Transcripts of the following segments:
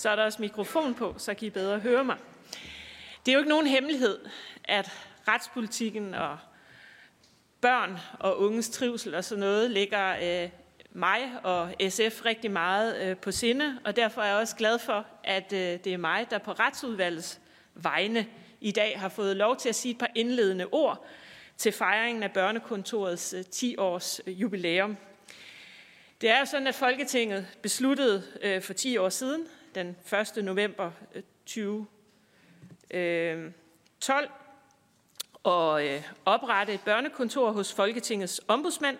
så er der også mikrofon på, så kan I bedre høre mig. Det er jo ikke nogen hemmelighed, at retspolitikken og børn og unges trivsel og sådan noget ligger øh, mig og SF rigtig meget øh, på sinde, og derfor er jeg også glad for, at øh, det er mig, der på retsudvalgets vegne i dag har fået lov til at sige et par indledende ord til fejringen af børnekontorets øh, 10-års øh, jubilæum. Det er jo sådan, at Folketinget besluttede øh, for 10 år siden, den 1. november øh, 2012, øh, og øh, oprette et børnekontor hos Folketingets ombudsmand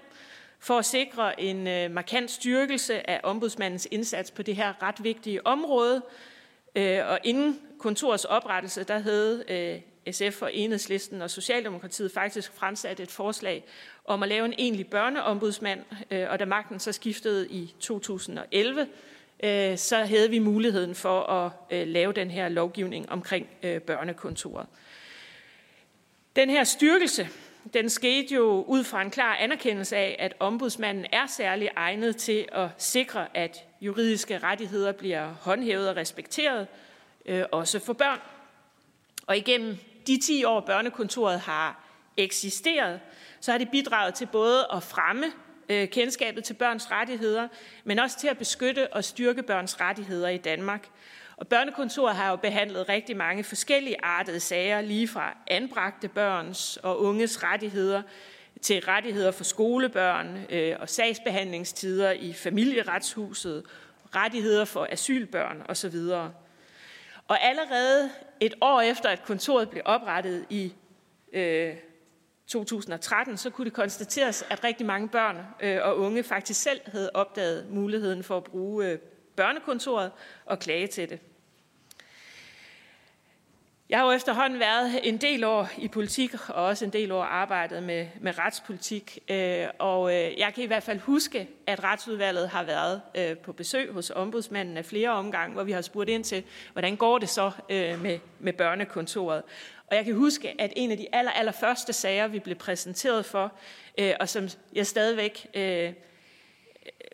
for at sikre en markant styrkelse af ombudsmandens indsats på det her ret vigtige område. Og inden kontorets oprettelse, der havde SF og Enhedslisten og Socialdemokratiet faktisk fremsat et forslag om at lave en egentlig børneombudsmand, og da magten så skiftede i 2011, Øh, så havde vi muligheden for at øh, lave den her lovgivning omkring øh, børnekontoret. Den her styrkelse, den skete jo ud fra en klar anerkendelse af, at ombudsmanden er særlig egnet til at sikre, at juridiske rettigheder bliver håndhævet og respekteret, øh, også for børn. Og igennem de 10 år, børnekontoret har eksisteret, så har det bidraget til både at fremme øh, kendskabet til børns rettigheder, men også til at beskytte og styrke børns rettigheder i Danmark. Og børnekontoret har jo behandlet rigtig mange forskellige artede sager, lige fra anbragte børns og unges rettigheder til rettigheder for skolebørn øh, og sagsbehandlingstider i familieretshuset, rettigheder for asylbørn osv. Og allerede et år efter, at kontoret blev oprettet i øh, 2013, så kunne det konstateres, at rigtig mange børn øh, og unge faktisk selv havde opdaget muligheden for at bruge øh, børnekontoret og klage til det. Jeg har jo efterhånden været en del år i politik, og også en del år arbejdet med, med retspolitik. Øh, og øh, jeg kan i hvert fald huske, at retsudvalget har været øh, på besøg hos ombudsmanden af flere omgange, hvor vi har spurgt ind til, hvordan går det så med, med børnekontoret. Og jeg kan huske, at en af de aller, aller første sager, vi blev præsenteret for, øh, og som jeg stadigvæk øh,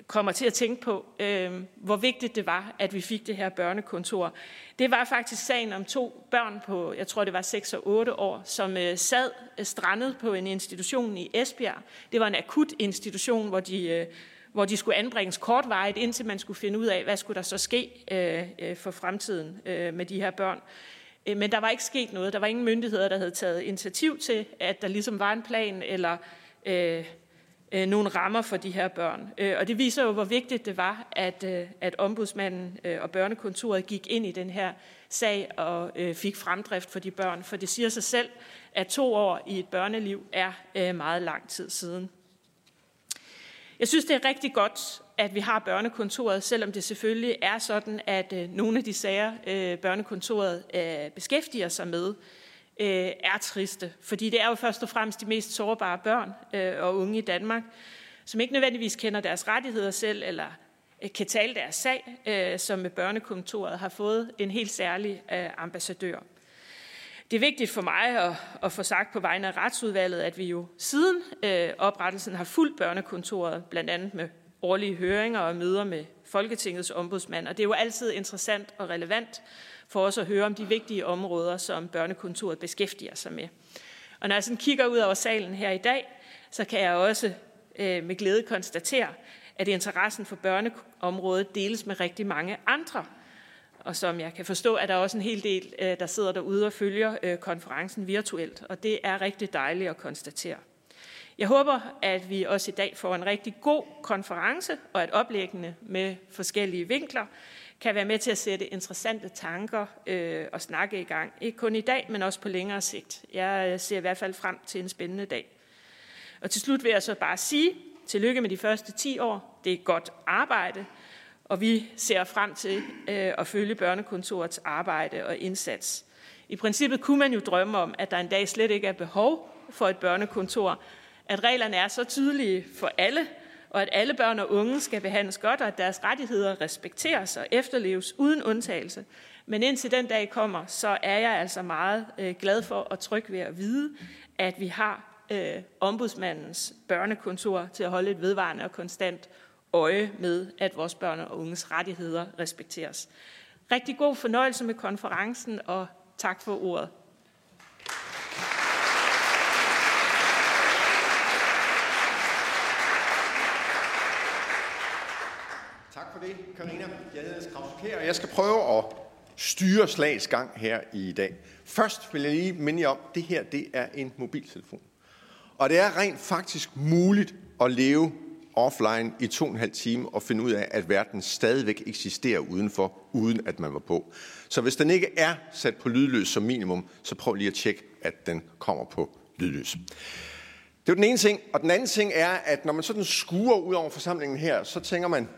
kommer til at tænke på, øh, hvor vigtigt det var, at vi fik det her børnekontor. Det var faktisk sagen om to børn på, jeg tror det var 6 og 8 år, som øh, sad øh, strandet på en institution i Esbjerg. Det var en akut institution, hvor de, øh, hvor de skulle anbringes kortvarigt, indtil man skulle finde ud af, hvad skulle der så ske øh, øh for fremtiden øh, med de her børn. Øh, men der var ikke sket noget. Der var ingen myndigheder, der havde taget initiativ til, at der ligesom var en plan eller... Øh, øh, nogle rammer for de her børn. Øh, og det viser jo, hvor vigtigt det var, at, øh, at ombudsmanden øh, og børnekontoret gik ind i den her sag og øh, fik fremdrift for de børn. For det siger sig selv, at to år i et børneliv er øh, meget lang tid siden. Jeg synes, det er rigtig godt, at vi har børnekontoret, selvom det selvfølgelig er sådan, at øh, nogle af de sager, øh, børnekontoret øh, beskæftiger sig med, er triste. Fordi det er jo først og fremmest de mest sårbare børn og unge i Danmark, som ikke nødvendigvis kender deres rettigheder selv, eller kan tale deres sag, som med børnekontoret har fået en helt særlig ambassadør. Det er vigtigt for mig at, at få sagt på vegne af retsudvalget, at vi jo siden øh, oprettelsen har fulgt børnekontoret, blandt andet med årlige høringer og møder med Folketingets ombudsmand. Og det er jo altid interessant og relevant for os at høre om de vigtige områder, som børnekontoret beskæftiger sig med. Og når jeg sådan kigger ud over salen her i dag, så kan jeg også øh, med glæde konstatere, at interessen for børneområdet deles med rigtig mange andre. Og som jeg kan forstå, at der er også en hel del, øh, der sidder derude og følger øh, konferencen virtuelt. Og det er rigtig dejligt at konstatere. Jeg håber, at vi også i dag får en rigtig god konference og at oplæggene med forskellige vinkler, kan være med til at sætte interessante tanker øh, og snakke i gang. Ikke kun i dag, men også på længere sigt. Jeg øh, ser i hvert fald frem til en spændende dag. Og til slut vil jeg så bare sige, tillykke med de første 10 år. Det er godt arbejde, og vi ser frem til øh, at følge børnekontorets arbejde og indsats. I princippet kunne man jo drømme om, at der en dag slet ikke er behov for et børnekontor, at reglerne er så tydelige for alle, og at alle børn og unge skal behandles godt, og at deres rettigheder respekteres og efterleves uden undtagelse. Men indtil den dag kommer, så er jeg altså meget øh, glad for og tryg ved at vide, at vi har øh, ombudsmandens børnekontor til at holde et vedvarende og konstant øje med, at vores børn og unges rettigheder respekteres. Rigtig god fornøjelse med konferencen, og tak for ordet. Tak for det, Karina. Jeg hedder Krause og jeg skal prøve at styre slagets gang her i dag. Først vil jeg lige minde jer om, at det her det er en mobiltelefon. Og det er rent faktisk muligt at leve offline i to og en halv time og finde ud af, at verden stadigvæk eksisterer udenfor, uden at man var på. Så hvis den ikke er sat på lydløs som minimum, så prøv lige at tjekke, at den kommer på lydløs. Det er den ene ting. Og den anden ting er, at når man sådan skuer ud over forsamlingen her, så tænker man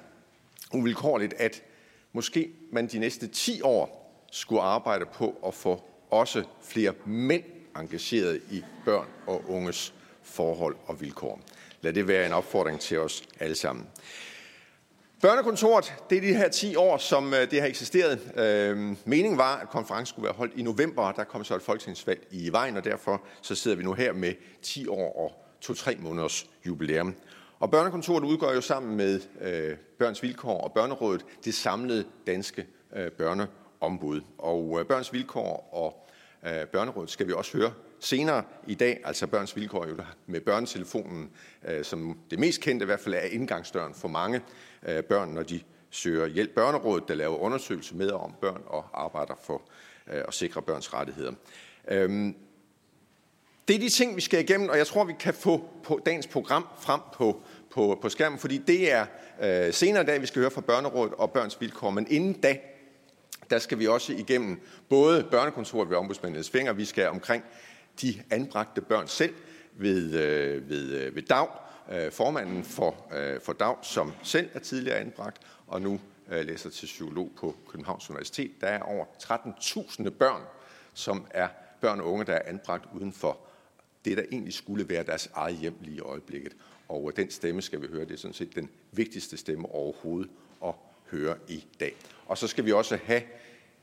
uvilkårligt, at måske man de næste 10 år skulle arbejde på at få også flere mænd engageret i børn og unges forhold og vilkår. Lad det være en opfordring til os alle sammen. Børnekontoret, det er de her 10 år, som øh, det har eksisteret. Øh, meningen var, at konferencen skulle være holdt i november, og der kom så et folketingsvalg i vejen, og derfor så sidder vi nu her med 10 år og 2-3 måneders jubilæum. Og børnekontoret udgør jo sammen med øh, Børns Vilkår og Børnerådet det samlede danske øh, børneombud. Og øh, Børns Vilkår og øh, Børnerådet skal vi også høre senere i dag, altså Børns Vilkår jo med børnetelefonen, øh, som det mest kendte i hvert fald er indgangsdøren for mange øh, børn, når de søger hjælp. Børnerådet, der laver undersøgelser med om børn og arbejder for øh, at sikre børns rettigheder. Øhm, det er de ting, vi skal igennem, og jeg tror, vi kan få på dagens program frem på, på, på skærmen, fordi det er øh, senere i dag, vi skal høre fra Børnerådet og Børns Vilkår. Men inden da, der skal vi også igennem både børnekontoret ved ombudsmandens fingre, vi skal omkring de anbragte børn selv ved, øh, ved, øh, ved DAG, øh, formanden for, øh, for DAG, som selv er tidligere anbragt, og nu øh, læser til psykolog på Københavns Universitet. Der er over 13.000 børn, som er børn og unge, der er anbragt uden for det, der egentlig skulle være deres eget hjem lige i øjeblikket. Og øh, den stemme skal vi høre. Det er sådan set den vigtigste stemme overhovedet at høre i dag. Og så skal vi også have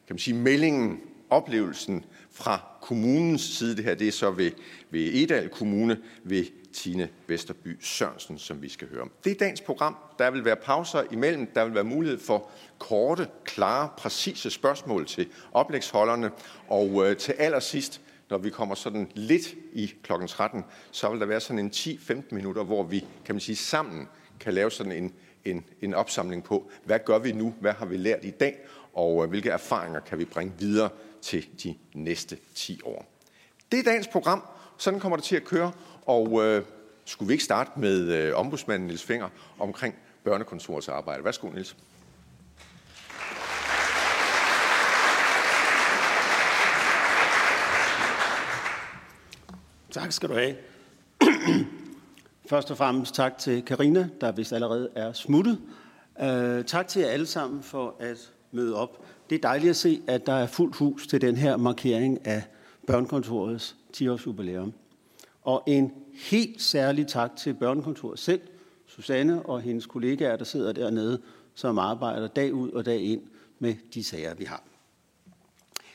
kan man sige, meldingen, oplevelsen fra kommunens side. Det her det er så ved, ved Edal Kommune ved Tine Vesterby Sørensen, som vi skal høre om. Det er dagens program. Der vil være pauser imellem. Der vil være mulighed for korte, klare, præcise spørgsmål til oplægsholderne. Og øh, til allersidst, når vi kommer sådan lidt i klokken 13, så vil der være sådan en 10-15 minutter, hvor vi, kan man sige, sammen kan lave sådan en, en, en opsamling på, hvad gør vi nu, hvad har vi lært i dag, og øh, hvilke erfaringer kan vi bringe videre til de næste 10 år. Det er dagens program. Sådan kommer det til at køre, og øh, skulle vi ikke starte med øh, ombudsmanden Nils Finger omkring børnekontorets arbejde. Værsgo, Nils. Tak skal du have. Først og fremmest tak til Karina, der vist allerede er smuttet. Øh, tak til jer alle sammen for at møde op. Det er dejligt at se, at der er fuldt hus til den her markering af Børnekontorets 10-års jubilæum. Og en helt særlig tak til Børnekontoret selv, Susanne og hendes kollegaer, der sidder dernede, som arbejder dag ud og dag ind med de sager, vi har.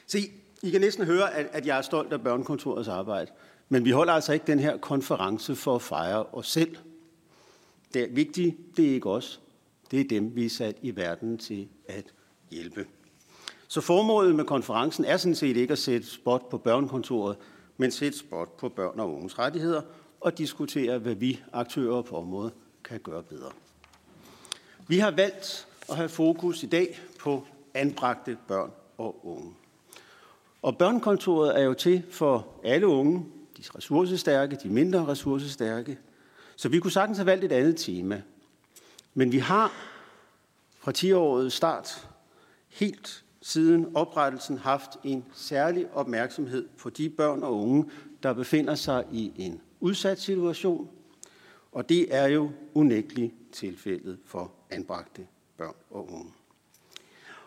Se, I kan næsten høre, at jeg er stolt af Børnekontorets arbejde. Men vi holder altså ikke den her konference for at fejre os selv. Det er vigtigt, det er ikke os. Det er dem, vi er sat i verden til at hjælpe. Så formålet med konferencen er sådan set ikke at sætte spot på børnekontoret, men sætte spot på børn og unges rettigheder og diskutere, hvad vi aktører på området kan gøre bedre. Vi har valgt at have fokus i dag på anbragte børn og unge. Og børnekontoret er jo til for alle unge, de ressourcestærke, de mindre ressourcestærke. Så vi kunne sagtens have valgt et andet tema. Men vi har fra 10-årets start helt siden oprettelsen haft en særlig opmærksomhed på de børn og unge, der befinder sig i en udsat situation, og det er jo unægteligt tilfældet for anbragte børn og unge.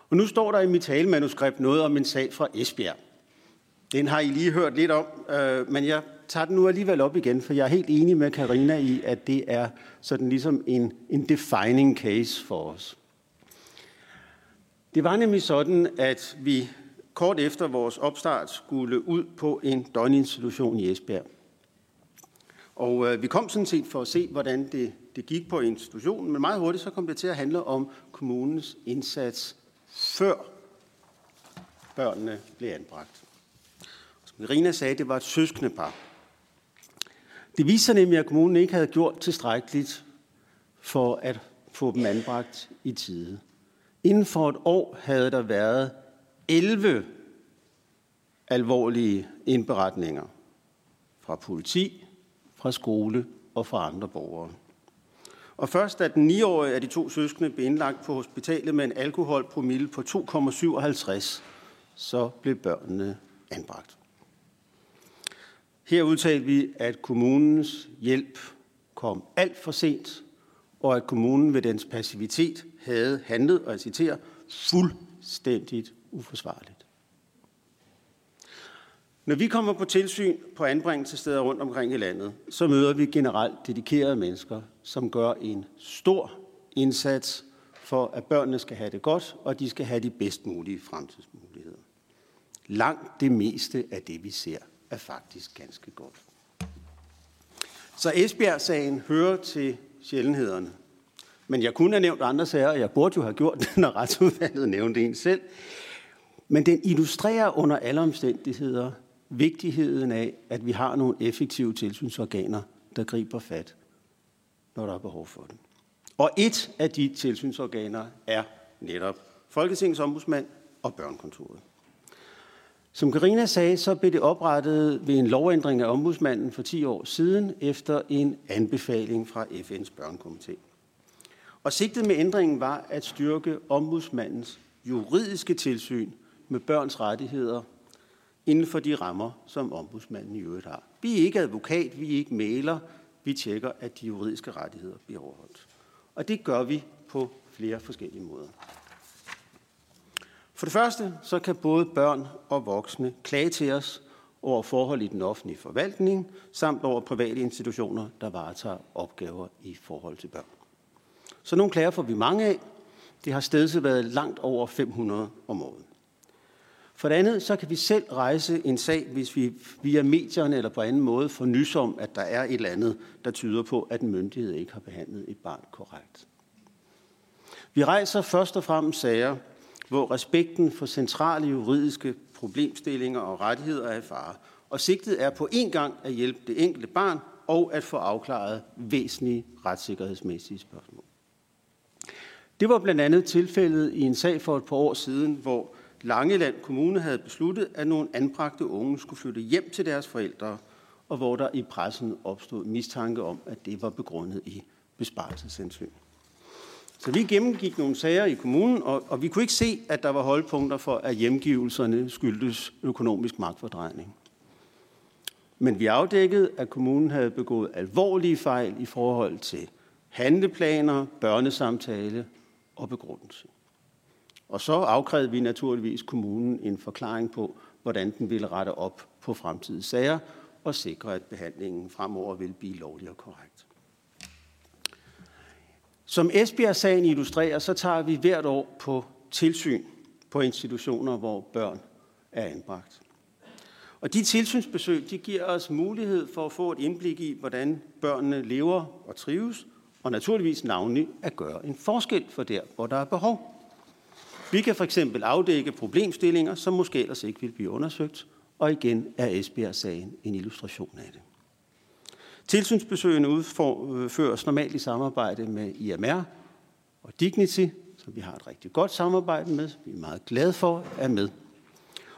Og nu står der i mit talemanuskript noget om en sag fra Esbjerg. Den har I lige hørt lidt om, øh, men jeg tager den nu alligevel op igen, for jeg er helt enig med Karina i, at det er sådan ligesom en, en defining case for os. Det var nemlig sådan, at vi kort efter vores opstart skulle ud på en døgninstitution i Esbjerg. Og øh, vi kom sådan set for at se, hvordan det, det gik på institutionen, men meget hurtigt så kom det til at handle om kommunens indsats før børnene blev anbragt. Rina sagde, sagde, det var et søskende par. Det viste sig nemlig, at kommunen ikke havde gjort tilstrækkeligt for at få dem anbragt i tide. Inden for et år havde der været 11 alvorlige indberetninger fra politi, fra skole og fra andre borgere. Og først da den 9-årige af de to søskende blev indlagt på hospitalet med en alkoholpromille på 2,57, så blev børnene anbragt. Her udtalte vi, at kommunens hjælp kom alt for sent, og at kommunen ved dens passivitet havde handlet, og jeg citerer, fuldstændigt uforsvarligt. Når vi kommer på tilsyn på anbringelsessteder rundt omkring i landet, så møder vi generelt dedikerede mennesker, som gør en stor indsats for, at børnene skal have det godt, og de skal have de bedst mulige fremtidsmuligheder. Langt det meste af det, vi ser, er faktisk ganske godt. Så Esbjerg-sagen hører til sjældenhederne. Men jeg kunne have nævnt andre sager, og jeg burde jo have gjort det, når retsudvalget nævnte en selv. Men den illustrerer under alle omstændigheder vigtigheden af, at vi har nogle effektive tilsynsorganer, der griber fat, når der er behov for det. Og et af de tilsynsorganer er netop Folketingets ombudsmand og børnekontoret. Som Karina sagde, så blev det oprettet ved en lovændring af ombudsmanden for 10 år siden efter en anbefaling fra FN's børnekomité. Og sigtet med ændringen var at styrke ombudsmandens juridiske tilsyn med børns rettigheder inden for de rammer, som ombudsmanden i øvrigt har. Vi er ikke advokat, vi er ikke maler, vi tjekker, at de juridiske rettigheder bliver overholdt. Og det gør vi på flere forskellige måder. For det første, så kan både børn og voksne klage til os over forhold i den offentlige forvaltning, samt over private institutioner, der varetager opgaver i forhold til børn. Så nogle klager får vi mange af. Det har stedse været langt over 500 om året. For det andet, så kan vi selv rejse en sag, hvis vi via medierne eller på anden måde får nys om, at der er et eller andet, der tyder på, at en myndighed ikke har behandlet et barn korrekt. Vi rejser først og fremmest sager, hvor respekten for centrale juridiske problemstillinger og rettigheder er i fare. Og sigtet er på en gang at hjælpe det enkelte barn og at få afklaret væsentlige retssikkerhedsmæssige spørgsmål. Det var blandt andet tilfældet i en sag for et par år siden, hvor Langeland Kommune havde besluttet, at nogle anbragte unge skulle flytte hjem til deres forældre, og hvor der i pressen opstod mistanke om, at det var begrundet i besparelseshensyn. Så vi gennemgik nogle sager i kommunen, og, og vi kunne ikke se, at der var holdpunkter for, at hjemgivelserne skyldtes økonomisk magtfordrejning. Men vi afdækkede, at kommunen havde begået alvorlige fejl i forhold til handleplaner, børnesamtale og begrundelse. Og så afkrævede vi naturligvis kommunen en forklaring på, hvordan den ville rette op på fremtidige sager og sikre, at behandlingen fremover vil blive lovlig og korrekt. Som Esbjerg-sagen illustrerer, så tager vi hvert år på tilsyn på institutioner, hvor børn er anbragt. Og de tilsynsbesøg de giver os mulighed for at få et indblik i, hvordan børnene lever og trives, og naturligvis navnlig at gøre en forskel for der, hvor der er behov. Vi kan for eksempel afdække problemstillinger, som måske ellers ikke vil blive undersøgt, og igen er Esbjerg-sagen en illustration af det. Tilsynsbesøgene udføres øh, normalt i samarbejde med IMR og Dignity, som vi har et rigtig godt samarbejde med, vi er meget glade for at med.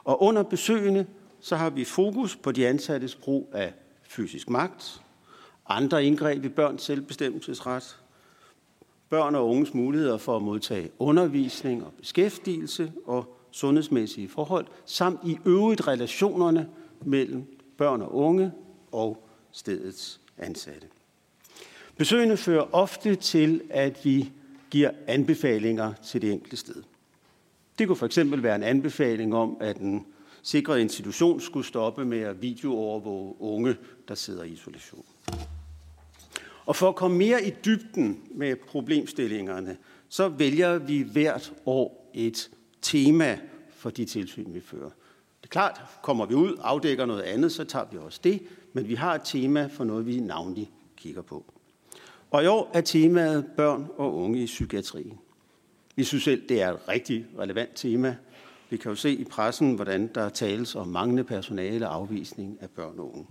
Og under besøgene, så har vi fokus på de ansattes brug af fysisk magt, andre indgreb i børns selvbestemmelsesret, børn og unges muligheder for at modtage undervisning og beskæftigelse og sundhedsmæssige forhold, samt i øvrigt relationerne mellem børn og unge og stedets ansatte. Besøgene fører ofte til, at vi giver anbefalinger til det enkelte sted. Det kunne for eksempel være en anbefaling om, at en sikret institution skulle stoppe med at videoovervåge unge, der sidder i isolation. Og for at komme mere i dybden med problemstillingerne, så vælger vi hvert år et tema for de tilsyn, vi fører. Det er klart, kommer vi ud, afdækker noget andet, så tager vi også det, men vi har et tema for noget, vi navnlig kigger på. Og i år er temaet børn og unge i psykiatrien. Vi synes selv, det er et rigtig relevant tema, Vi kan jo se i pressen, hvordan der tales om manglende personale og afvisning af børn og unge.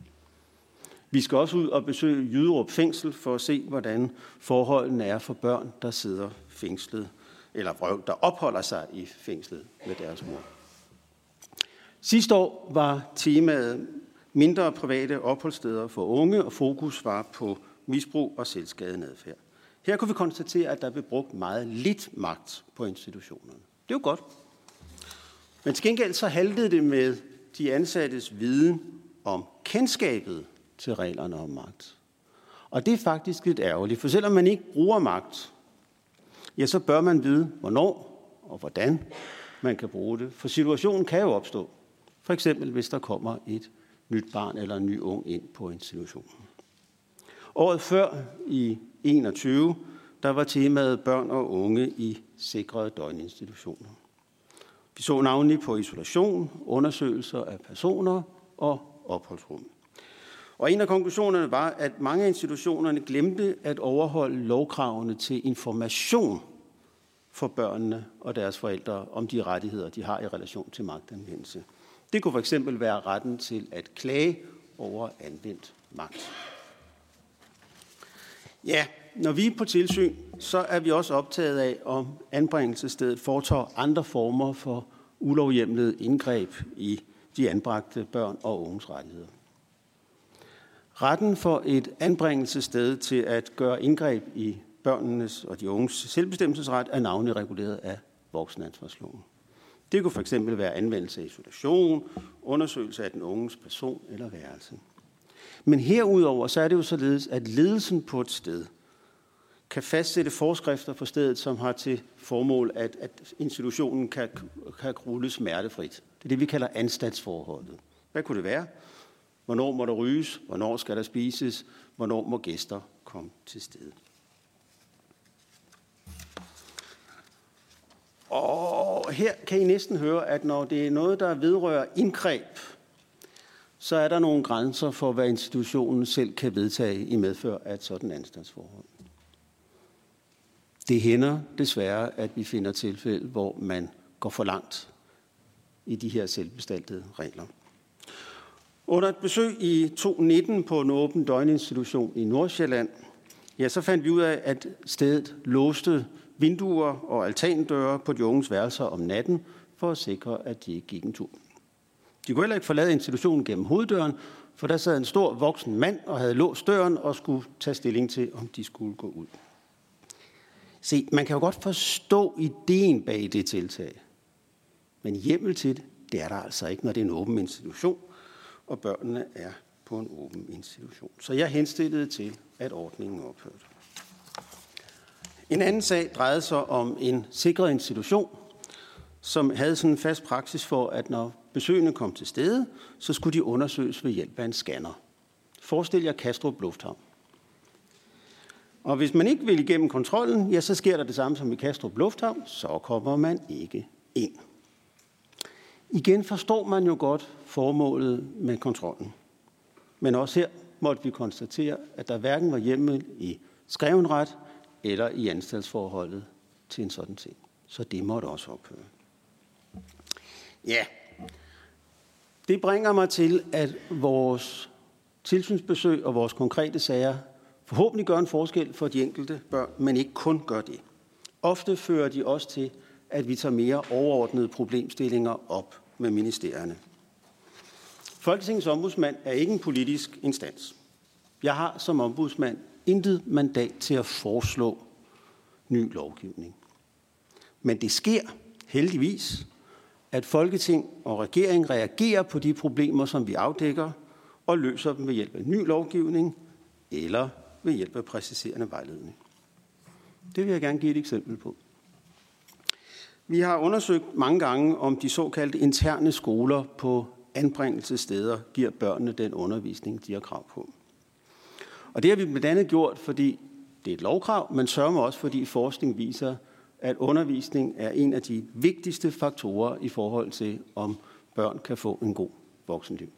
Vi skal også ud og besøge Jyderup Fængsel for at se, hvordan forholdene er for børn, der sidder fængslet, eller der opholder sig i fængslet med deres mor. Sidste år var temaet mindre private opholdssteder for unge, og fokus var på misbrug og selvskadende adfærd. Her kunne vi konstatere, at der blev brugt meget lidt magt på institutionerne. Det er godt. Men til gengæld så haltede det med de ansattes viden om kendskabet til reglerne om magt. Og det er faktisk lidt ærgerligt, for selvom man ikke bruger magt, ja, så bør man vide, hvornår og hvordan man kan bruge det. For situationen kan jo opstå. For eksempel, hvis der kommer et nyt barn eller en ny ung ind på institutionen. Året før, i 21, der var temaet børn og unge i sikrede døgninstitutioner. Vi så navnlig på isolation, undersøgelser af personer og opholdsrum. Og en af konklusionerne var, at mange af institutionerne glemte at overholde lovkravene til information for børnene og deres forældre om de rettigheder, de har i relation til magtanvendelse. Det kunne fx være retten til at klage over anvendt magt. Ja, når vi er på tilsyn, så er vi også optaget af, om anbringelsesstedet foretager andre former for ulovhjemlet indgreb i de anbragte børn og unges rettigheder. Retten for et anbringelsessted til at gøre indgreb i børnenes og de unges selvbestemmelsesret er navnlig reguleret af voksenansvarsloven. Det kunne fx være anvendelse af isolation, undersøgelse af den unges person eller værelse. Men herudover så er det jo således, at ledelsen på et sted kan fastsætte forskrifter for stedet, som har til formål, at, at institutionen kan, kan rulle smertefrit. Det er det, vi kalder anstatsforholdet. Hvad kunne det være? Hvornår må der ryges? Hvornår skal der spises? Hvornår må gæster komme til stede? Og her kan I næsten høre, at når det er noget, der vedrører indgreb, så er der nogle grænser for, hvad institutionen selv kan vedtage i medfør af et sådan anstandsforhold. Det hænder desværre, at vi finder tilfælde, hvor man går for langt i de her selvbestaltede regler. Under et besøg i 2019 på en åben døgninstitution i Nordsjælland, ja, så fandt vi ud af, at stedet låste vinduer og altandøre på de unges værelser om natten, for at sikre, at de ikke gik en tur. De kunne heller ikke forlade institutionen gennem hoveddøren, for der sad en stor voksen mand og havde låst døren og skulle tage stilling til, om de skulle gå ud. Se, man kan jo godt forstå ideen bag det tiltag. Men hjemmel til det, det er der altså ikke, når det er en åben institution, og børnene er på en åben institution. Så jeg henstillede til, at ordningen ophørte. En anden sag drejede sig om en sikret institution, som havde sådan en fast praksis for, at når besøgende kom til stede, så skulle de undersøges ved hjælp af en scanner. Forestil jer Kastrup Lufthavn. Og hvis man ikke vil igennem kontrollen, ja, så sker der det samme som i Kastrup Lufthavn, så kommer man ikke ind. Igen forstår man jo godt formålet med kontrollen. Men også her måtte vi konstatere, at der hverken var hjemme i skreven ret eller i anstaltsforholdet til en sådan ting. Så det måtte også ophøre. Ja, det bringer mig til, at vores tilsynsbesøg og vores konkrete sager forhåbentlig gør en forskel for de enkelte børn, men ikke kun gør det. Ofte fører de også til, at vi tager mere overordnede problemstillinger op med ministerierne. Folketingets ombudsmand er ikke en politisk instans. Jeg har som ombudsmand intet mandat til at foreslå ny lovgivning. Men det sker heldigvis, at Folketing og regering reagerer på de problemer, som vi afdækker, og løser dem ved hjælp af ny lovgivning eller ved hjælp af præciserende vejledning. Det vil jeg gerne give et eksempel på. Vi har undersøgt mange gange, om de såkaldte interne skoler på anbringelsessteder giver børnene den undervisning, de har krav på. Og det har vi blandt andet gjort, fordi det er et lovkrav, men sørger også, fordi forskning viser, at undervisning er en af de vigtigste faktorer i forhold til, om børn kan få en god voksenliv.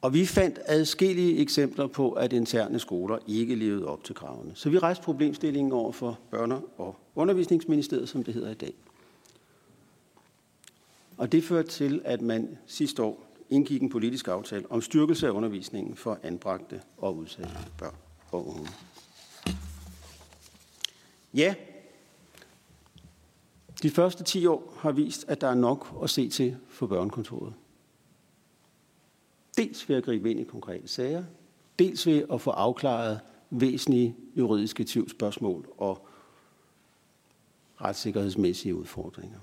Og vi fandt adskillige eksempler på, at interne skoler ikke levede op til kravene. Så vi rejste problemstillingen over for Børne- og Undervisningsministeriet, som det hedder i dag. Og det førte til, at man sidste år indgik en politisk aftale om styrkelse af undervisningen for anbragte og udsatte børn og unge. Ja, de første 10 år har vist, at der er nok at se til for børnekontoret. Dels ved at gribe ind i konkrete sager, dels ved at få afklaret væsentlige juridiske tvivlsspørgsmål og retssikkerhedsmæssige udfordringer.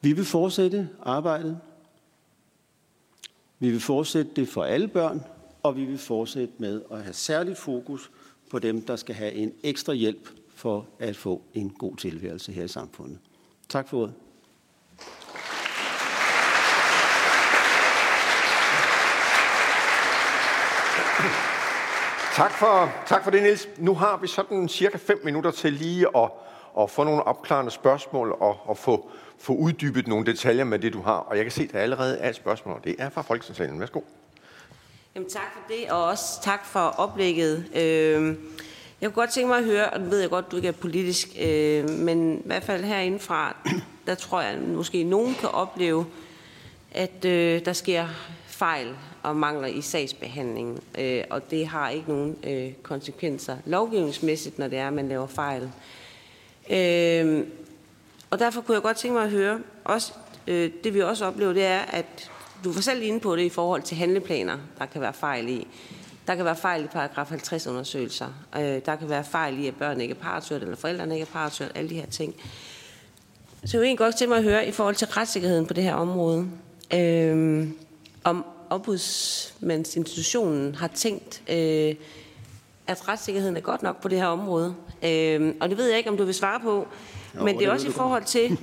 Vi vil fortsætte arbejdet. Vi vil fortsætte det for alle børn, og vi vil fortsætte med at have særligt fokus på dem, der skal have en ekstra hjælp for at få en god tilværelse her i samfundet. Tak for ordet. Tak for, tak for det, Niels. Nu har vi sådan cirka 5 minutter til lige at, og få nogle opklarende spørgsmål og, og få, få uddybet nogle detaljer med det, du har. Og jeg kan se, at der allerede er et spørgsmål, og det er fra Folketingssalen. Værsgo. Jamen, tak for det, og også tak for oplægget. Øh, jeg kunne godt tænke mig at høre, og det ved jeg godt, du ikke er politisk, øh, men i hvert fald herindefra, der tror jeg, at måske nogen kan opleve, at øh, der sker fejl og mangler i sagsbehandlingen, øh, og det har ikke nogen øh, konsekvenser lovgivningsmæssigt, når det er, at man laver fejl. Øh, Øhm, og derfor kunne jeg godt tænke mig at høre, også, øh, det vi også oplever, det er, at du var selv inde på det i forhold til handleplaner, der kan være fejl i. Der kan være fejl i paragraf 50 undersøgelser. Øh, der kan være fejl i, at børn ikke er partørt, eller forældrene ikke er partørt, alle de her ting. Så jeg vil egentlig godt tænke mig at høre i forhold til retssikkerheden på det her område. Øh, om ombudsmandsinstitutionen har tænkt, øh, at retssikkerheden er godt nok på det her område. Øh, og det ved jeg ikke, om du vil svare på, jo, men det er også i forhold til,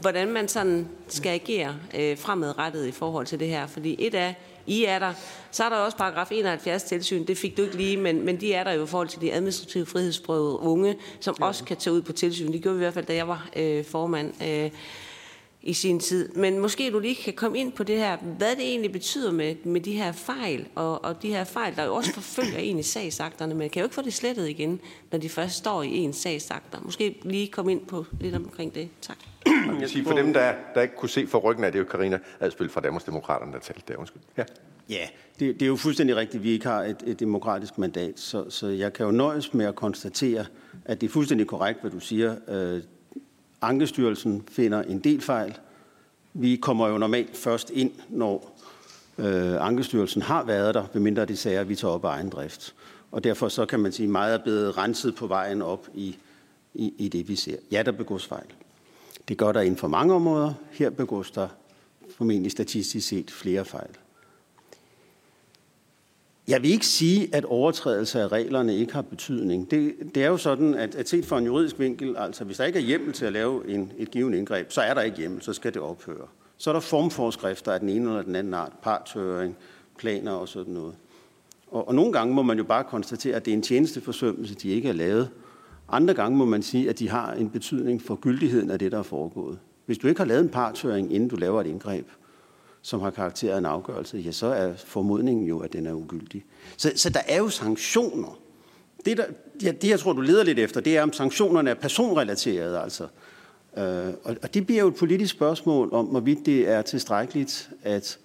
hvordan man sådan skal agere øh, fremadrettet i forhold til det her. Fordi et af, I er der, så er der også paragraf 71 tilsyn, det fik du ikke lige, men, men de er der jo i forhold til de administrative frihedsprøvede unge, som ja. også kan tage ud på tilsyn. Det gjorde vi i hvert fald, da jeg var øh, formand. Øh, i sin tid. Men måske du lige kan komme ind på det her, hvad det egentlig betyder med, med de her fejl, og, og de her fejl, der jo også forfølger en i sagsakterne, men kan jo ikke få det slettet igen, når de først står i en sagsakter. Måske lige komme ind på lidt omkring det. Tak. Jeg vil sige, for dem, der, der ikke kunne se for ryggen af det, er jo Karina Adspil fra Danmarks Demokraterne, der talte der. Undskyld. Ja. Ja, det, det er jo fuldstændig rigtigt, at vi ikke har et, et demokratisk mandat, så, så jeg kan jo nøjes med at konstatere, at det er fuldstændig korrekt, hvad du siger. Ankestyrelsen finder en del fejl. Vi kommer jo normalt først ind, når øh, Ankestyrelsen har været der, medmindre de sager, vi tager op af egen drift. Og derfor så kan man sige, meget er blevet renset på vejen op i, i, i det, vi ser. Ja, der begås fejl. Det gør der inden for mange områder. Her begås der formentlig statistisk set flere fejl. Jeg vil ikke sige, at overtrædelse af reglerne ikke har betydning. Det, det er jo sådan, at, at set fra en juridisk vinkel, altså hvis der ikke er hjemmel til at lave en, et givet indgreb, så er der ikke hjemmel, så skal det ophøre. Så er der formforskrifter af den ene eller den anden art, partøring, planer og sådan noget. Og, og nogle gange må man jo bare konstatere, at det er en tjenesteforsømmelse, de ikke er lavet. Andre gange må man sige, at de har en betydning for gyldigheden af det, der er foregået. Hvis du ikke har lavet en partøring, inden du laver et indgreb, som har karakter af en afgørelse, ja, så er formodningen jo, at den er ugyldig. Så, så der er jo sanktioner. Det, der, ja, det, jeg tror, du leder lidt efter, det er, om sanktionerne er personrelaterede, altså. Øh, og, og det bliver jo et politisk spørgsmål om, hvorvidt det er tilstrækkeligt, at,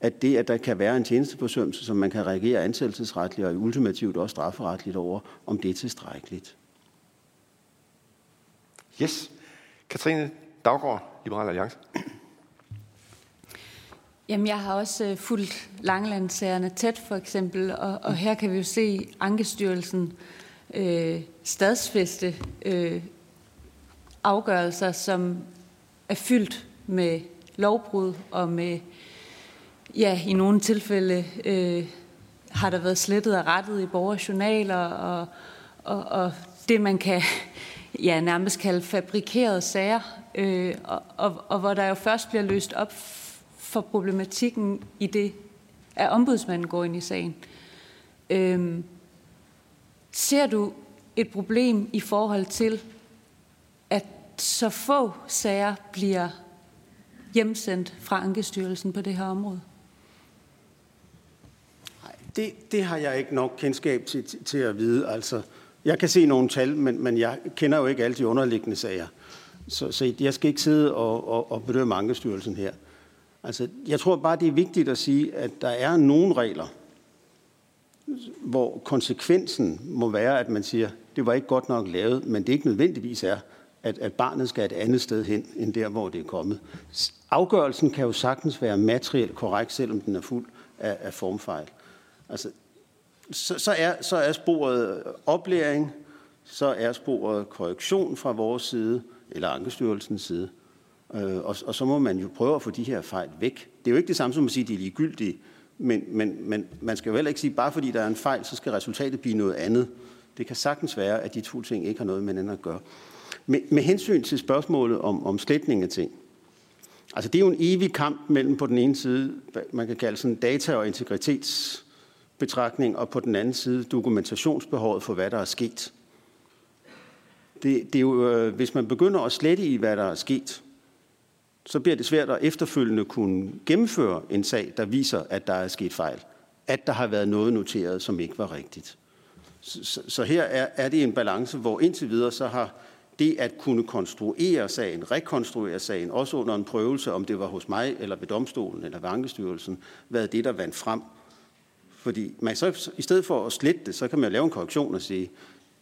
at det, at der kan være en tjenesteforsømmelse, som man kan reagere ansættelsesretligt og ultimativt også strafferetligt over, om det er tilstrækkeligt. Yes. Katrine Daggaard, Liberal Alliance. Jamen, jeg har også uh, fulgt Langelandsagerne tæt, for eksempel, og, og her kan vi jo se Ankestyrelsen øh, stadsfeste øh, afgørelser, som er fyldt med lovbrud og med, ja, i nogle tilfælde øh, har der været slettet og rettet i borgerjournaler, og, og, og det man kan ja, nærmest kalde fabrikerede sager, øh, og, og, og hvor der jo først bliver løst op for problematikken i det, at ombudsmanden går ind i sagen. Øhm, ser du et problem i forhold til, at så få sager bliver hjemsendt fra Ankestyrelsen på det her område? Nej, det, det har jeg ikke nok kendskab til, til, til at vide. Altså, jeg kan se nogle tal, men, men jeg kender jo ikke alle de underliggende sager. Så, så jeg skal ikke sidde og, og, og bedømme Ankestyrelsen her. Altså, jeg tror bare, det er vigtigt at sige, at der er nogle regler, hvor konsekvensen må være, at man siger, det var ikke godt nok lavet, men det ikke nødvendigvis er, at, at barnet skal et andet sted hen, end der, hvor det er kommet. Afgørelsen kan jo sagtens være materielt korrekt, selvom den er fuld af, af formfejl. Altså, så, så, er, så er sporet oplæring, så er sporet korrektion fra vores side, eller Ankestyrelsens side. Øh, og, og så må man jo prøve at få de her fejl væk. Det er jo ikke det samme som at sige, at de er ligegyldige, men, men, men man skal jo heller ikke sige, at bare fordi der er en fejl, så skal resultatet blive noget andet. Det kan sagtens være, at de to ting ikke har noget med hinanden at gøre. Med, med hensyn til spørgsmålet om, om sletning af ting, altså det er jo en evig kamp mellem på den ene side, man kan kalde sådan data- og integritetsbetragtning, og på den anden side dokumentationsbehovet for, hvad der er sket. Det, det er jo, øh, hvis man begynder at slette i, hvad der er sket, så bliver det svært at efterfølgende kunne gennemføre en sag, der viser, at der er sket fejl. At der har været noget noteret, som ikke var rigtigt. Så, så her er, er det en balance, hvor indtil videre så har det at kunne konstruere sagen, rekonstruere sagen, også under en prøvelse, om det var hos mig, eller ved domstolen, eller ved Ankestyrelsen, været det, der vandt frem. Fordi man så, i stedet for at slette det, så kan man lave en korrektion og sige,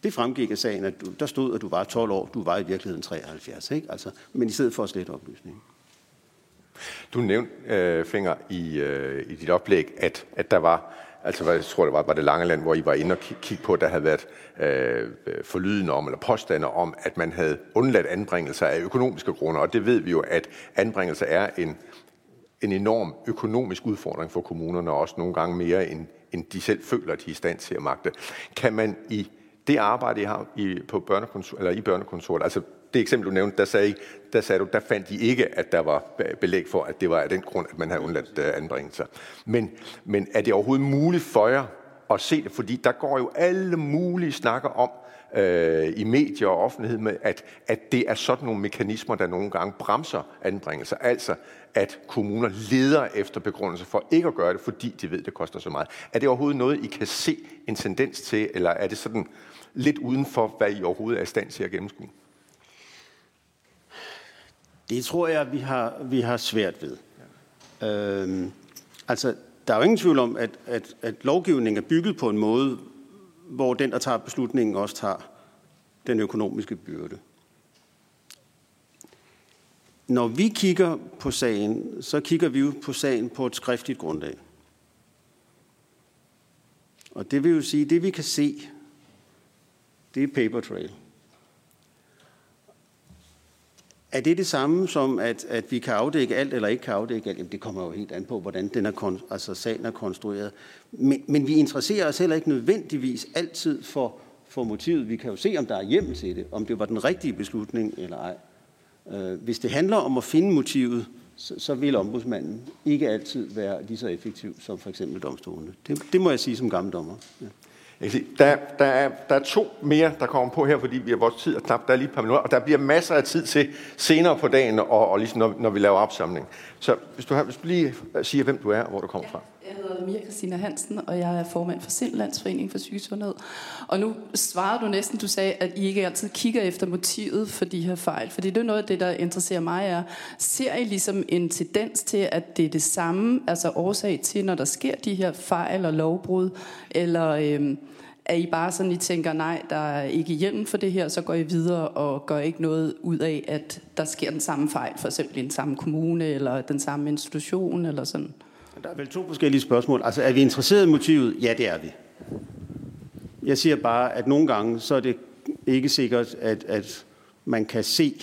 det fremgik af sagen, at du, der stod, at du var 12 år, du var i virkeligheden 73, ikke? Altså, men i stedet for at slette oplysningen. Du nævnte, øh, Finger, i, øh, i dit oplæg, at, at der var, altså jeg tror det var, var det Langeland, hvor I var inde og kigge på, at der havde været øh, øh forlydende om, eller påstander om, at man havde undladt anbringelser af økonomiske grunde, og det ved vi jo, at anbringelser er en, en enorm økonomisk udfordring for kommunerne, og også nogle gange mere, end, end de selv føler, at de er i stand til at magte. Kan man i det arbejde, I har i, på børnekontor, eller i børnekontoret, altså det eksempel, du nævnte, der sagde, der sagde du, der fandt de ikke, at der var belæg for, at det var af den grund, at man havde undladt øh, anbringelser. Men, men er det overhovedet muligt for jer at se det? Fordi der går jo alle mulige snakker om, øh, i medier og offentlighed med, at, at det er sådan nogle mekanismer, der nogle gange bremser anbringelser. Altså, at kommuner leder efter begrundelser for ikke at gøre det, fordi de ved, det koster så meget. Er det overhovedet noget, I kan se en tendens til, eller er det sådan lidt uden for, hvad I overhovedet er i stand til at gennemskue? Det tror jeg, vi har, vi har svært ved. Ja. Øhm, altså, der er jo ingen tvivl om, at, at, at lovgivningen er bygget på en måde, hvor den, der tager beslutningen, også tager den økonomiske byrde. Når vi kigger på sagen, så kigger vi jo på sagen på et skriftligt grundlag. Og det vil jo sige, at det vi kan se, det er paper trail. Er det det samme som, at, at vi kan afdække alt eller ikke kan afdække alt? Jamen, det kommer jo helt an på, hvordan den er, altså, sagen er konstrueret. Men, men vi interesserer os heller ikke nødvendigvis altid for, for motivet. Vi kan jo se, om der er hjem til det, om det var den rigtige beslutning eller ej. Øh, hvis det handler om at finde motivet, så, så vil ombudsmanden ikke altid være lige så effektiv som for eksempel domstolene. Det, det må jeg sige som gammel dommer. Ja. Jeg kan sige, der, der, er, der er to mere, der kommer på her, fordi vi har vores tid og knap. Der er lige et par minutter, og der bliver masser af tid til senere på dagen, og, og ligesom når, når vi laver opsamling. Så hvis du, har, hvis du lige siger, hvem du er og hvor du kommer ja. fra. Jeg hedder Mia Christina Hansen, og jeg er formand for Sindlandsforening for Sygesundhed. Og nu svarede du næsten, du sagde, at I ikke altid kigger efter motivet for de her fejl. Fordi det er noget af det, der interesserer mig er, ser I ligesom en tendens til, at det er det samme, altså årsag til, når der sker de her fejl og lovbrud, eller... Øhm, er I bare sådan, I tænker, nej, der er ikke hjælp for det her, så går I videre og gør ikke noget ud af, at der sker den samme fejl, for eksempel i den samme kommune, eller den samme institution, eller sådan? Der er vel to forskellige spørgsmål. Altså, er vi interesseret i motivet? Ja, det er vi. Jeg siger bare, at nogle gange, så er det ikke sikkert, at, at man kan se,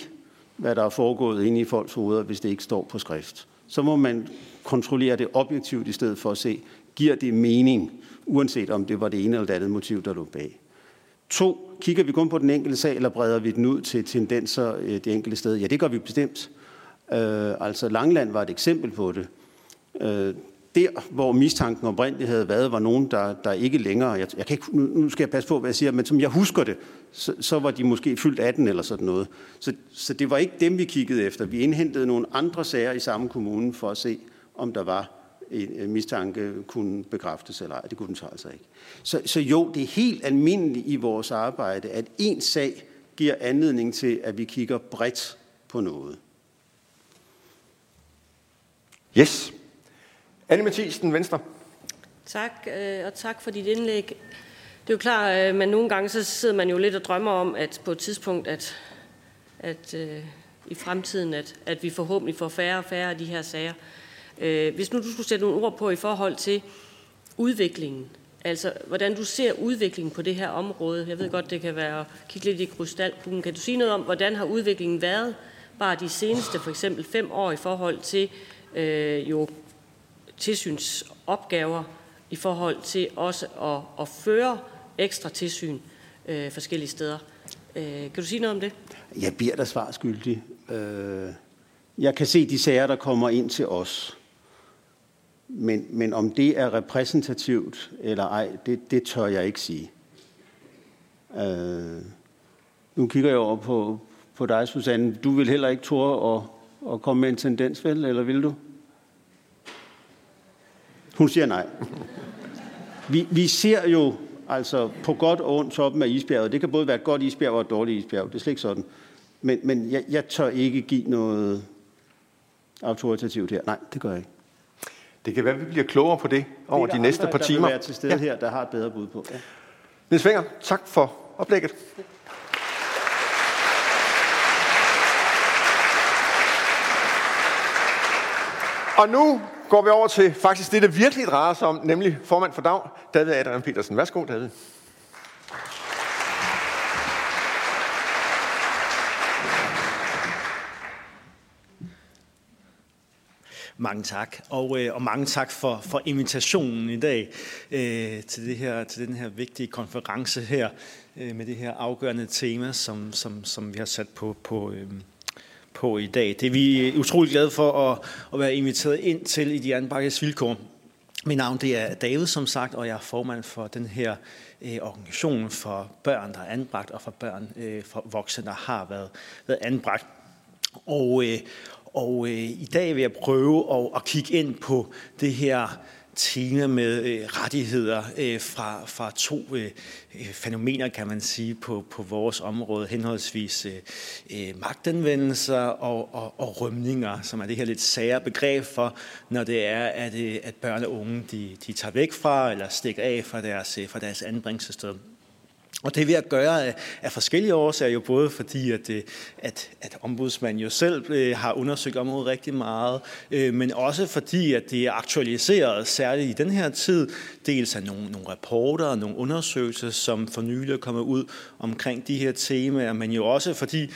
hvad der er foregået inde i folks hoveder, hvis det ikke står på skrift. Så må man kontrollere det objektivt i stedet for at se, giver det mening? Uanset om det var det ene eller det andet motiv, der lå bag. To, kigger vi kun på den enkelte sag, eller breder vi den ud til tendenser øh, det enkelte sted? Ja, det gør vi bestemt. Øh, altså Langland var et eksempel på det. Øh, der, hvor mistanken oprindeligt havde været, var nogen, der, der ikke længere, jeg, jeg kan ikke, nu skal jeg passe på, hvad jeg siger, men som jeg husker det, så, så var de måske fyldt 18 eller sådan noget. Så, så det var ikke dem, vi kiggede efter. Vi indhentede nogle andre sager i samme kommune for at se, om der var en mistanke kunne bekræftes eller ej. Det kunne den så altså ikke. Så, så jo, det er helt almindeligt i vores arbejde, at en sag giver anledning til, at vi kigger bredt på noget. Yes. Anne Mathisen, Venstre. Tak, øh, og tak for dit indlæg. Det er jo klart, at man nogle gange så sidder man jo lidt og drømmer om, at på et tidspunkt, at, at øh, i fremtiden, at, at vi forhåbentlig får færre og færre af de her sager. Øh, hvis nu du skulle sætte nogle ord på i forhold til udviklingen, altså hvordan du ser udviklingen på det her område. Jeg ved godt, det kan være at kigge lidt i krystalkuglen. Kan du sige noget om, hvordan har udviklingen været bare de seneste for eksempel fem år i forhold til øh, jo tilsynsopgaver i forhold til også at, at føre ekstra tilsyn øh, forskellige steder. Øh, kan du sige noget om det? Jeg bliver da svar skyldig. Øh, jeg kan se de sager, der kommer ind til os. Men, men om det er repræsentativt eller ej, det, det tør jeg ikke sige. Øh, nu kigger jeg over på, på dig, Susanne. Du vil heller ikke tåre at, at komme med en tendens, vel? Eller vil du? Hun siger nej. Vi, vi ser jo altså på godt og ondt toppen af isbjerget. Det kan både være et godt isbjerg og et dårligt isbjerg. Det er slet ikke sådan. Men, men jeg, jeg tør ikke give noget autoritativt her. Nej, det gør jeg ikke. Det kan være, at vi bliver klogere på det over de næste par timer. Der vil være til stede ja. her, der har et bedre bud på. Ja. Niels Wenger, tak for oplægget. Og nu går vi over til faktisk det, det virkelig drejer sig om, nemlig formand for DAG, David Adrian Petersen. Værsgo, David. Mange tak, og, øh, og mange tak for, for invitationen i dag øh, til, det her, til den her vigtige konference her øh, med det her afgørende tema, som, som, som vi har sat på, på, øh, på i dag. Det er vi øh, utrolig glade for at, at være inviteret ind til i de anbakkes vilkår. Mit navn det er David, som sagt, og jeg er formand for den her øh, organisation for børn, der er anbragt, og for børn øh, for voksne, der har været, været anbragt. Og, øh, og øh, i dag vil jeg prøve at, at kigge ind på det her tema med øh, rettigheder øh, fra, fra to øh, øh fænomener, kan man sige, på, på vores område, henholdsvis øh, øh, magtanvendelser og, og, og rømninger, som er det her lidt sære begreb for, når det er, at, øh, at børn og unge de, de tager væk fra eller stikker af fra deres, øh, fra deres anbringelsessted. Og det er ved at gøre af, af forskellige årsager, jo både fordi, at, øh, at, at ombudsmanden jo selv øh, har undersøgt området rigtig meget, øh, men også fordi, at det er aktualiseret, særligt i den her tid, dels af nogle, nogle rapporter og nogle undersøgelser, som for nylig er kommet ud omkring de her temaer, men jo også fordi,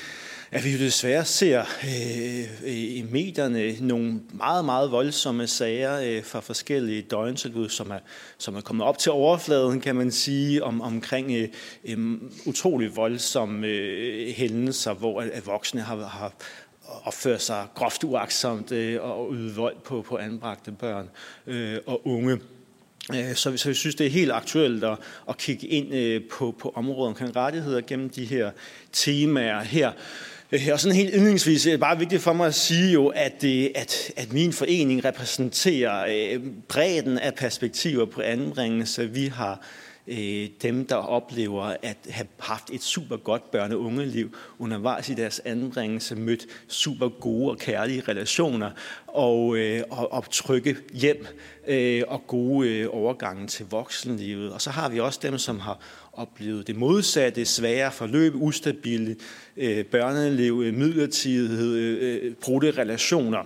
at vi jo desværre ser øh, i medierne nogle meget, meget voldsomme sager øh, fra forskellige døgntilbud, som er, som er kommet op til overfladen, kan man sige, om, omkring øh, øh, utrolig voldsomme øh, hændelser, hvor øh, at, voksne har, har opført sig groft uaksomt øh, og ydet vold på, på anbragte børn øh, og unge. Øh, så, så jeg synes, det er helt aktuelt at, at kigge ind øh, på, på området omkring rettigheder gennem de her temaer her. Øh, og sådan helt indlægsvis er øh, det bare vigtigt for mig at sige jo, at, det, at, at min forening repræsenterer bredden af perspektiver på anbringelse. Vi har dem, der oplever at have haft et super godt børne- og ungeliv undervejs i deres anbringelse, mødt super gode og kærlige relationer og, og, og trygge hjem og gode overgange til voksenlivet. Og så har vi også dem, som har oplevet det modsatte, svære forløb, ustabile øh, børneliv, øh, midlertidighed, øh, øh brudte relationer.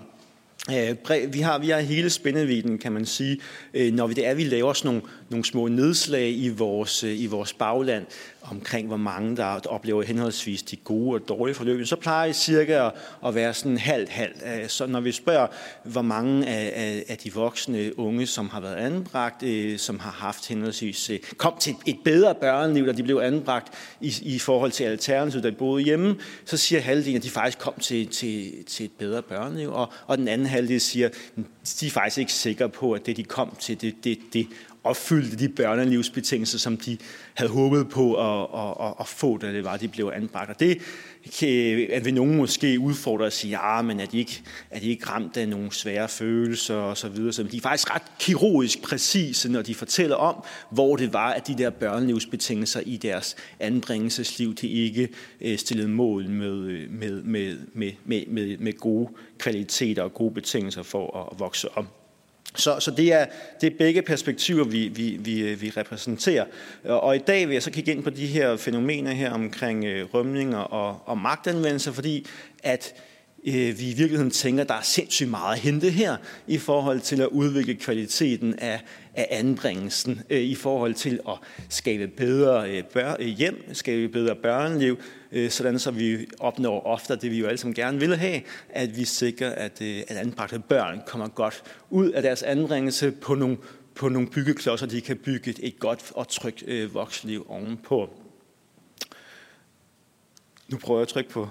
Øh, vi har, vi har hele spændeviden, kan man sige, øh, når vi, det er, vi laver sådan nogle, nogle små nedslag i vores, i vores bagland omkring, hvor mange der oplever henholdsvis de gode og dårlige forløb, så plejer det cirka at være sådan halvt-halvt. Øh, så når vi spørger, hvor mange af, af de voksne unge, som har været anbragt, øh, som har haft henholdsvis, øh, kom til et bedre børneliv, da de blev anbragt i, i forhold til alternativet, da de boede hjemme, så siger halvdelen, at de faktisk kom til, til, til et bedre børneliv, og, og den anden halvdel siger, at de er faktisk ikke sikre på, at det, de kom til, det, det, det opfyldte de børnelivsbetingelser, som de havde håbet på at, at, at, at få, da det var, de blev anbragt. Og det at vil nogen måske udfordre og sige, ja, men er de, ikke, er de ikke ramt af nogle svære følelser og så videre. Så de er faktisk ret kirurgisk præcise, når de fortæller om, hvor det var, at de der børnelivsbetingelser i deres anbringelsesliv, de ikke øh, stillede mål med, med, med, med, med, med, med gode kvaliteter og gode betingelser for at vokse op. Så, så det, er, det er begge perspektiver, vi, vi, vi, vi repræsenterer. Og i dag vil jeg så kigge ind på de her fænomener her omkring øh, rømninger og, og magtanvendelse, fordi at øh, vi i virkeligheden tænker, at der er sindssygt meget at hente her i forhold til at udvikle kvaliteten af, af anbringelsen, øh, i forhold til at skabe bedre øh, bør, øh, hjem, skabe bedre børneliv, Øh, sådan så vi opnår ofte det, vi jo alle sammen gerne vil have, at vi sikrer, at, øh, at anbragte børn kommer godt ud af deres anbringelse på nogle, på nogle byggeklodser, de kan bygge et godt og trygt øh, voksenliv ovenpå. Nu prøver jeg at trykke på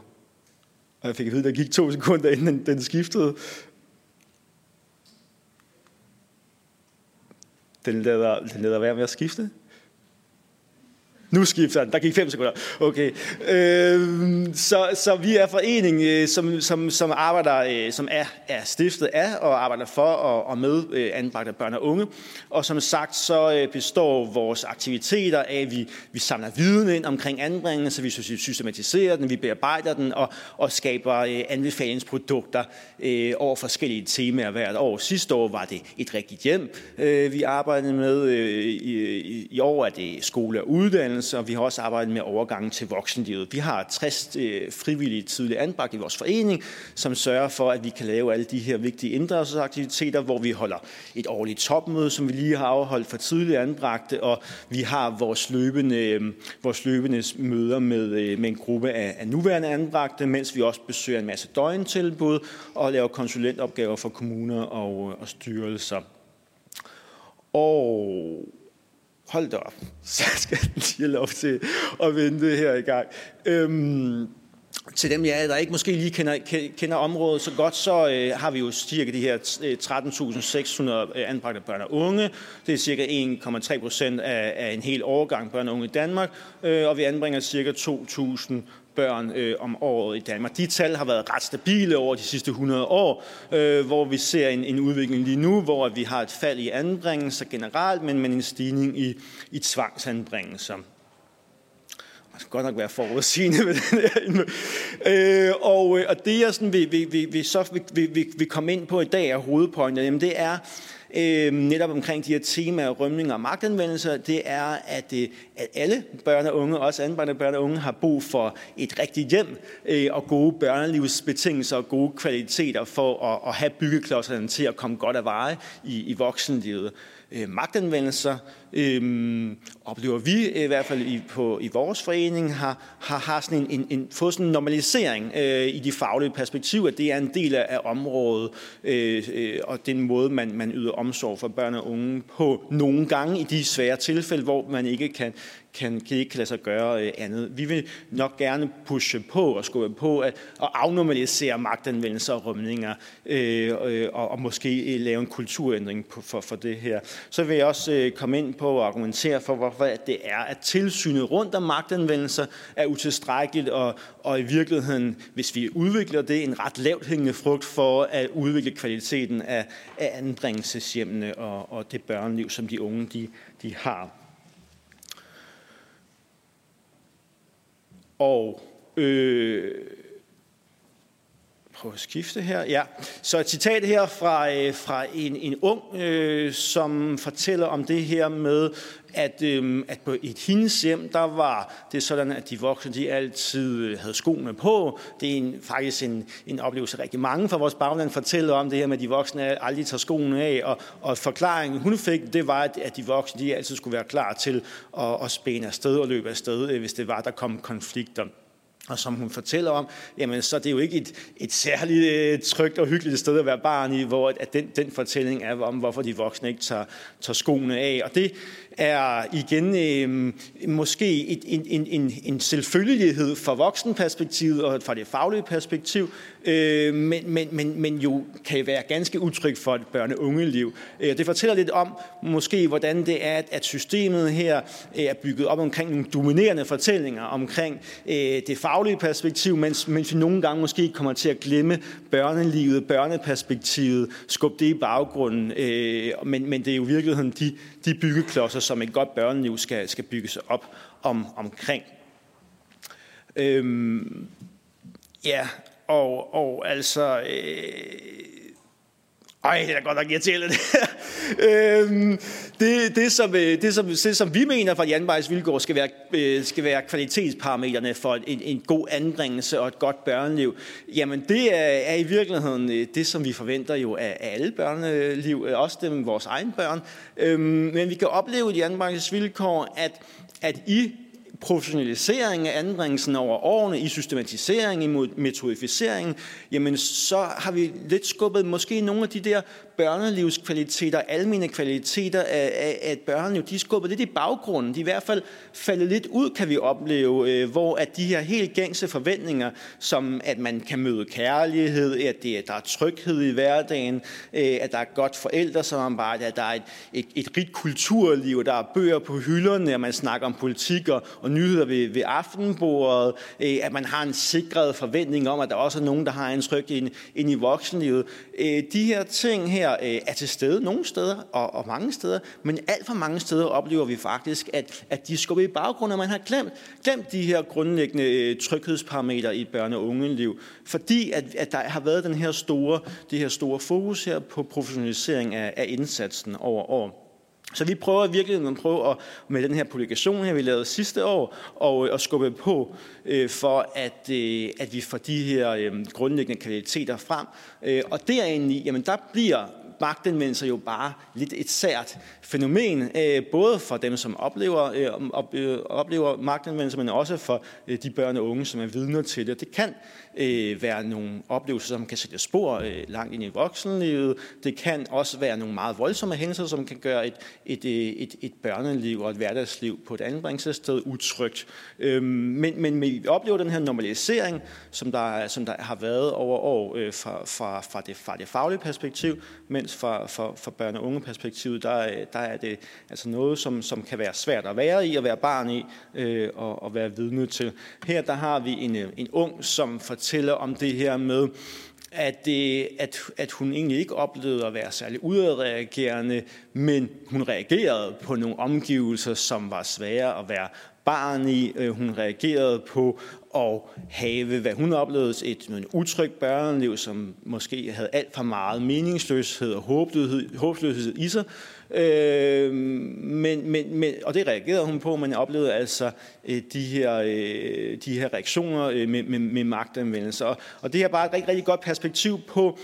og jeg fik at vide, at der gik to sekunder, inden den, den skiftede. Den lader, den lader være med at skifte. Nu skifter den. Der gik fem sekunder. Okay. Øh, så, så vi er forening, øh, som, som, som arbejder, øh, som er, er stiftet af og arbejder for og, og med øh, anbragte børn og unge. Og som sagt, så øh, består vores aktiviteter af, at vi, vi samler viden ind omkring anbringelse, vi systematiserer den, vi bearbejder den og, og skaber øh, anbefalingsprodukter øh, over forskellige temaer hvert år. Sidste år var det et rigtigt hjem, øh, vi arbejdede med. Øh, i, i, I år er det skole og uddannelse uddannelse, og vi har også arbejdet med overgangen til voksenlivet. Vi har 60 øh, frivillige tidlige anbragt i vores forening, som sørger for, at vi kan lave alle de her vigtige inddragelsesaktiviteter, hvor vi holder et årligt topmøde, som vi lige har afholdt for tidlige anbragte, og vi har vores løbende, øh, vores løbende møder med, øh, med en gruppe af, af nuværende anbragte, mens vi også besøger en masse døgntilbud og laver konsulentopgaver for kommuner og, øh, og styrelser. Og hold da op, så skal den lige lov til at vente her i gang. Øhm, til dem, ja, der ikke måske lige kender, kender området så godt, så øh, har vi jo cirka de her øh, 13.600 øh, anbragte børn og unge. Det er cirka 1,3 procent af, af en hel årgang børn og unge i Danmark, øh, og vi anbringer cirka 2.000 børn øh, om året i Danmark. De tal har været ret stabile over de sidste 100 år, øh, hvor vi ser en, en udvikling lige nu, hvor vi har et fald i anbringelser generelt, men men en stigning i, i tvangsanbringelser. Man skal godt nok være forudsigende med den her. Øh, og, øh, og det, jeg sådan vil, vil, vil, vil, så vil, vil, vil komme ind på i dag af hovedpointet, jamen det er, øh, netop omkring de her temaer, rømning og magtanvendelse, det er, at, øh, at alle børn og unge, også anbragte børn og unge, har brug for et rigtigt hjem øh, og gode børnelivsbetingelser og gode kvaliteter for at, at have byggeklodserne til at komme godt af veje i, i voksenlivet øh, magtanvendelser, øh, oplever vi øh, i hvert fald i, på, i vores forening, har, har, har sådan en, en, en, fået sådan en normalisering øh, i de faglige perspektiver. Det er en del af, af området, øh, øh, og den måde, man, man yder omsorg for børn og unge på nogle gange i de svære tilfælde, hvor man ikke kan, kan, kan ikke lade sig gøre øh, andet. Vi vil nok gerne pushe på og skubbe på at, at afnormalisere magtanvendelse og rømninger, øh, øh, og, og måske øh, lave en kulturændring på, for, for det her. Så vil jeg også øh, komme ind på og argumentere for, hvorfor det er, at tilsynet rundt om magtanvendelser er utilstrækkeligt, og, og i virkeligheden, hvis vi udvikler det, en ret lavt hængende frugt for at udvikle kvaliteten af, af anbringelseshjemmene og, og det børneliv, som de unge de, de har. Og øh, prøv at skifte her. Ja. Så et citat her fra, øh, fra en, en ung, øh, som fortæller om det her med, at, øh, at på et hendes hjem, der var det sådan, at de voksne de altid øh, havde skoene på. Det er en, faktisk en, en oplevelse, rigtig mange fra vores bagland fortæller om det her med, at de voksne aldrig tager skoene af. Og, og forklaringen, hun fik, det var, at, at de voksne de altid skulle være klar til at, at spænde afsted og løbe afsted, øh, hvis det var, der kom konflikter. Og som hun fortæller om, jamen så er det jo ikke et, et særligt øh, trygt og hyggeligt sted at være barn i, hvor at den, den fortælling er om, hvorfor de voksne ikke tager, tager skoene af. Og det er igen øh, måske et, en, en, en, en selvfølgelighed fra voksenperspektivet og fra det faglige perspektiv, øh, men, men, men, men jo kan være ganske utryg for et børne- unge liv. Øh, det fortæller lidt om måske, hvordan det er, at systemet her øh, er bygget op omkring nogle dominerende fortællinger omkring øh, det faglige perspektiv, mens, mens vi nogle gange måske kommer til at glemme børnelivet, børneperspektivet, skubbe det i baggrunden. Øh, men, men det er jo i virkeligheden de, de byggeklodser, som et godt børneliv skal, skal bygges op om, omkring. Øhm, ja, og, og altså... Øh, ej, det er godt nok irriterende det øhm, det, det, som, øh, det, som, det, som vi mener fra Janvejs Vilgård skal være, øh, skal være kvalitetsparametrene for en, en god anbringelse og et godt børneliv, jamen det er, er i virkeligheden øh, det, som vi forventer jo af, af alle børneliv, også dem vores egne børn. Øhm, men vi kan opleve i Janvejs Vilkår, at, at i professionalisering af anbringelsen over årene, i systematisering, i metodificering, jamen så har vi lidt skubbet måske nogle af de der børnelivskvaliteter, almene kvaliteter af, af, af et børneliv, de er skubbet lidt i baggrunden. De er i hvert fald faldet lidt ud, kan vi opleve, øh, hvor at de her helt gængse forventninger, som at man kan møde kærlighed, at, det, at der er tryghed i hverdagen, øh, at der er godt forældresamarbejde, at der er et, et, et rigt kulturliv, der er bøger på hylderne, og man snakker om politik og, og nyheder ved, ved aftenbordet, øh, at man har en sikret forventning om, at der også er nogen, der har en tryg ind, ind i voksenlivet. Øh, de her ting her øh, er til stede nogle steder og, og mange steder, men alt for mange steder oplever vi faktisk, at, at de skubber i baggrunden, og man har glemt, glemt de her grundlæggende øh, tryghedsparametre i børne- og ungeliv, fordi at, at der har været den her store, det her store fokus her på professionalisering af, af indsatsen over år. Så vi prøver virkelig at prøve at, med den her publikation her, vi lavede sidste år, og, øh, og skubbe på øh, for, at, øh, at vi får de her øh, grundlæggende kvaliteter frem. Øh, og derinde, jamen der bliver magtanvendelse jo bare lidt et sært fænomen, øh, både for dem, som oplever, øh, op, øh, oplever magtanvendelse, men også for øh, de børn og unge, som er vidner til det. Det kan øh, være nogle oplevelser, som kan sætte spor øh, langt ind i voksenlivet. Det kan også være nogle meget voldsomme hændelser, som kan gøre et, et, øh, et, et børneliv og et hverdagsliv på et anbringelsessted utrygt. Øh, men, men vi oplever den her normalisering, som der, som der har været over år øh, fra, fra, fra, det, fra det faglige perspektiv, mens fra, fra, fra børn- og unge perspektivet, der, øh, der er det altså noget, som, som kan være svært at være i, at være barn i øh, og, og være vidne til. Her der har vi en, øh, en ung, som fortæller fortæller om det her med, at, det, at, at hun egentlig ikke oplevede at være særlig udadreagerende, men hun reagerede på nogle omgivelser, som var svære at være barn i. Øh, hun reagerede på at have, hvad hun oplevede, et et utrygt børneliv, som måske havde alt for meget meningsløshed og håbløshed, håbløshed i sig. Øh, men, men, men, og det reagerede hun på, men jeg oplevede altså øh, de, her, øh, de her reaktioner øh, med, med, med magtanvendelse. Og, og det er bare et rigtig, rigtig godt perspektiv på,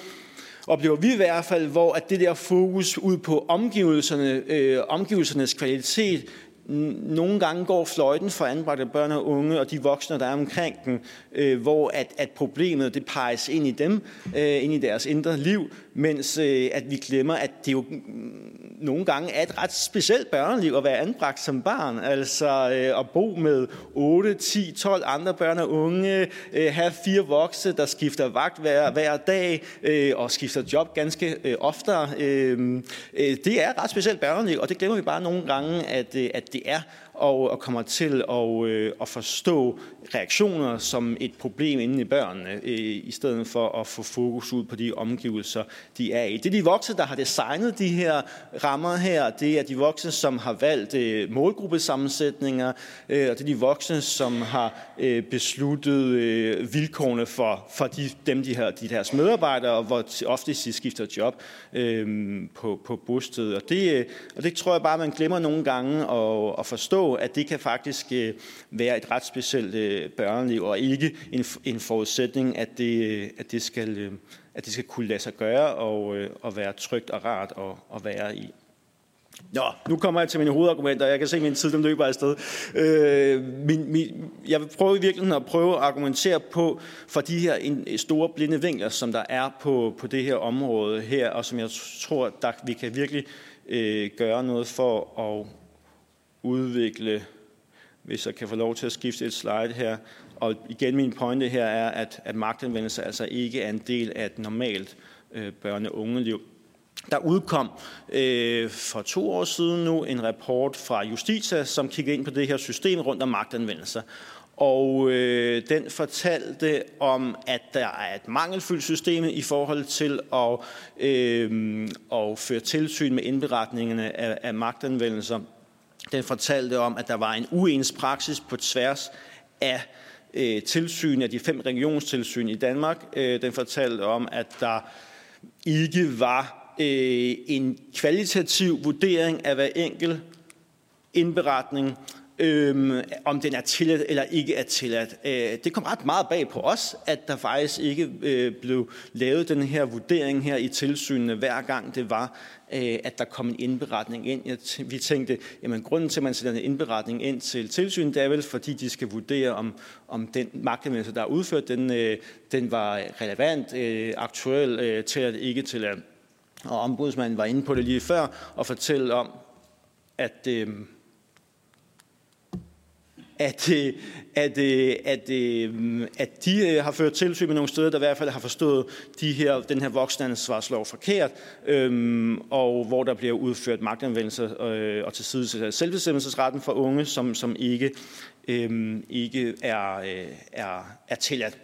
oplever vi i hvert fald, hvor at det der fokus ud på omgivelserne, øh, omgivelsernes kvalitet, nogle gange går fløjten for anbragte børn og unge og de voksne, der er omkring dem, øh, hvor at, at problemet det peges ind i dem, øh, ind i deres indre liv, mens øh, at vi glemmer, at det jo mm, nogle gange er et ret specielt børneliv at være anbragt som barn. Altså øh, at bo med 8, 10, 12 andre børn og unge, øh, have fire voksne, der skifter vagt hver, hver dag øh, og skifter job ganske øh, oftere. Øh, øh, det er et ret specielt børneliv, og det glemmer vi bare nogle gange, at, øh, at det er og, og kommer til at, øh, at forstå reaktioner som et problem inde i børnene, øh, i stedet for at få fokus ud på de omgivelser, de er i. Det er de voksne, der har designet de her rammer her. Det er de voksne, som har valgt øh, målgruppesammensætninger, øh, og det er de voksne, som har øh, besluttet øh, vilkårene for, for de, dem, de her, de deres medarbejdere, hvor ofte de skifter job øh, på, på bostedet. Og det, øh, og det tror jeg bare, man glemmer nogle gange at, at forstå, at det kan faktisk øh, være et ret specielt øh, børneliv, og ikke en, en forudsætning, at det, øh, at det skal... Øh, at det skal kunne lade sig gøre og, øh, og være trygt og rart at, at være i. Nå, nu kommer jeg til mine hovedargumenter. Jeg kan se, at min tid den løber afsted. Øh, min, min, jeg vil prøve i virkeligheden at prøve at argumentere på for de her store blinde vinkler, som der er på, på det her område her, og som jeg tror, der vi kan virkelig øh, gøre noget for at udvikle, hvis jeg kan få lov til at skifte et slide her. Og igen, min pointe her er, at, at magtanvendelse altså ikke er en del af et normalt øh, børne- og ungeliv. Der udkom øh, for to år siden nu en rapport fra Justitia, som kiggede ind på det her system rundt om magtanvendelser. Og øh, den fortalte om, at der er et mangelfuldt system i forhold til at, øh, at føre tilsyn med indberetningerne af, af magtanvendelser. Den fortalte om, at der var en uens praksis på tværs af øh, tilsyn af de fem regionstilsyn i Danmark. Øh, den fortalte om, at der ikke var øh, en kvalitativ vurdering af hver enkelt indberetning, Øhm, om den er tilladt eller ikke er tilladt. Øh, det kom ret meget bag på os, at der faktisk ikke øh, blev lavet den her vurdering her i tilsynene, hver gang det var, øh, at der kom en indberetning ind. Jeg vi tænkte, jamen grunden til, at man sætter en indberetning ind til tilsynet, det er vel, fordi de skal vurdere, om, om den magtanvendelse, der er udført, den, øh, den var relevant, øh, aktuel, øh, til at ikke tilladt. og ombudsmanden var inde på det lige før, og fortælle om, at, øh, at, øh, at, øh, at, øh, at de har ført tilsyn med nogle steder, der i hvert fald har forstået de her, den her voksenansvarslov forkert, øhm, og hvor der bliver udført magtanvendelse øh, og til side selvbestemmelsesretten for unge, som, som ikke, øhm, ikke er, øh, er, er tilladt.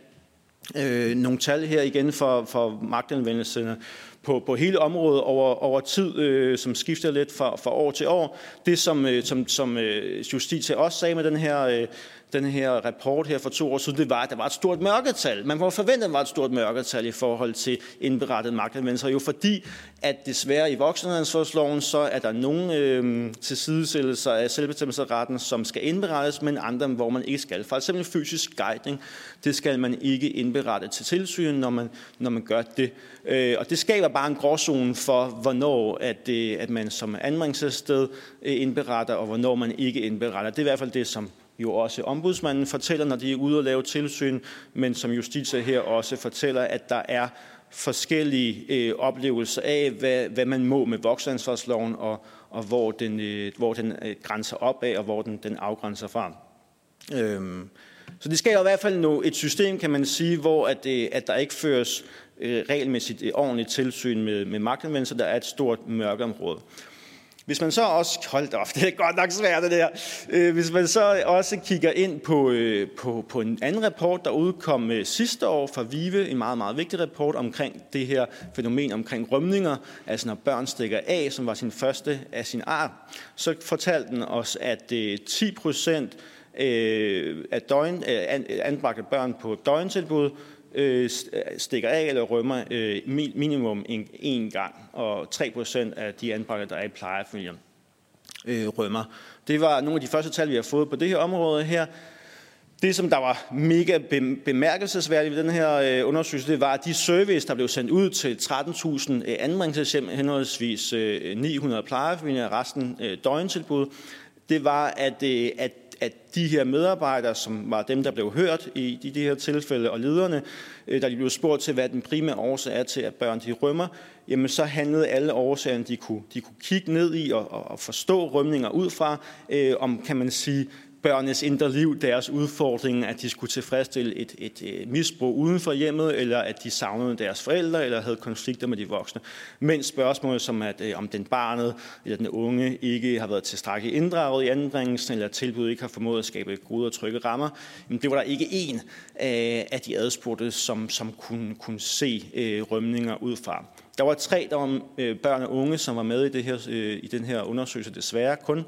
Øh, nogle tal her igen for, for magtanvendelserne på, på hele området over, over tid, øh, som skifter lidt fra, fra år til år. Det, som, øh, som, som øh, Justitia også sagde med den her øh, den her rapport her for to år siden, det var, at der var et stort mørketal. Man var forvente, at der var et stort mørketal i forhold til indberettet magtanvendelser, jo fordi, at desværre i voksenansvarsloven, så er der nogle øh, tilsidesættelser af selvbestemmelsesretten, som skal indberettes, men andre, hvor man ikke skal. For eksempel fysisk guiding, det skal man ikke indberette til tilsyn, når man, når man gør det. Øh, og det skaber bare en gråzone for, hvornår at, det, at man som anbringelsessted øh, indberetter, og hvornår man ikke indberetter. Det er i hvert fald det, som jo også ombudsmanden fortæller, når de er ude og lave tilsyn, men som justitia her også fortæller, at der er forskellige øh, oplevelser af, hvad, hvad man må med voksenansvarsloven, og, og hvor den, øh, hvor den øh, grænser op af, og hvor den, den afgrænser fra. Øhm, så det skal jo i hvert fald nu et system, kan man sige, hvor at, øh, at der ikke føres øh, regelmæssigt øh, ordentligt tilsyn med, med magtanvendelse. Der er et stort mørkeområde. Hvis man så også, hold op, det er godt nok svært det der. Øh, hvis man så også kigger ind på, øh, på, på en anden rapport, der udkom øh, sidste år fra VIVE, en meget, meget vigtig rapport omkring det her fænomen omkring rømninger, altså når børn stikker af, som var sin første af sin art, så fortalte den os, at øh, 10 procent øh, af døgn, øh, anbragte børn på døgntilbud øh, stikker af eller rømmer øh, minimum en, en gang, og 3% af de anbragte, der er i plejefamilier, øh, rømmer. Det var nogle af de første tal, vi har fået på det her område her. Det, som der var mega bemærkelsesværdigt ved den her øh, undersøgelse, det var, at de surveys, der blev sendt ud til 13.000 øh, anbringelseshjem, henholdsvis øh, 900 plejefamilier og resten døgntilbud, det var, at, at at de her medarbejdere, som var dem, der blev hørt i de, de her tilfælde, og lederne, øh, de blev spurgt til, hvad den primære årsag er til, at børn de rømmer, jamen så handlede alle årsagerne, de kunne, de kunne kigge ned i og, og forstå rømninger ud fra, øh, om, kan man sige, børnenes indre liv, deres udfordring, at de skulle tilfredsstille et, et, et misbrug uden for hjemmet, eller at de savnede deres forældre, eller havde konflikter med de voksne. Men spørgsmålet som, at øh, om den barnet eller den unge ikke har været tilstrækkeligt inddraget i anbringelsen, eller tilbud ikke har formået at skabe gode og trygge rammer, jamen det var der ikke en øh, af de adspurgte, som, som kunne, kunne se øh, rømninger ud fra. Der var tre der var, øh, børn og unge, som var med i, det her, øh, i den her undersøgelse, desværre kun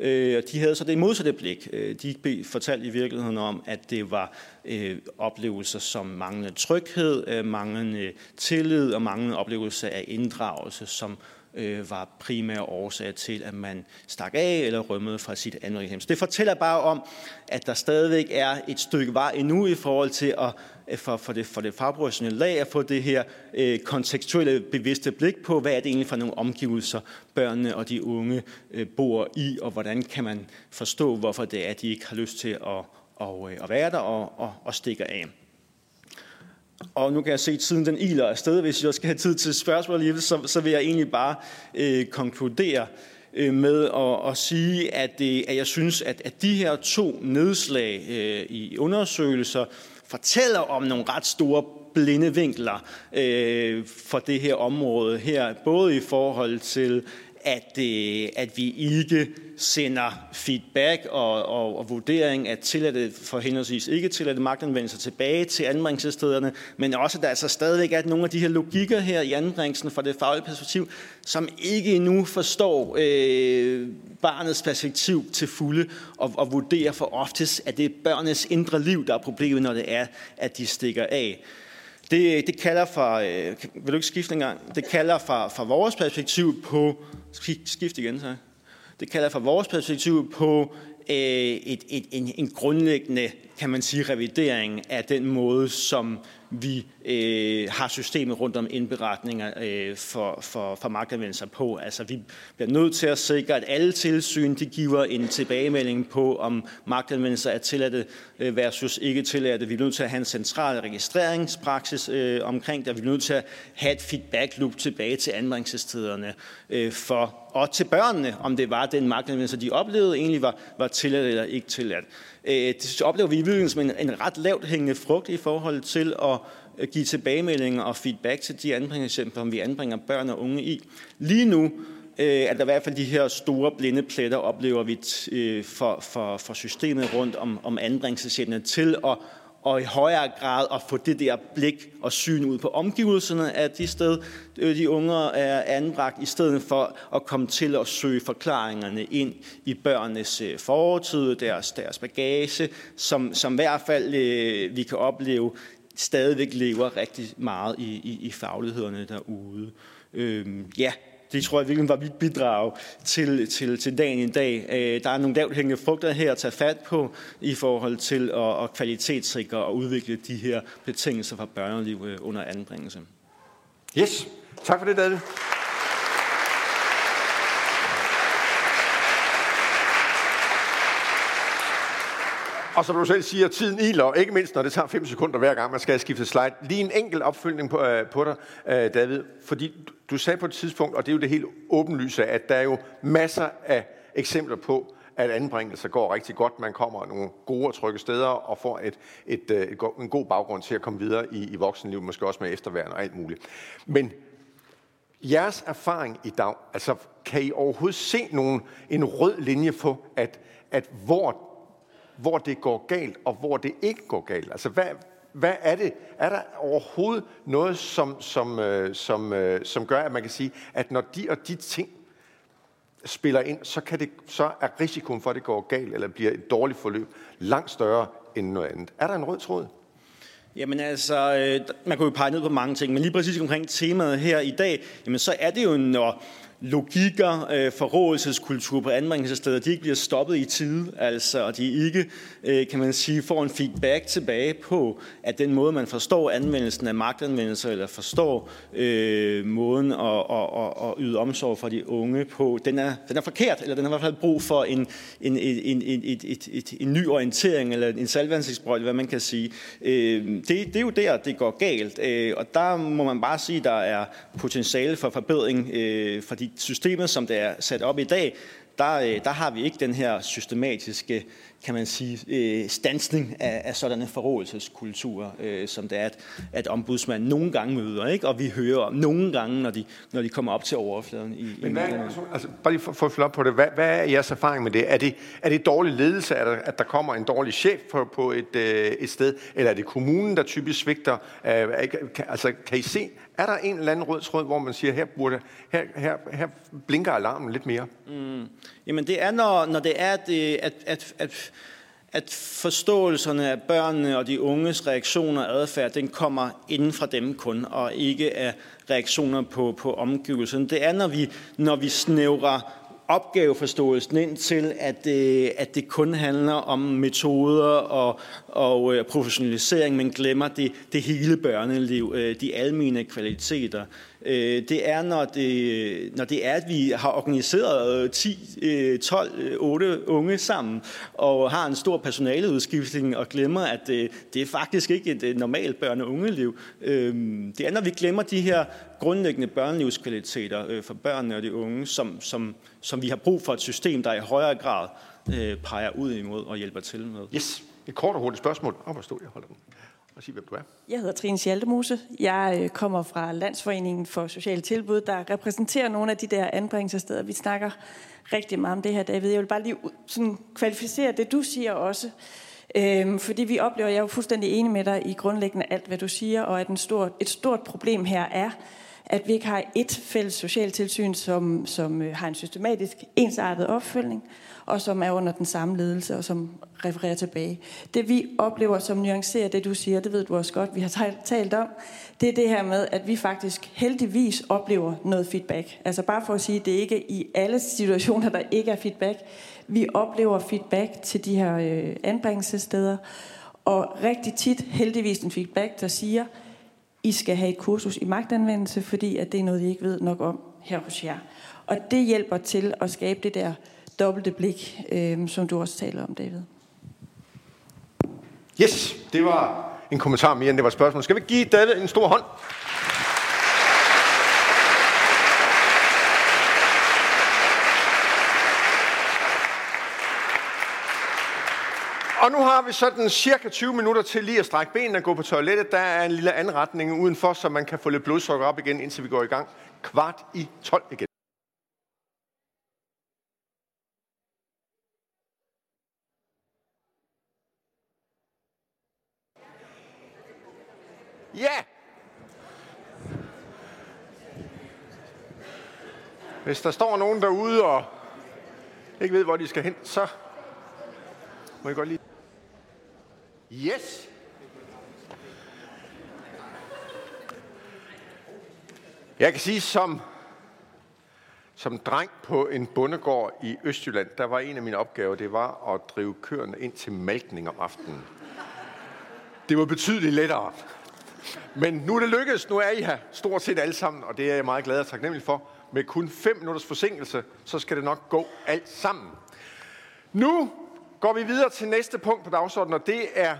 Øh, de havde så det modsatte blik. Øh, de fortalte i virkeligheden om, at det var øh, oplevelser som manglende tryghed, øh, manglende tillid og manglende oplevelse af inddragelse, som, øh, var primære årsag til, at man stak af eller rømmede fra sit hjem. Så det fortæller bare om, at der stadigvæk er et stykke vej endnu i forhold til at øh, for, for, det, for det fagprofessionelle lag at få det her øh, kontekstuelle bevidste blik på, hvad er det egentlig for nogle omgivelser, børnene og de unge øh, bor i, og hvordan kan man forstå, hvorfor det er, at de ikke har lyst til at, og, øh, at være der og, og, og stikke af. Og nu kan jeg se, at tiden den iler afsted. Hvis jeg skal have tid til spørgsmål alligevel, så, så vil jeg egentlig bare øh, konkludere øh, med at, at sige, at, det, at jeg synes, at, at de her to nedslag øh, i undersøgelser fortæller om nogle ret store blinde vinkler øh, for det her område her, både i forhold til at, øh, at vi ikke sender feedback og, og, og vurdering af tilladte for henholdsvis ikke tilladte magtanvendelser tilbage til anbringelsesstederne, men også at der altså stadigvæk er nogle af de her logikker her i anbringelsen fra det faglige perspektiv, som ikke endnu forstår øh, barnets perspektiv til fulde og, og vurderer for oftest, at det er børnenes indre liv, der er problemet, når det er, at de stikker af. Det, det kalder fra, øh, vil du ikke skifte en gang? Det kalder fra, fra vores perspektiv på, skift igen så. Det kalder fra vores perspektiv på øh, et, et, en, en grundlæggende, kan man sige, revidering af den måde, som vi øh, har systemet rundt om indberetninger øh, for, for, for magtanvendelser på. Altså vi bliver nødt til at sikre, at alle tilsyn de giver en tilbagemelding på, om magtanvendelser er tilladte øh, versus ikke tilladte. Vi er nødt til at have en central registreringspraksis øh, omkring det, vi er nødt til at have et feedback loop tilbage til anbringelsestederne øh, for, og til børnene, om det var den magtanvendelse, de oplevede, egentlig var, var tilladt eller ikke tilladt. Øh, det oplever vi i virkeligheden som en, en ret lavt hængende frugt i forhold til at give tilbagemeldinger og feedback til de anbringelsescentre, som vi anbringer børn og unge i. Lige nu øh, er der i hvert fald de her store blinde pletter, oplever vi øh, for, for, for systemet rundt om, om anbringelsescentrene til at og i højere grad at få det der blik og syn ud på omgivelserne af de sted, øh, de unge er anbragt, i stedet for at komme til at søge forklaringerne ind i børnenes øh, fortid, deres, deres bagage, som, som i hvert fald øh, vi kan opleve stadigvæk lever rigtig meget i, i, i faglighederne derude. Øhm, ja, det tror jeg virkelig var mit bidrag til, til, til dagen i dag. Øh, der er nogle lavt hængende frugter her at tage fat på i forhold til at, at kvalitetssikre og udvikle de her betingelser for børneliv øh, under anbringelse. Yes, tak for det, David. Og som du selv siger, tiden iler, ikke mindst når det tager 5 sekunder hver gang, man skal skifte slide. Lige en enkelt opfølgning på, øh, på dig, øh, David. Fordi du sagde på et tidspunkt, og det er jo det helt åbenlyse, at der er jo masser af eksempler på, at anbringelse går rigtig godt. Man kommer nogle gode og trygge steder og får et, et, øh, et, et, en god baggrund til at komme videre i, i voksenlivet, måske også med efterværende og alt muligt. Men jeres erfaring i dag, altså kan I overhovedet se nogen, en rød linje på, at, at hvor hvor det går galt, og hvor det ikke går galt? Altså, hvad, hvad er det? Er der overhovedet noget, som, som, øh, som, øh, som gør, at man kan sige, at når de og de ting spiller ind, så, kan det, så er risikoen for, at det går galt, eller bliver et dårligt forløb, langt større end noget andet. Er der en rød tråd? Jamen altså, øh, man kunne jo pege ned på mange ting, men lige præcis omkring temaet her i dag, jamen så er det jo, når logikker, øh, forrådelseskultur på anbringelsessteder, de ikke bliver stoppet i tide, altså, og de ikke, øh, kan man sige, får en feedback tilbage på, at den måde, man forstår anvendelsen af magtanvendelser, eller forstår øh, måden at, at, at, at yde omsorg for de unge på, den er, den er forkert, eller den har i hvert fald brug for en, en, en, en, et, et, et, en ny orientering, eller en salvansigtsbrøjt, hvad man kan sige. Øh, det, det er jo der, det går galt, øh, og der må man bare sige, der er potentiale for forbedring øh, for systemet, som det er sat op i dag, der, øh, der har vi ikke den her systematiske kan man sige, øh, stansning af, af sådanne forrådelseskulturer, øh, som det er, at, at ombudsmanden nogle gange møder, ikke? og vi hører om nogle gange, når de, når de kommer op til overfladen. I, Men hvad, altså, altså, bare lige for, for at følge op på det, hvad, hvad er jeres erfaring med det? Er det, er det dårlig ledelse, at der, at der kommer en dårlig chef på, på et, øh, et sted, eller er det kommunen, der typisk svigter? Øh, kan, altså, kan I se, er der en eller anden rød tråd, hvor man siger, her, burde, her, her, her blinker alarmen lidt mere? Mm. Jamen det er, når, når det er, at, at, at, at at forståelserne af børnene og de unges reaktioner og adfærd, den kommer inden fra dem kun, og ikke af reaktioner på, på omgivelserne. Det er, når vi, når vi snævrer opgaveforståelsen ind til, at, det, at det kun handler om metoder og, og øh, professionalisering, men glemmer det, det hele børneliv, øh, de almene kvaliteter. Øh, det er, når det, når det er, at vi har organiseret 10, 12, 8 unge sammen, og har en stor personaleudskiftning, og glemmer, at det, det er faktisk ikke et øh, normalt børne- og ungeliv. Øhm, det er, når vi glemmer de her grundlæggende børnelivskvaliteter øh, for børnene og de unge, som, som, som vi har brug for et system, der i højere grad peger ud imod og hjælper til med. Yes. Et kort og hurtigt spørgsmål. Op og stå, jeg holder den. Og sige, hvem du er. Jeg hedder Trine Schaldemose. Jeg øh, kommer fra Landsforeningen for Sociale Tilbud, der repræsenterer nogle af de der anbringelsessteder. Vi snakker rigtig meget om det her, David. Jeg vil bare lige sådan kvalificere det, du siger også. Øhm, fordi vi oplever, jeg er jo fuldstændig enig med dig i grundlæggende alt, hvad du siger, og at en stor, et stort problem her er, at vi ikke har et fælles socialtilsyn, som, som øh, har en systematisk ensartet opfølgning, og som er under den samme ledelse, og som refererer tilbage. Det vi oplever, som nuancerer det, du siger, det ved du også godt, vi har talt om, det er det her med, at vi faktisk heldigvis oplever noget feedback. Altså bare for at sige, det er ikke i alle situationer, der ikke er feedback. Vi oplever feedback til de her øh, anbringelsessteder, og rigtig tit heldigvis en feedback, der siger, I skal have et kursus i magtanvendelse, fordi at det er noget, I ikke ved nok om her hos jer. Og det hjælper til at skabe det der dobbelte blik, øh, som du også taler om, David. Yes, det var en kommentar mere, end det var et spørgsmål. Skal vi give David en stor hånd? Og nu har vi sådan cirka 20 minutter til lige at strække benene og gå på toilettet. Der er en lille anretning udenfor, så man kan få lidt blodsukker op igen, indtil vi går i gang. Kvart i 12 igen. Ja! Hvis der står nogen derude og ikke ved, hvor de skal hen, så må jeg godt lige... Yes! Jeg kan sige, som, som dreng på en bondegård i Østjylland, der var en af mine opgaver, det var at drive køerne ind til malkning om aftenen. Det var betydeligt lettere. Men nu er det lykkedes. Nu er I her stort set alle sammen, og det er jeg meget glad og taknemmelig for. Med kun 5 minutters forsinkelse, så skal det nok gå alt sammen. Nu går vi videre til næste punkt på dagsordenen, og det er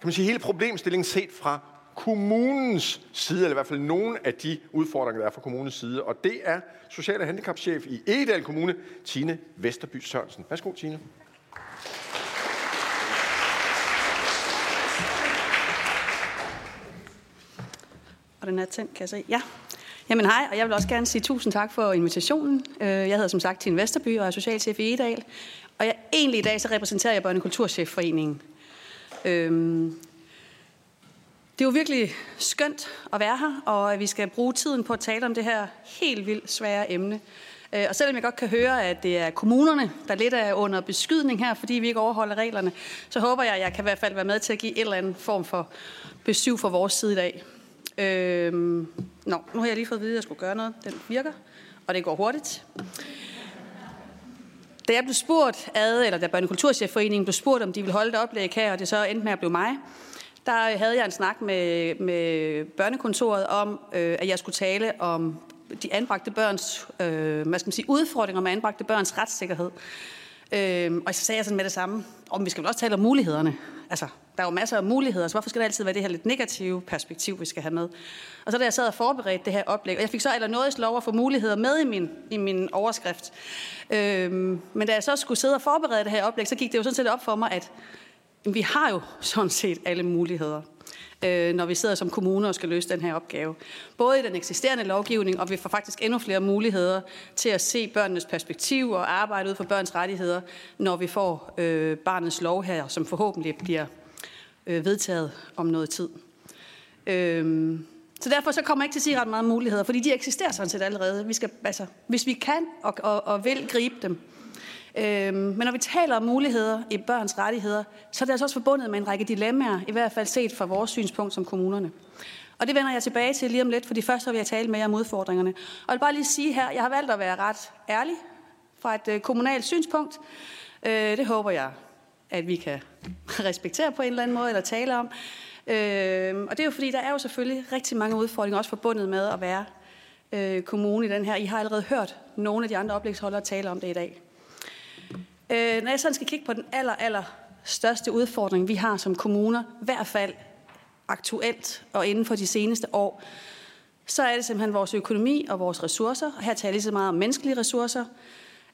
kan man sige, hele problemstillingen set fra kommunens side, eller i hvert fald nogle af de udfordringer, der er fra kommunens side. Og det er Social- og Handicapchef i Egedal Kommune, Tine Vesterby Sørensen. Værsgo, Tine. Og den er tændt, kan jeg se. Ja. Jamen hej, og jeg vil også gerne sige tusind tak for invitationen. Øh, jeg hedder som sagt Tine Vesterby og er socialchef i Edal. Og jeg, egentlig i dag så repræsenterer jeg Børne- og Kulturchefforeningen. Øhm, det er jo virkelig skønt at være her, og at vi skal bruge tiden på at tale om det her helt vildt svære emne. Øh, og selvom jeg godt kan høre, at det er kommunerne, der lidt er under beskydning her, fordi vi ikke overholder reglerne, så håber jeg, at jeg kan i hvert fald være med til at give en eller anden form for besøg fra vores side i dag. Øhm, nå, nu har jeg lige fået at vide, at jeg skulle gøre noget. Den virker, og det går hurtigt. Da jeg blev spurgt ad, eller da Børne- Kulturchefforeningen blev spurgt, om de ville holde et oplæg her, og det så endte med at blive mig, der havde jeg en snak med, med børnekontoret om, øh, at jeg skulle tale om de anbragte børns øh, hvad skal man sige, udfordringer med anbragte børns retssikkerhed. Øh, og så sagde jeg sådan med det samme, om vi skal vel også tale om mulighederne. Altså, der er jo masser af muligheder, så hvorfor skal det altid være det her lidt negative perspektiv, vi skal have med? Og så da jeg sad og forberedte det her oplæg, og jeg fik så eller noget lov at få muligheder med i min, i min overskrift. Øhm, men da jeg så skulle sidde og forberede det her oplæg, så gik det jo sådan set op for mig, at vi har jo sådan set alle muligheder øh, når vi sidder som kommuner og skal løse den her opgave. Både i den eksisterende lovgivning, og vi får faktisk endnu flere muligheder til at se børnenes perspektiv og arbejde ud for børns rettigheder, når vi får øh, barnets lov her, som forhåbentlig bliver øh, vedtaget om noget tid. Øh, så derfor så kommer jeg ikke til at sige ret meget muligheder, fordi de eksisterer sådan set allerede. Vi skal, altså, hvis vi kan og, og, og vil gribe dem, Øhm, men når vi taler om muligheder i børns rettigheder, så er det altså også forbundet med en række dilemmaer, i hvert fald set fra vores synspunkt som kommunerne. Og det vender jeg tilbage til lige om lidt, for de første vil jeg tale med jer om udfordringerne. Og jeg vil bare lige sige her, jeg har valgt at være ret ærlig fra et øh, kommunalt synspunkt. Øh, det håber jeg, at vi kan respektere på en eller anden måde, eller tale om. Øh, og det er jo fordi, der er jo selvfølgelig rigtig mange udfordringer, også forbundet med at være øh, kommune i den her. I har allerede hørt nogle af de andre oplægsholdere tale om det i dag. Øh, når jeg sådan skal kigge på den aller, aller største udfordring, vi har som kommuner, i hvert fald aktuelt og inden for de seneste år, så er det simpelthen vores økonomi og vores ressourcer. Her taler jeg lige så meget om menneskelige ressourcer.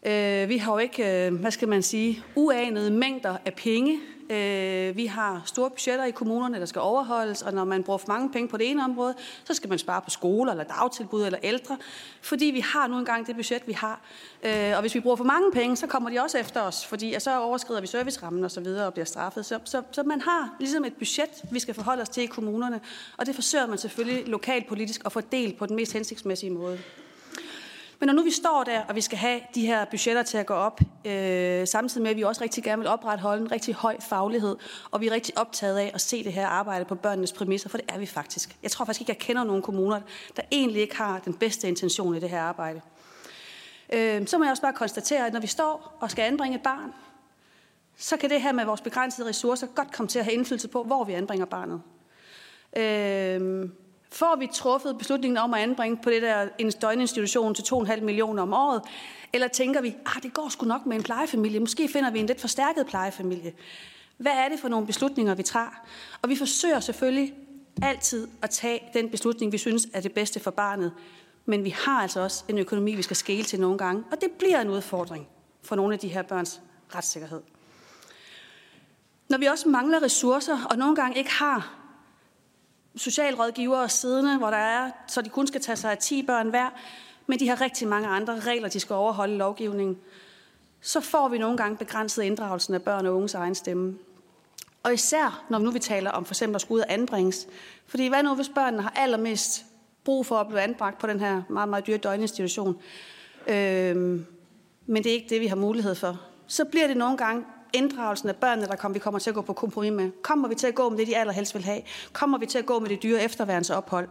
Øh, vi har jo ikke, øh, hvad skal man sige, uanede mængder af penge Øh, vi har store budgetter i kommunerne, der skal overholdes, og når man bruger for mange penge på det ene område, så skal man spare på skoler, eller dagtilbud, eller ældre, fordi vi har nu engang det budget, vi har. Øh, og hvis vi bruger for mange penge, så kommer de også efter os, fordi så overskrider vi servicerammen og så videre og bliver straffet. Så, så, så man har ligesom et budget, vi skal forholde os til i kommunerne, og det forsøger man selvfølgelig lokalt politisk at fordele på den mest hensigtsmæssige måde. Men når nu vi står der, og vi skal have de her budgetter til at gå op, øh, samtidig med, at vi også rigtig gerne vil opretholde en rigtig høj faglighed, og vi er rigtig optaget af at se det her arbejde på børnenes præmisser, for det er vi faktisk. Jeg tror faktisk ikke, jeg kender nogen kommuner, der egentlig ikke har den bedste intention i det her arbejde. Øh, så må jeg også bare konstatere, at når vi står og skal anbringe et barn, så kan det her med vores begrænsede ressourcer godt komme til at have indflydelse på, hvor vi anbringer barnet. Øh, Får vi truffet beslutningen om at anbringe på det der en døgninstitution til 2,5 millioner om året? Eller tænker vi, at det går sgu nok med en plejefamilie. Måske finder vi en lidt forstærket plejefamilie. Hvad er det for nogle beslutninger, vi tager? Og vi forsøger selvfølgelig altid at tage den beslutning, vi synes er det bedste for barnet. Men vi har altså også en økonomi, vi skal skele til nogle gange. Og det bliver en udfordring for nogle af de her børns retssikkerhed. Når vi også mangler ressourcer, og nogle gange ikke har socialrådgivere siddende, hvor der er, så de kun skal tage sig af 10 børn hver, men de har rigtig mange andre regler, de skal overholde i lovgivningen. Så får vi nogle gange begrænset inddragelsen af børn og unges egen stemme. Og især, når nu vi taler om for eksempel at skulle ud og anbringes. Fordi hvad nu, hvis børnene har allermest brug for at blive anbragt på den her meget, meget dyre døgninstitution, øhm, men det er ikke det, vi har mulighed for. Så bliver det nogle gange inddragelsen af børnene, der kommer, vi kommer til at gå på kompromis med? Kommer vi til at gå med det, de allerhelst vil have? Kommer vi til at gå med det dyre efterværensophold?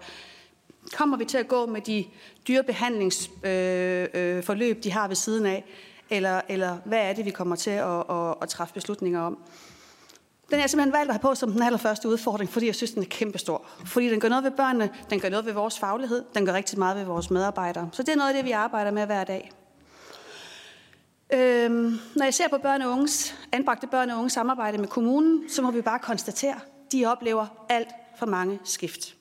Kommer vi til at gå med de dyre behandlingsforløb, øh, øh, de har ved siden af? Eller, eller hvad er det, vi kommer til at, at, at træffe beslutninger om? Den er jeg simpelthen valgt at have på som den allerførste udfordring, fordi jeg synes, den er kæmpestor. Fordi den gør noget ved børnene, den gør noget ved vores faglighed, den gør rigtig meget ved vores medarbejdere. Så det er noget af det, vi arbejder med hver dag. Øhm, når jeg ser på børn og unges, anbragte børn og unges samarbejde med kommunen, så må vi bare konstatere, de oplever alt for mange skift.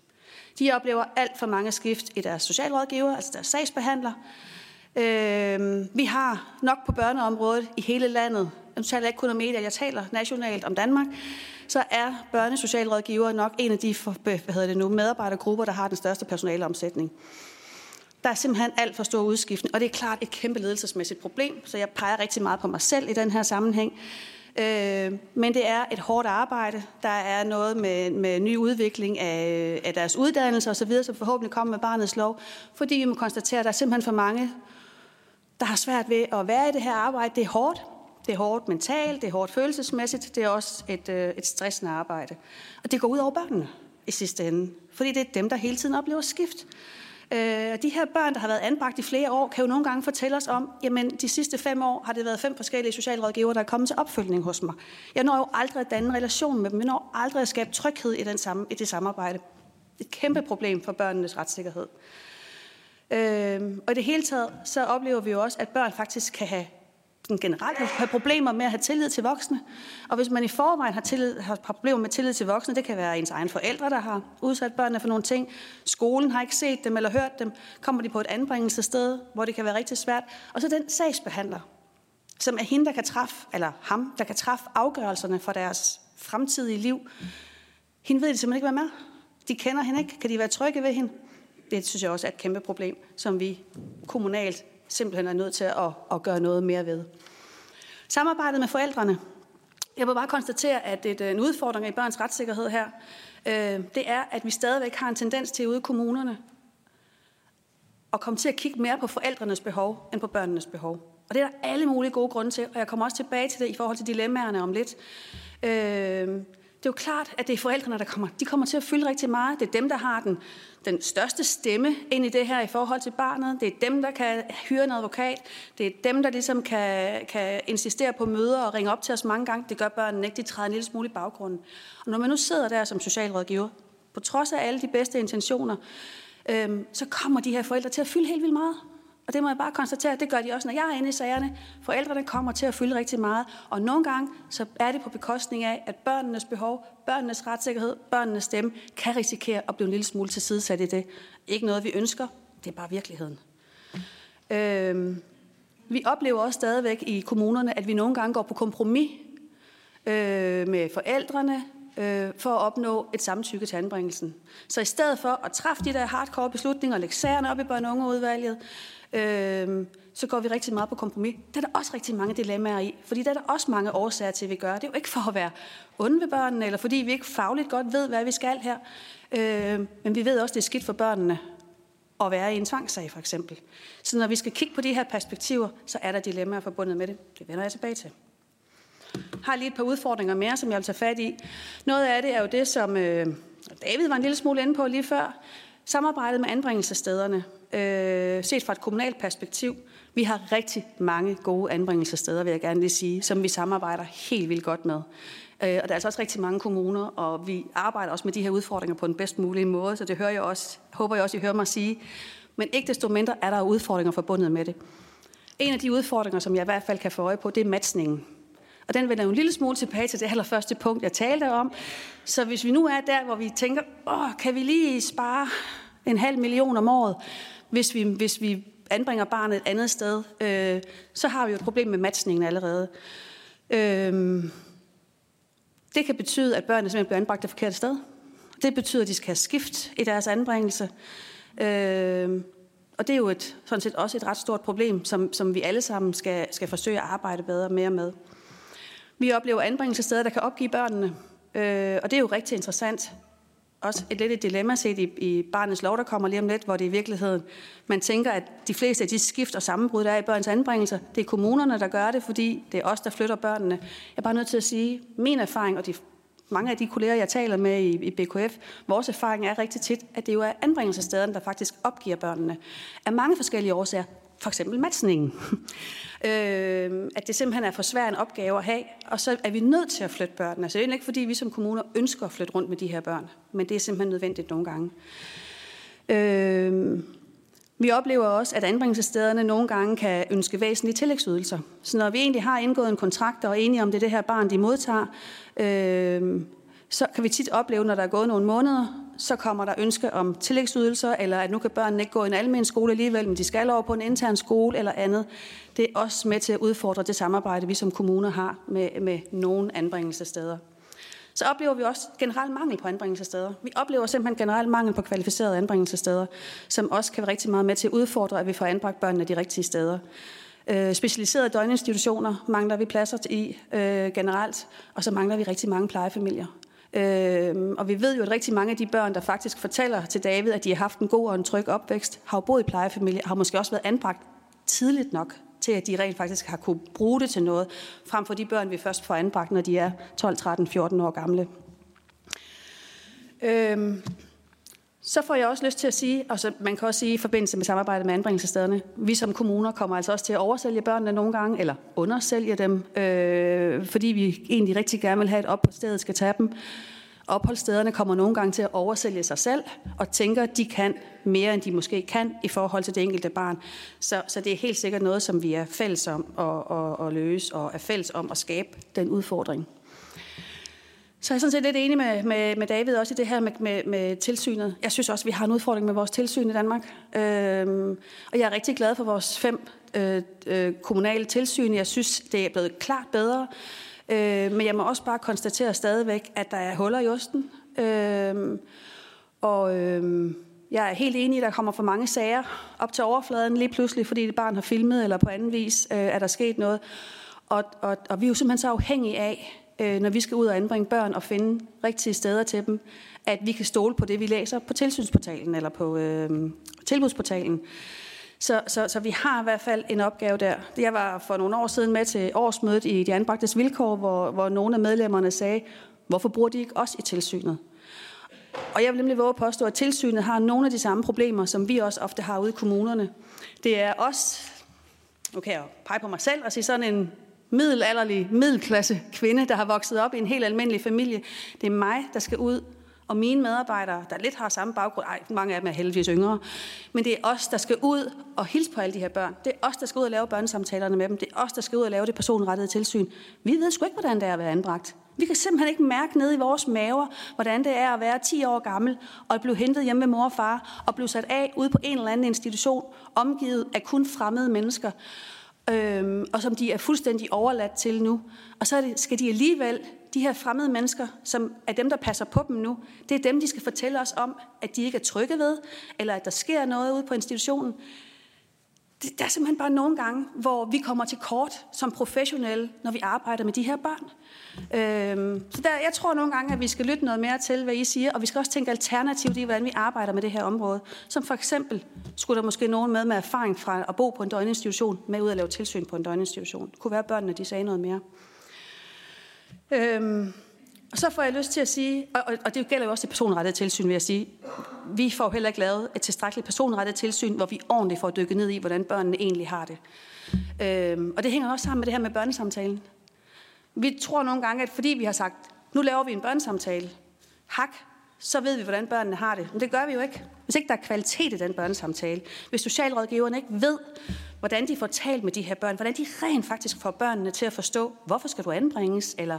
De oplever alt for mange skift i deres socialrådgiver, altså deres sagsbehandler. Øhm, vi har nok på børneområdet i hele landet, jeg taler ikke kun om medier, jeg taler nationalt om Danmark, så er børnesocialrådgiver nok en af de for, hvad hedder det nu, medarbejdergrupper, der har den største personaleomsætning. Der er simpelthen alt for stor udskiftning, og det er klart et kæmpe ledelsesmæssigt problem, så jeg peger rigtig meget på mig selv i den her sammenhæng. Øh, men det er et hårdt arbejde. Der er noget med, med ny udvikling af, af deres uddannelse osv., som forhåbentlig kommer med barnets lov, fordi vi må konstatere, at der er simpelthen for mange, der har svært ved at være i det her arbejde. Det er hårdt. Det er hårdt mentalt, det er hårdt følelsesmæssigt, det er også et, øh, et stressende arbejde. Og det går ud over børnene i sidste ende, fordi det er dem, der hele tiden oplever skift. Øh, de her børn, der har været anbragt i flere år, kan jo nogle gange fortælle os om, jamen de sidste fem år har det været fem forskellige socialrådgivere, der er kommet til opfølgning hos mig. Jeg når jo aldrig at danne en relation med dem. Jeg når aldrig at skabe tryghed i, den samme, i det samarbejde. Et kæmpe problem for børnenes retssikkerhed. Øh, og i det hele taget, så oplever vi jo også, at børn faktisk kan have sådan generelt have problemer med at have tillid til voksne. Og hvis man i forvejen har, tillid, har problemer med tillid til voksne, det kan være ens egen forældre, der har udsat børnene for nogle ting. Skolen har ikke set dem eller hørt dem. Kommer de på et anbringelsessted, hvor det kan være rigtig svært. Og så den sagsbehandler, som er hende, der kan træffe, eller ham, der kan træffe afgørelserne for deres fremtidige liv. Hende ved de simpelthen ikke, hvad med. De kender hende ikke. Kan de være trygge ved hende? Det synes jeg også er et kæmpe problem, som vi kommunalt simpelthen er nødt til at, at gøre noget mere ved. Samarbejdet med forældrene. Jeg vil bare konstatere, at det øh, en udfordring i børns retssikkerhed her. Øh, det er, at vi stadigvæk har en tendens til ude i kommunerne at komme til at kigge mere på forældrenes behov end på børnenes behov. Og det er der alle mulige gode grunde til, og jeg kommer også tilbage til det i forhold til dilemmaerne om lidt. Øh, det er jo klart, at det er forældrene, der kommer. De kommer til at fylde rigtig meget. Det er dem, der har den, den største stemme ind i det her i forhold til barnet. Det er dem, der kan hyre en advokat. Det er dem, der ligesom kan, kan insistere på møder og ringe op til os mange gange. Det gør børnene ikke. De træder en lille smule i baggrunden. Og når man nu sidder der som socialrådgiver, på trods af alle de bedste intentioner, øhm, så kommer de her forældre til at fylde helt vildt meget. Og det må jeg bare konstatere, det gør de også, når jeg er inde i sagerne. Forældrene kommer til at fylde rigtig meget, og nogle gange så er det på bekostning af, at børnenes behov, børnenes retssikkerhed, børnenes stemme kan risikere at blive en lille smule tilsidesat i det. Ikke noget, vi ønsker, det er bare virkeligheden. Øhm, vi oplever også stadigvæk i kommunerne, at vi nogle gange går på kompromis øh, med forældrene, øh, for at opnå et samtykke til anbringelsen. Så i stedet for at træffe de der hardcore beslutninger og lægge sagerne op i børn- og ungeudvalget, øh, så går vi rigtig meget på kompromis. Der er der også rigtig mange dilemmaer i, fordi der er der også mange årsager til, at vi gør. Det er jo ikke for at være onde ved børnene, eller fordi vi ikke fagligt godt ved, hvad vi skal her. Øh, men vi ved også, at det er skidt for børnene at være i en tvangssag, for eksempel. Så når vi skal kigge på de her perspektiver, så er der dilemmaer forbundet med det. Det vender jeg tilbage til har lige et par udfordringer mere, som jeg vil tage fat i. Noget af det er jo det, som øh, David var en lille smule inde på lige før. Samarbejdet med anbringelsestederne, øh, set fra et kommunalt perspektiv. Vi har rigtig mange gode anbringelsessteder, vil jeg gerne lige sige, som vi samarbejder helt vildt godt med. Øh, og der er altså også rigtig mange kommuner, og vi arbejder også med de her udfordringer på den bedst mulige måde, så det hører jeg også, håber jeg også, I hører mig sige. Men ikke desto mindre er der udfordringer forbundet med det. En af de udfordringer, som jeg i hvert fald kan få øje på, det er matchningen. Og den vender jo en lille smule tilbage til det allerførste punkt, jeg talte om. Så hvis vi nu er der, hvor vi tænker, åh, kan vi lige spare en halv million om året, hvis vi, hvis vi anbringer barnet et andet sted, øh, så har vi jo et problem med matchningen allerede. Øh, det kan betyde, at børnene simpelthen bliver anbragt det forkerte sted. Det betyder, at de skal have skift i deres anbringelse. Øh, og det er jo et, sådan set også et ret stort problem, som, som vi alle sammen skal, skal forsøge at arbejde bedre mere med. Vi oplever anbringelsessteder, der kan opgive børnene, øh, og det er jo rigtig interessant. Også et lidt et dilemma set i, i barnets lov, der kommer lige om lidt, hvor det i virkeligheden, man tænker, at de fleste af de skift og sammenbrud, der er i børns anbringelser, det er kommunerne, der gør det, fordi det er os, der flytter børnene. Jeg er bare nødt til at sige, min erfaring, og de, mange af de kolleger, jeg taler med i, i BKF, vores erfaring er rigtig tit, at det jo er anbringelsesstederne, der faktisk opgiver børnene. Af mange forskellige årsager for eksempel matchningen. øh, at det simpelthen er for svær en opgave at have, og så er vi nødt til at flytte børnene. Altså det er ikke, fordi vi som kommuner ønsker at flytte rundt med de her børn, men det er simpelthen nødvendigt nogle gange. Øh, vi oplever også, at anbringelsesstederne nogle gange kan ønske væsentlige tillægsydelser. Så når vi egentlig har indgået en kontrakt og er enige om, det er det her barn, de modtager, øh, så kan vi tit opleve, når der er gået nogle måneder, så kommer der ønske om tillægsydelser, eller at nu kan børnene ikke gå i en almindelig skole alligevel, men de skal over på en intern skole eller andet. Det er også med til at udfordre det samarbejde, vi som kommuner har med, med nogle anbringelsessteder. Så oplever vi også generelt mangel på anbringelsessteder. Vi oplever simpelthen generelt mangel på kvalificerede anbringelsessteder, som også kan være rigtig meget med til at udfordre, at vi får anbragt børnene de rigtige steder. Øh, specialiserede døgninstitutioner mangler vi pladser i øh, generelt, og så mangler vi rigtig mange plejefamilier. Øh, og vi ved jo, at rigtig mange af de børn, der faktisk fortæller til David, at de har haft en god og en tryg opvækst, har jo boet i plejefamilie, har måske også været anbragt tidligt nok til, at de rent faktisk har kunne bruge det til noget, frem for de børn, vi først får anbragt, når de er 12, 13, 14 år gamle. Øhm, så får jeg også lyst til at sige, og så man kan også sige i forbindelse med samarbejdet med anbringelsesstederne, vi som kommuner kommer altså også til at oversælge børnene nogle gange, eller undersælge dem, øh, fordi vi egentlig rigtig gerne vil have et op på stedet, skal tage dem. Opholdsstederne kommer nogle gange til at oversælge sig selv, og tænker, at de kan mere, end de måske kan i forhold til det enkelte barn. Så, så det er helt sikkert noget, som vi er fælles om at, at, at løse, og er fælles om at skabe den udfordring. Så jeg er sådan set lidt enig med, med, med David også i det her med, med, med tilsynet. Jeg synes også, at vi har en udfordring med vores tilsyn i Danmark. Øhm, og jeg er rigtig glad for vores fem øh, øh, kommunale tilsyn. Jeg synes, det er blevet klart bedre. Øh, men jeg må også bare konstatere stadigvæk, at der er huller i osten. Øh, og øh, jeg er helt enig i, at der kommer for mange sager op til overfladen lige pludselig, fordi det barn har filmet, eller på anden vis øh, er der sket noget. Og, og, og vi er jo simpelthen så afhængige af, øh, når vi skal ud og anbringe børn og finde rigtige steder til dem, at vi kan stole på det, vi læser på tilsynsportalen eller på øh, tilbudsportalen. Så, så, så vi har i hvert fald en opgave der. Jeg var for nogle år siden med til årsmødet i de anbragtes vilkår, hvor, hvor nogle af medlemmerne sagde, hvorfor bruger de ikke os i tilsynet? Og jeg vil nemlig våge at påstå, at tilsynet har nogle af de samme problemer, som vi også ofte har ude i kommunerne. Det er os, nu kan jeg pege på mig selv og sige sådan en middelalderlig, middelklasse kvinde, der har vokset op i en helt almindelig familie. Det er mig, der skal ud og mine medarbejdere, der lidt har samme baggrund, ej, mange af dem er heldigvis yngre, men det er os, der skal ud og hilse på alle de her børn. Det er os, der skal ud og lave børnesamtalerne med dem. Det er os, der skal ud og lave det personrettede tilsyn. Vi ved sgu ikke, hvordan det er at være anbragt. Vi kan simpelthen ikke mærke ned i vores maver, hvordan det er at være 10 år gammel og blive hentet hjemme med mor og far og blive sat af ude på en eller anden institution, omgivet af kun fremmede mennesker, øhm, og som de er fuldstændig overladt til nu. Og så det, skal de alligevel, de her fremmede mennesker, som er dem, der passer på dem nu, det er dem, de skal fortælle os om, at de ikke er trygge ved, eller at der sker noget ude på institutionen det, der er simpelthen bare nogle gange, hvor vi kommer til kort som professionelle, når vi arbejder med de her børn. Øhm, så der, jeg tror nogle gange, at vi skal lytte noget mere til, hvad I siger, og vi skal også tænke alternativt i, hvordan vi arbejder med det her område. Som for eksempel skulle der måske nogen med med erfaring fra at bo på en døgninstitution, med ud at lave tilsyn på en døgninstitution. Det kunne være, at børnene de sagde noget mere. Øhm, og så får jeg lyst til at sige, og, og det gælder jo også det personrettede tilsyn, vil jeg sige, vi får heller ikke lavet et tilstrækkeligt personrettet tilsyn, hvor vi ordentligt får dykket ned i, hvordan børnene egentlig har det. Øhm, og det hænger også sammen med det her med børnesamtalen. Vi tror nogle gange, at fordi vi har sagt, nu laver vi en børnesamtale, hak, så ved vi, hvordan børnene har det. Men det gør vi jo ikke. Hvis ikke der er kvalitet i den børnesamtale, hvis socialrådgiverne ikke ved, hvordan de får talt med de her børn, hvordan de rent faktisk får børnene til at forstå, hvorfor skal du anbringes, eller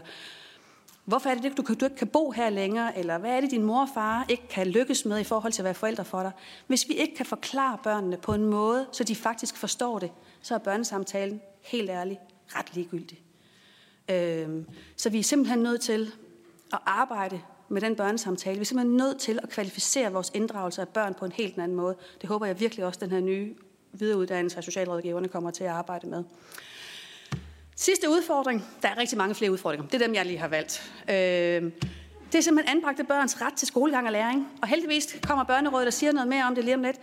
Hvorfor er det, du, du ikke kan bo her længere? Eller hvad er det, din mor og far ikke kan lykkes med i forhold til at være forældre for dig? Hvis vi ikke kan forklare børnene på en måde, så de faktisk forstår det, så er børnesamtalen helt ærligt ret ligegyldig. Øhm, så vi er simpelthen nødt til at arbejde med den børnesamtale. Vi er simpelthen nødt til at kvalificere vores inddragelse af børn på en helt anden måde. Det håber jeg virkelig også, den her nye videreuddannelse af socialrådgiverne kommer til at arbejde med. Sidste udfordring. Der er rigtig mange flere udfordringer. Det er dem, jeg lige har valgt. Øh, det er simpelthen anbragte børns ret til skolegang og læring. Og heldigvis kommer børnerådet og siger noget mere om det lige om lidt.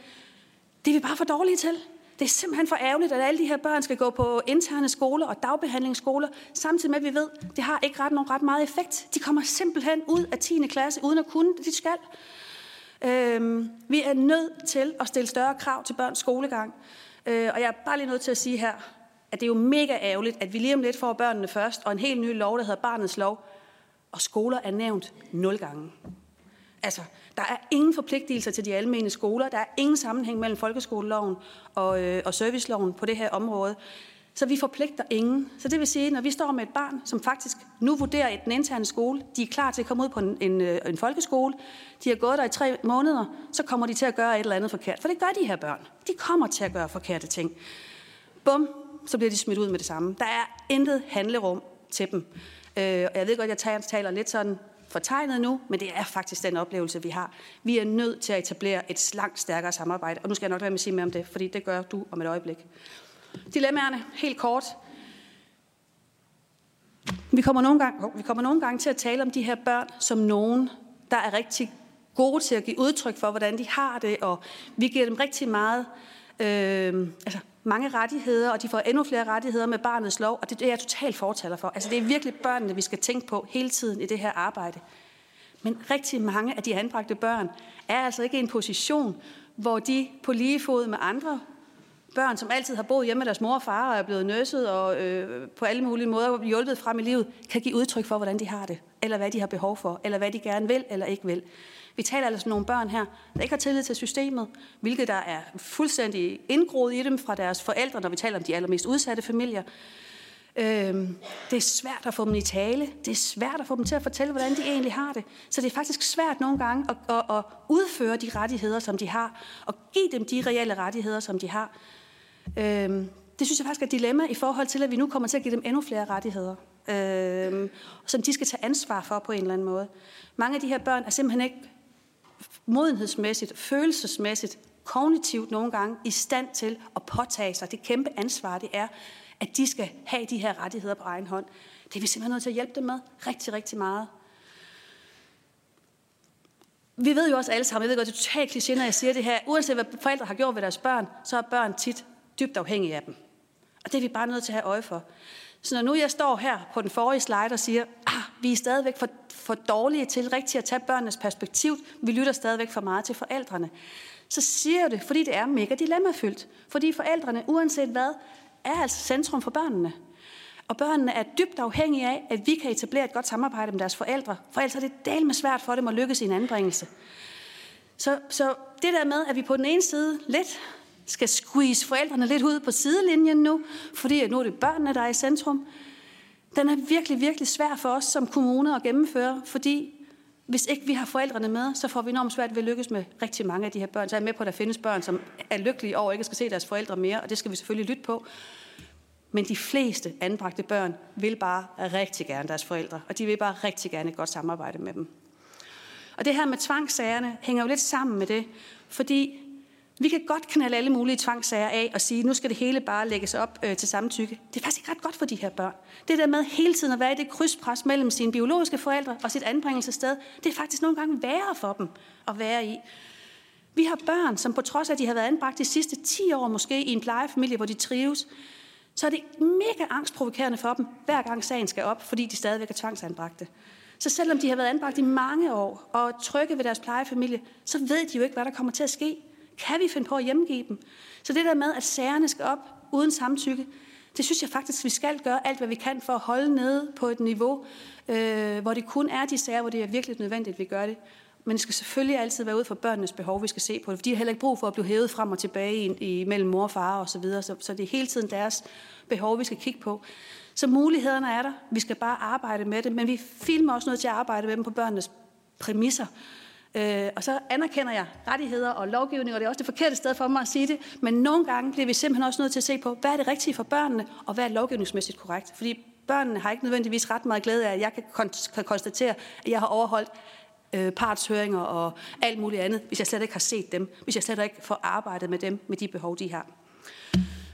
Det er vi bare for dårlige til. Det er simpelthen for ærgerligt, at alle de her børn skal gå på interne skoler og dagbehandlingsskoler, samtidig med, at vi ved, at det har ikke ret, nogen ret meget effekt. De kommer simpelthen ud af 10. klasse, uden at kunne det, de skal. Øhm, vi er nødt til at stille større krav til børns skolegang. Øh, og jeg er bare lige nødt til at sige her, at det er jo mega ærgerligt, at vi lige om lidt får børnene først, og en helt ny lov, der hedder Barnets Lov, og skoler er nævnt nul gange. Altså, der er ingen forpligtelser til de almene skoler. Der er ingen sammenhæng mellem folkeskoleloven og, øh, og serviceloven på det her område. Så vi forpligter ingen. Så det vil sige, når vi står med et barn, som faktisk nu vurderer i den interne skole, de er klar til at komme ud på en, en, øh, en folkeskole, de har gået der i tre måneder, så kommer de til at gøre et eller andet forkert. For det gør de her børn. De kommer til at gøre forkerte ting. Bum, så bliver de smidt ud med det samme. Der er intet handlerum til dem. Øh, og jeg ved godt, at jeg taler lidt sådan fortegnet nu, men det er faktisk den oplevelse, vi har. Vi er nødt til at etablere et langt stærkere samarbejde, og nu skal jeg nok være med at sige mere om det, fordi det gør du om et øjeblik. Dilemmaerne, helt kort. Vi kommer, nogle gange, vi kommer nogle gange til at tale om de her børn som nogen, der er rigtig gode til at give udtryk for, hvordan de har det, og vi giver dem rigtig meget øh, altså mange rettigheder, og de får endnu flere rettigheder med barnets lov, og det er jeg totalt fortaler for. Altså det er virkelig børnene, vi skal tænke på hele tiden i det her arbejde. Men rigtig mange af de anbragte børn er altså ikke i en position, hvor de på lige fod med andre børn, som altid har boet hjemme med deres mor og far og er blevet nøsset og øh, på alle mulige måder hjulpet frem i livet, kan give udtryk for, hvordan de har det, eller hvad de har behov for, eller hvad de gerne vil eller ikke vil. Vi taler altså om nogle børn her, der ikke har tillid til systemet, hvilket der er fuldstændig indgroet i dem fra deres forældre, når vi taler om de allermest udsatte familier. Øhm, det er svært at få dem i tale. Det er svært at få dem til at fortælle, hvordan de egentlig har det. Så det er faktisk svært nogle gange at, at, at udføre de rettigheder, som de har, og give dem de reelle rettigheder, som de har. Øhm, det synes jeg faktisk er et dilemma i forhold til, at vi nu kommer til at give dem endnu flere rettigheder, øhm, som de skal tage ansvar for på en eller anden måde. Mange af de her børn er simpelthen ikke modenhedsmæssigt, følelsesmæssigt, kognitivt nogle gange i stand til at påtage sig det kæmpe ansvar, det er, at de skal have de her rettigheder på egen hånd. Det er vi simpelthen nødt til at hjælpe dem med rigtig, rigtig meget. vi ved jo også alle sammen, jeg ved godt, det er totalt kliché, når jeg siger det her, uanset hvad forældre har gjort ved deres børn, så er børn tit dybt afhængige af dem. Og det er vi bare nødt til at have øje for. Så når nu jeg står her på den forrige slide og siger, ah, vi er stadigvæk for, for dårlige til rigtigt at tage børnenes perspektiv, vi lytter stadigvæk for meget til forældrene, så siger jeg det, fordi det er mega dilemmafyldt. Fordi forældrene, uanset hvad, er altså centrum for børnene. Og børnene er dybt afhængige af, at vi kan etablere et godt samarbejde med deres forældre. For ellers er det del med svært for dem at lykkes i en anbringelse. Så, så det der med, at vi på den ene side lidt skal squeeze forældrene lidt ud på sidelinjen nu, fordi nu er det børnene, der er i centrum, den er virkelig, virkelig svær for os som kommune at gennemføre, fordi hvis ikke vi har forældrene med, så får vi enormt svært ved at lykkes med rigtig mange af de her børn. Så jeg er med på, at der findes børn, som er lykkelige over ikke skal se deres forældre mere, og det skal vi selvfølgelig lytte på. Men de fleste anbragte børn vil bare rigtig gerne deres forældre, og de vil bare rigtig gerne et godt samarbejde med dem. Og det her med tvangssagerne hænger jo lidt sammen med det, fordi vi kan godt knalde alle mulige tvangssager af og sige, nu skal det hele bare lægges op øh, til samtykke. Det er faktisk ikke ret godt for de her børn. Det der med hele tiden at være i det krydspres mellem sine biologiske forældre og sit anbringelsessted, det er faktisk nogle gange værre for dem at være i. Vi har børn, som på trods af, at de har været anbragt de sidste 10 år måske i en plejefamilie, hvor de trives, så er det mega angstprovokerende for dem, hver gang sagen skal op, fordi de stadigvæk er tvangsanbragte. Så selvom de har været anbragt i mange år og er trygge ved deres plejefamilie, så ved de jo ikke, hvad der kommer til at ske. Kan vi finde på at hjemgive dem? Så det der med, at sagerne skal op uden samtykke, det synes jeg faktisk, vi skal gøre alt, hvad vi kan for at holde nede på et niveau, øh, hvor det kun er de sager, hvor det er virkelig nødvendigt, at vi gør det. Men det skal selvfølgelig altid være ud fra børnenes behov, vi skal se på det. For de har heller ikke brug for at blive hævet frem og tilbage i, i mellem mor og far og så videre. Så, så det er hele tiden deres behov, vi skal kigge på. Så mulighederne er der. Vi skal bare arbejde med det. Men vi filmer også nødt til at arbejde med dem på børnenes præmisser. Øh, og så anerkender jeg rettigheder og lovgivning, og det er også det forkerte sted for mig at sige det, men nogle gange bliver vi simpelthen også nødt til at se på, hvad er det rigtige for børnene, og hvad er lovgivningsmæssigt korrekt. Fordi børnene har ikke nødvendigvis ret meget glæde af, at jeg kan, kon- kan konstatere, at jeg har overholdt øh, partshøringer og alt muligt andet, hvis jeg slet ikke har set dem, hvis jeg slet ikke får arbejdet med dem, med de behov, de har.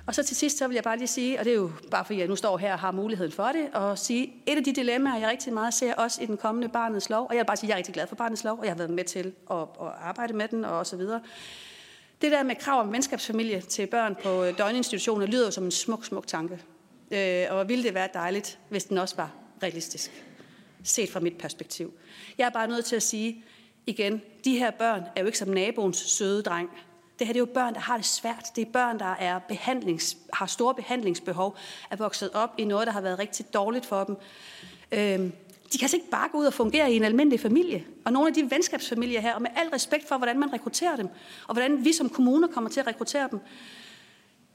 Og så til sidst, så vil jeg bare lige sige, og det er jo bare fordi, jeg nu står her og har muligheden for det, og sige, et af de dilemmaer, jeg rigtig meget ser også i den kommende barnets lov, og jeg vil bare sige, at jeg er rigtig glad for barnets lov, og jeg har været med til at, at arbejde med den, og så videre. Det der med krav om venskabsfamilie til børn på øh, døgninstitutioner, lyder jo som en smuk, smuk tanke. Øh, og ville det være dejligt, hvis den også var realistisk, set fra mit perspektiv. Jeg er bare nødt til at sige igen, de her børn er jo ikke som naboens søde dreng, det her det er jo børn, der har det svært. Det er børn, der er behandlings, har store behandlingsbehov, er vokset op i noget, der har været rigtig dårligt for dem. Øhm, de kan altså ikke bare gå ud og fungere i en almindelig familie. Og nogle af de venskabsfamilier her, og med al respekt for, hvordan man rekrutterer dem, og hvordan vi som kommuner kommer til at rekruttere dem,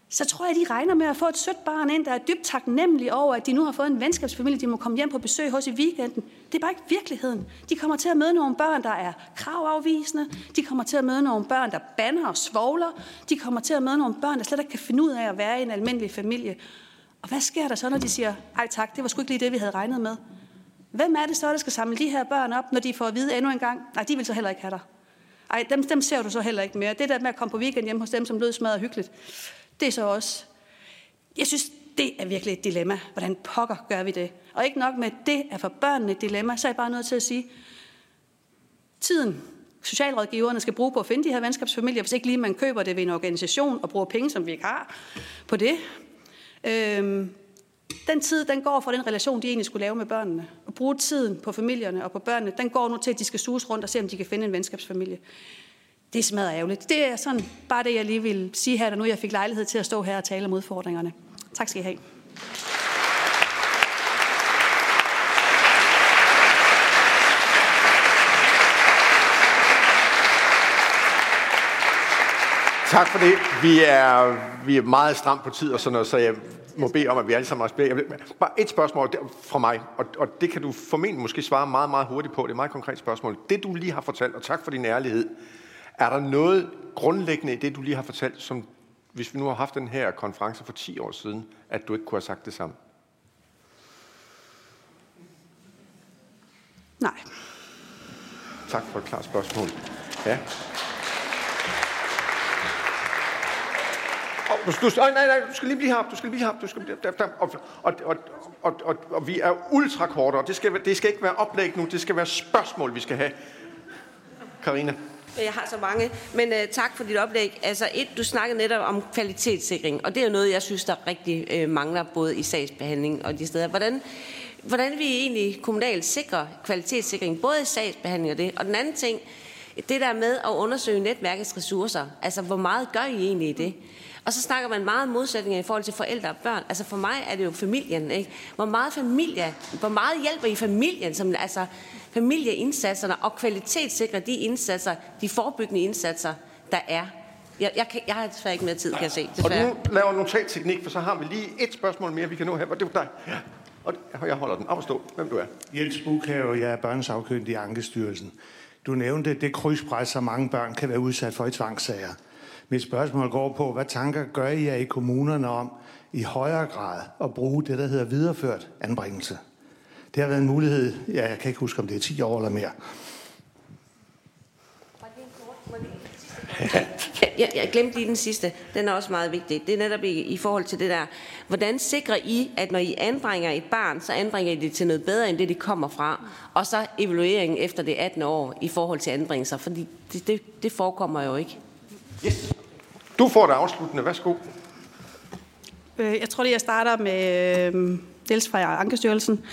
så tror jeg, de regner med at få et sødt barn ind, der er dybt taknemmelig over, at de nu har fået en venskabsfamilie, de må komme hjem på besøg hos i weekenden. Det er bare ikke virkeligheden. De kommer til at møde nogle børn, der er kravafvisende. De kommer til at møde nogle børn, der banner og svogler. De kommer til at møde nogle børn, der slet ikke kan finde ud af at være i en almindelig familie. Og hvad sker der så, når de siger, ej tak, det var sgu ikke lige det, vi havde regnet med? Hvem er det så, der skal samle de her børn op, når de får at vide endnu en gang, nej, de vil så heller ikke have dig. Ej, dem, dem ser du så heller ikke mere. Det der med at komme på weekend hjem hos dem, som lød smadret hyggeligt, det er så også, jeg synes, det er virkelig et dilemma. Hvordan pokker gør vi det? Og ikke nok med, at det er for børnene et dilemma, så er jeg bare nødt til at sige, tiden, socialrådgiverne skal bruge på at finde de her venskabsfamilier, hvis ikke lige man køber det ved en organisation og bruger penge, som vi ikke har på det. Øhm, den tid, den går fra den relation, de egentlig skulle lave med børnene. Og bruge tiden på familierne og på børnene, den går nu til, at de skal suges rundt og se, om de kan finde en venskabsfamilie. Det er smadret ærgerligt. Det er sådan bare det, jeg lige vil sige her, da nu jeg fik lejlighed til at stå her og tale om udfordringerne. Tak skal I have. Tak for det. Vi er, vi er meget stramt på tid og sådan noget, så jeg må bede om, at vi alle sammen respekterer. Bare et spørgsmål fra mig, og, og det kan du formentlig måske svare meget, meget hurtigt på. Det er et meget konkret spørgsmål. Det du lige har fortalt, og tak for din ærlighed, er der noget grundlæggende i det, du lige har fortalt, som hvis vi nu har haft den her konference for 10 år siden, at du ikke kunne have sagt det samme? Nej. Tak for et klart spørgsmål. Ja. Oh, du, du, nej, nej, du skal lige blive her. Du skal lige blive her. Du skal blive, der, der, og, og, og, og, og, og, vi er ultrakorte, og det skal, det skal ikke være oplæg nu, det skal være spørgsmål, vi skal have. Karina. Øh, jeg har så mange, men uh, tak for dit oplæg. Altså et, du snakkede netop om kvalitetssikring, og det er jo noget, jeg synes, der rigtig uh, mangler både i sagsbehandling og de steder. Hvordan, hvordan vi egentlig kommunalt sikrer kvalitetssikring, både i sagsbehandling og det. Og den anden ting, det der med at undersøge netværkets ressourcer. Altså, hvor meget gør I egentlig i det? Og så snakker man meget om modsætninger i forhold til forældre og børn. Altså for mig er det jo familien, ikke? Hvor meget familie, hvor meget hjælper I familien, som altså familieindsatserne og kvalitetssikre de indsatser, de forebyggende indsatser, der er. Jeg, jeg, kan, jeg har desværre ikke mere tid, kan jeg se. Desværre. Og nu laver notatteknik, for så har vi lige et spørgsmål mere, vi kan nå her. Og det er dig. Ja. Og jeg holder den. Op og stå. Hvem du er. Jens Bukhave, jeg er børnesafkyndig i Ankestyrelsen. Du nævnte det krydspres, som mange børn kan være udsat for i tvangssager. Mit spørgsmål går på, hvad tanker gør I i kommunerne om i højere grad at bruge det, der hedder videreført anbringelse? Det har været en mulighed, ja, jeg kan ikke huske, om det er 10 år eller mere. Jeg, jeg glemte lige den sidste. Den er også meget vigtig. Det er netop i, i forhold til det der. Hvordan sikrer I, at når I anbringer et barn, så anbringer I det til noget bedre, end det, de kommer fra? Og så evalueringen efter det 18 år i forhold til anbringelser. Fordi det, det, det forekommer jo ikke. Yes. Du får det afsluttende. Værsgo. Øh, jeg tror lige, jeg starter med øh, dels fra Ankestyrelsen.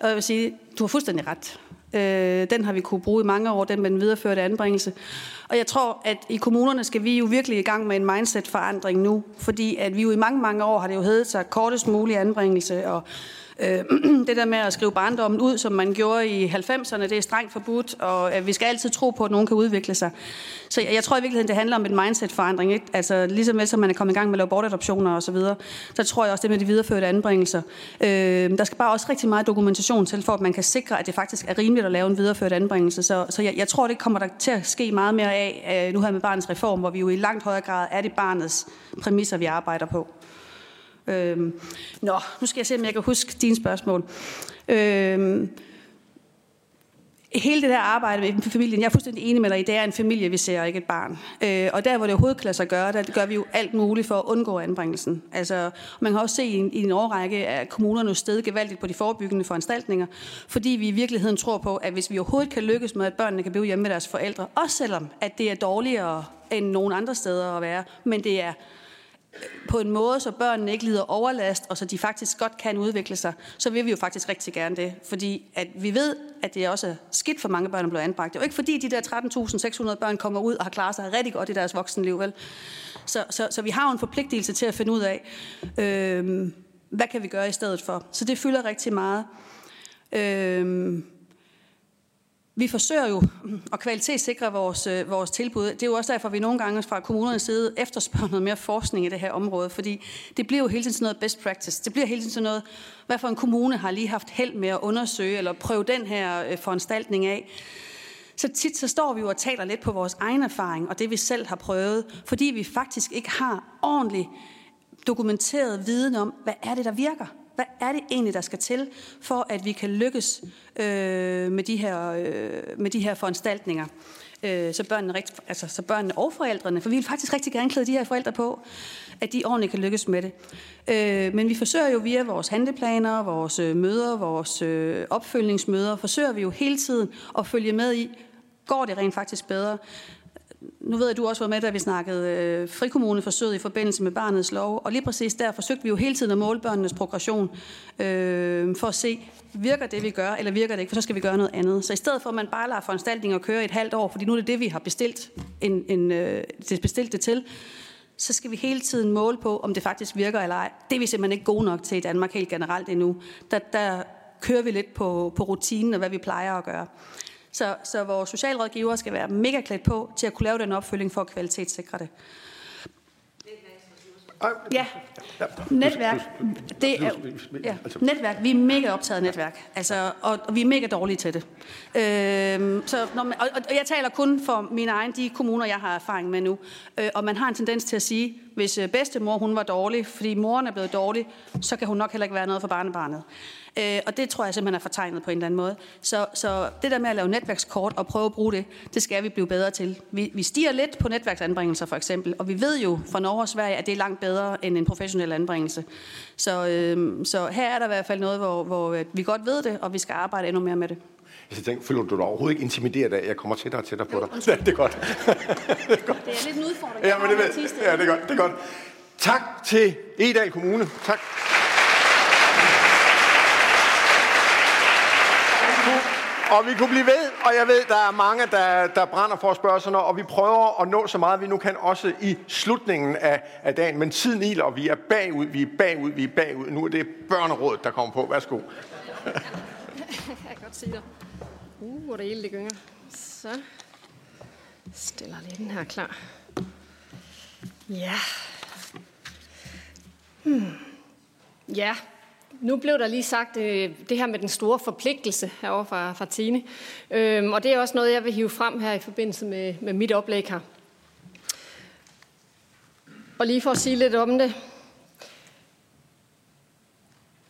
Og jeg vil sige, du har fuldstændig ret. Øh, den har vi kunne bruge i mange år, den med den videreførte anbringelse. Og jeg tror, at i kommunerne skal vi jo virkelig i gang med en mindset-forandring nu, fordi at vi jo i mange, mange år har det jo heddet sig kortest mulig anbringelse og Øh, det der med at skrive barndommen ud, som man gjorde i 90'erne, det er strengt forbudt, og øh, vi skal altid tro på, at nogen kan udvikle sig. Så jeg, jeg tror i virkeligheden, det handler om en mindset-forandring. Ikke? Altså ligesom med, som man er kommet i gang med at lave bortadoptioner osv., så, videre, så tror jeg også det med de videreførte anbringelser. Øh, der skal bare også rigtig meget dokumentation til, for at man kan sikre, at det faktisk er rimeligt at lave en videreført anbringelse. Så, så jeg, jeg tror, det kommer der til at ske meget mere af øh, nu her med barnets reform, hvor vi jo i langt højere grad er det barnets præmisser, vi arbejder på. Øhm, nå, nu skal jeg se, om jeg kan huske dine spørgsmål. Øhm, hele det der arbejde med familien, jeg er fuldstændig enig med dig i, det er en familie, vi ser, ikke et barn. Øh, og der, hvor det overhovedet kan lade sig gøre, der gør vi jo alt muligt for at undgå anbringelsen. Altså, man kan også se i en, i en årrække, at kommunerne sted gevaldigt på de forebyggende foranstaltninger, fordi vi i virkeligheden tror på, at hvis vi overhovedet kan lykkes med, at børnene kan blive hjemme med deres forældre, også selvom at det er dårligere end nogen andre steder at være, men det er på en måde, så børnene ikke lider overlast, og så de faktisk godt kan udvikle sig, så vil vi jo faktisk rigtig gerne det. Fordi at vi ved, at det er også skidt for mange børn at blive anbragt. Det er jo ikke fordi, de der 13.600 børn kommer ud og har klaret sig rigtig godt i deres voksenliv, vel? Så, så, så vi har jo en forpligtelse til at finde ud af, øh, hvad kan vi gøre i stedet for. Så det fylder rigtig meget. Øh, vi forsøger jo at kvalitetssikre vores, øh, vores tilbud. Det er jo også derfor, at vi nogle gange fra kommunernes side efterspørger noget mere forskning i det her område, fordi det bliver jo hele tiden sådan noget best practice. Det bliver hele tiden sådan noget, hvad for en kommune har lige haft held med at undersøge eller prøve den her øh, foranstaltning af. Så tit så står vi jo og taler lidt på vores egen erfaring og det vi selv har prøvet, fordi vi faktisk ikke har ordentlig dokumenteret viden om, hvad er det, der virker. Hvad er det egentlig, der skal til, for at vi kan lykkes øh, med, de her, øh, med de her foranstaltninger? Øh, så, børnene rigt, altså, så børnene og forældrene, for vi vil faktisk rigtig gerne klæde de her forældre på, at de ordentligt kan lykkes med det. Øh, men vi forsøger jo via vores handleplaner, vores øh, møder, vores øh, opfølgningsmøder, forsøger vi jo hele tiden at følge med i, går det rent faktisk bedre? Nu ved jeg, at du også var med, da vi snakkede øh, frikommuneforsøget i forbindelse med barnets lov, og lige præcis der forsøgte vi jo hele tiden at måle børnenes progression, øh, for at se, virker det, vi gør, eller virker det ikke, for så skal vi gøre noget andet. Så i stedet for, at man bare lader foranstaltninger køre et halvt år, fordi nu er det det, vi har bestilt, en, en, øh, det bestilt det til, så skal vi hele tiden måle på, om det faktisk virker eller ej. Det er vi simpelthen ikke gode nok til i Danmark helt generelt endnu. Der, der kører vi lidt på, på rutinen og hvad vi plejer at gøre. Så, så vores socialrådgiver skal være mega klædt på til at kunne lave den opfølging for at kvalitetssikre det. Ja, netværk. Det er, ja, netværk. Vi er mega optaget af netværk, altså, og, og vi er mega dårlige til det. Øhm, så når man, og, og jeg taler kun for mine egne, de kommuner, jeg har erfaring med nu. Øh, og man har en tendens til at sige, hvis øh, bedstemor hun var dårlig, fordi moren er blevet dårlig, så kan hun nok heller ikke være noget for barnebarnet. Øh, og det tror jeg simpelthen er fortegnet på en eller anden måde. Så, så det der med at lave netværkskort og prøve at bruge det, det skal vi blive bedre til. Vi, vi stiger lidt på netværksanbringelser for eksempel, og vi ved jo fra Norge og Sverige, at det er langt bedre end en professionel anbringelse. Så, øh, så her er der i hvert fald noget, hvor, hvor vi godt ved det, og vi skal arbejde endnu mere med det. Jeg tænkte, føler du dig overhovedet ikke intimideret af, at jeg kommer tættere og tættere på dig? Ja, det er godt. det er godt. Det er lidt en udfordring. Ja, men det, ved, ja, det er godt. Det er godt. Tak til Edal Kommune. Tak. Og vi kunne blive ved, og jeg ved, der er mange, der, der brænder for spørgsmålene, og vi prøver at nå så meget, vi nu kan, også i slutningen af, af dagen. Men tiden iler, og vi er bagud, vi er bagud, vi er bagud. Nu er det børnerådet, der kommer på. Værsgo. jeg kan godt se det. Uh, hvor det hele det gynger. Så stiller lige den her klar. Ja. Hmm. Ja, nu blev der lige sagt øh, det her med den store forpligtelse herovre fra, fra Tine. Øhm, og det er også noget, jeg vil hive frem her i forbindelse med, med mit oplæg her. Og lige for at sige lidt om det.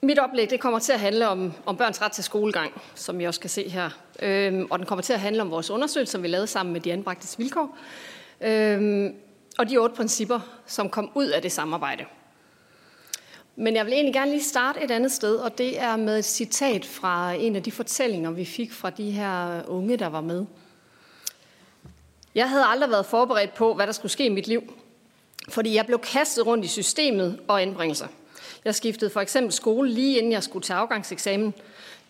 Mit oplæg det kommer til at handle om, om børns ret til skolegang, som I også kan se her. Øhm, og den kommer til at handle om vores undersøgelse, som vi lavede sammen med de anbragtes vilkår. Øhm, og de otte principper, som kom ud af det samarbejde. Men jeg vil egentlig gerne lige starte et andet sted, og det er med et citat fra en af de fortællinger, vi fik fra de her unge, der var med. Jeg havde aldrig været forberedt på, hvad der skulle ske i mit liv, fordi jeg blev kastet rundt i systemet og anbringelser. Jeg skiftede for eksempel skole lige inden jeg skulle til afgangseksamen.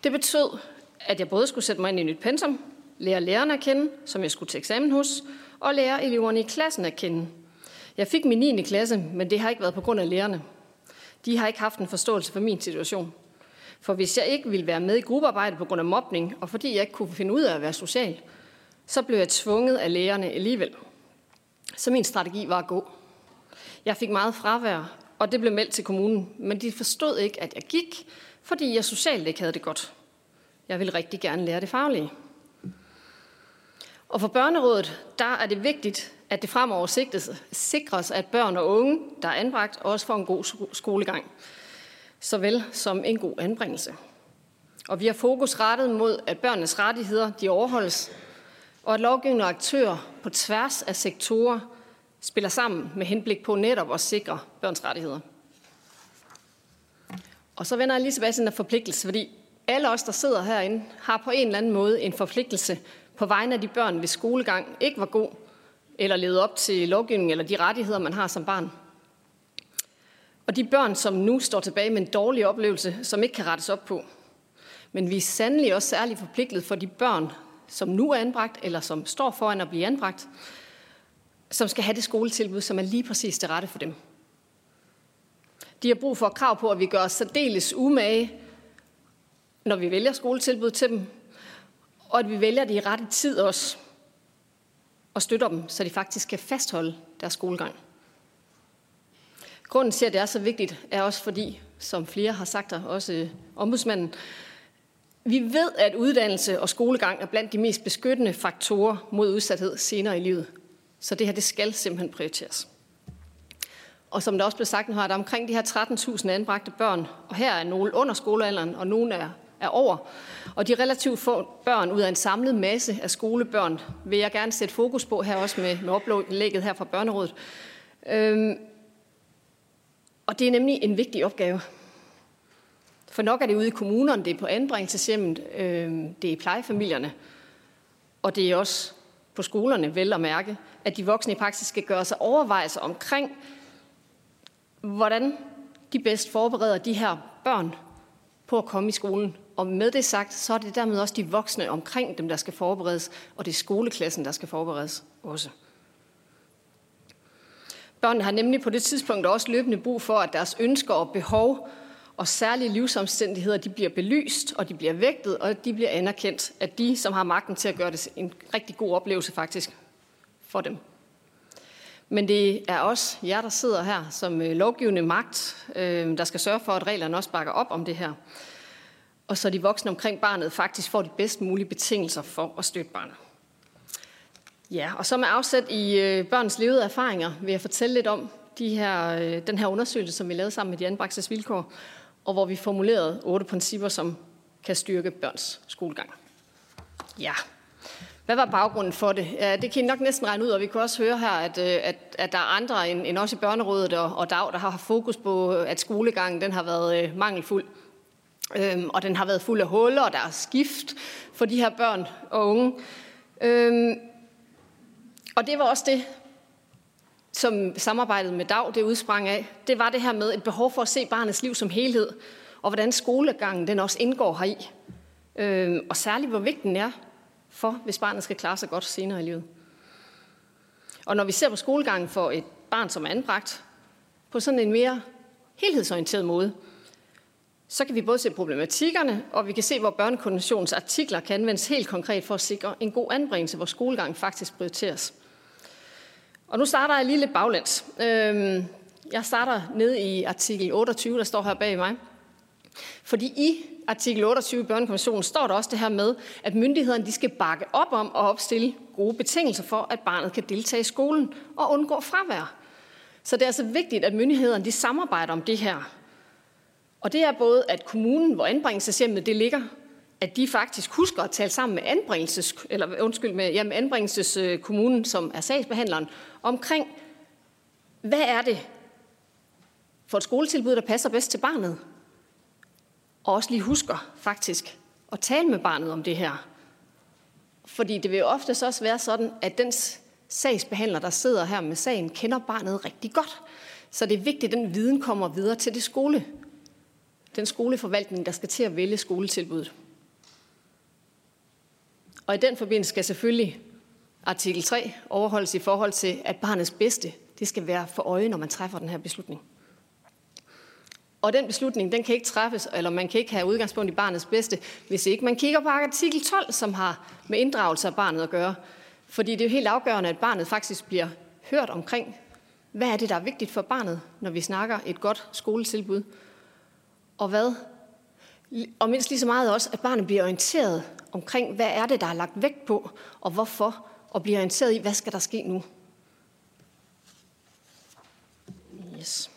Det betød, at jeg både skulle sætte mig ind i et nyt pensum, lære lærerne at kende, som jeg skulle til eksamen hos, og lære eleverne i klassen at kende. Jeg fik min 9. klasse, men det har ikke været på grund af lærerne. De har ikke haft en forståelse for min situation. For hvis jeg ikke ville være med i gruppearbejde på grund af mobning, og fordi jeg ikke kunne finde ud af at være social, så blev jeg tvunget af lærerne alligevel. Så min strategi var at gå. Jeg fik meget fravær, og det blev meldt til kommunen, men de forstod ikke, at jeg gik, fordi jeg socialt ikke havde det godt. Jeg ville rigtig gerne lære det faglige. Og for børnerådet, der er det vigtigt, at det fremover sigtes, sikres, at børn og unge, der er anbragt, også får en god skolegang, såvel som en god anbringelse. Og vi har fokus rettet mod, at børnenes rettigheder de overholdes, og at lovgivende aktører på tværs af sektorer spiller sammen med henblik på netop at sikre børns rettigheder. Og så vender jeg lige tilbage til den forpligtelse, fordi alle os, der sidder herinde, har på en eller anden måde en forpligtelse på vegne af de børn, hvis skolegang ikke var god, eller levet op til lovgivningen eller de rettigheder, man har som barn. Og de børn, som nu står tilbage med en dårlig oplevelse, som ikke kan rettes op på. Men vi er sandelig også særligt forpligtet for de børn, som nu er anbragt, eller som står foran at blive anbragt, som skal have det skoletilbud, som er lige præcis det rette for dem. De har brug for krav på, at vi gør os særdeles umage, når vi vælger skoletilbud til dem, og at vi vælger det i rette tid også, og støtter dem, så de faktisk kan fastholde deres skolegang. Grunden til, at det er så vigtigt, er også fordi, som flere har sagt, og også ombudsmanden, vi ved, at uddannelse og skolegang er blandt de mest beskyttende faktorer mod udsathed senere i livet. Så det her, det skal simpelthen prioriteres. Og som der også blev sagt nu, har der omkring de her 13.000 anbragte børn, og her er nogle under skolealderen, og nogle er er over. Og de relativt få børn ud af en samlet masse af skolebørn vil jeg gerne sætte fokus på her også med, med oplægget her fra Børnerådet. Øhm, og det er nemlig en vigtig opgave. For nok er det ude i kommunerne, det er på anbringelseshjemmet, øhm, det er i plejefamilierne, og det er også på skolerne, vel at mærke, at de voksne i praksis skal gøre sig overvejelser omkring, hvordan de bedst forbereder de her børn på at komme i skolen og med det sagt, så er det dermed også de voksne omkring dem, der skal forberedes, og det er skoleklassen, der skal forberedes også. Børnene har nemlig på det tidspunkt også løbende brug for, at deres ønsker og behov og særlige livsomstændigheder, de bliver belyst, og de bliver vægtet, og de bliver anerkendt, at de, som har magten til at gøre det en rigtig god oplevelse faktisk for dem. Men det er også jer, der sidder her som øh, lovgivende magt, øh, der skal sørge for, at reglerne også bakker op om det her og så de voksne omkring barnet faktisk får de bedst mulige betingelser for at støtte barnet. Ja, og så med afsæt i øh, børns levede erfaringer vil jeg fortælle lidt om de her, øh, den her undersøgelse, som vi lavede sammen med de anbragtes vilkår, og hvor vi formulerede otte principper, som kan styrke børns skolegang. Ja, hvad var baggrunden for det? Ja, det kan I nok næsten regne ud, og vi kan også høre her, at, øh, at, at der er andre end, end også i børnerådet og, og DAG, der har fokus på, at skolegangen den har været øh, mangelfuld. Øhm, og den har været fuld af huller, og der er skift for de her børn og unge. Øhm, og det var også det, som samarbejdet med DAG det udsprang af. Det var det her med et behov for at se barnets liv som helhed, og hvordan skolegangen den også indgår heri. Øhm, og særligt, hvor vigtig den er for, hvis barnet skal klare sig godt senere i livet. Og når vi ser på skolegangen for et barn, som er anbragt, på sådan en mere helhedsorienteret måde, så kan vi både se problematikkerne, og vi kan se, hvor børnekonventionens artikler kan anvendes helt konkret for at sikre en god anbringelse, hvor skolegang faktisk prioriteres. Og nu starter jeg lige lidt baglæns. Øhm, jeg starter ned i artikel 28, der står her bag mig. Fordi i artikel 28 i børnekonventionen står der også det her med, at myndighederne de skal bakke op om og opstille gode betingelser for, at barnet kan deltage i skolen og undgå fravær. Så det er altså vigtigt, at myndighederne de samarbejder om det her. Og det er både, at kommunen, hvor anbringelseshjemmet det ligger, at de faktisk husker at tale sammen med anbringelses, eller undskyld, med, ja, med anbringelseskommunen, som er sagsbehandleren, omkring, hvad er det for et skoletilbud, der passer bedst til barnet? Og også lige husker faktisk at tale med barnet om det her. Fordi det vil jo så også være sådan, at den sagsbehandler, der sidder her med sagen, kender barnet rigtig godt. Så det er vigtigt, at den viden kommer videre til det skole. Den skoleforvaltning, der skal til at vælge skoletilbuddet. Og i den forbindelse skal selvfølgelig artikel 3 overholdes i forhold til, at barnets bedste det skal være for øje, når man træffer den her beslutning. Og den beslutning, den kan ikke træffes, eller man kan ikke have udgangspunkt i barnets bedste, hvis ikke man kigger på artikel 12, som har med inddragelse af barnet at gøre. Fordi det er jo helt afgørende, at barnet faktisk bliver hørt omkring, hvad er det, der er vigtigt for barnet, når vi snakker et godt skoletilbud. Og hvad? Og mindst lige så meget også, at barnet bliver orienteret omkring, hvad er det, der er lagt vægt på, og hvorfor, og bliver orienteret i, hvad skal der ske nu. Yes.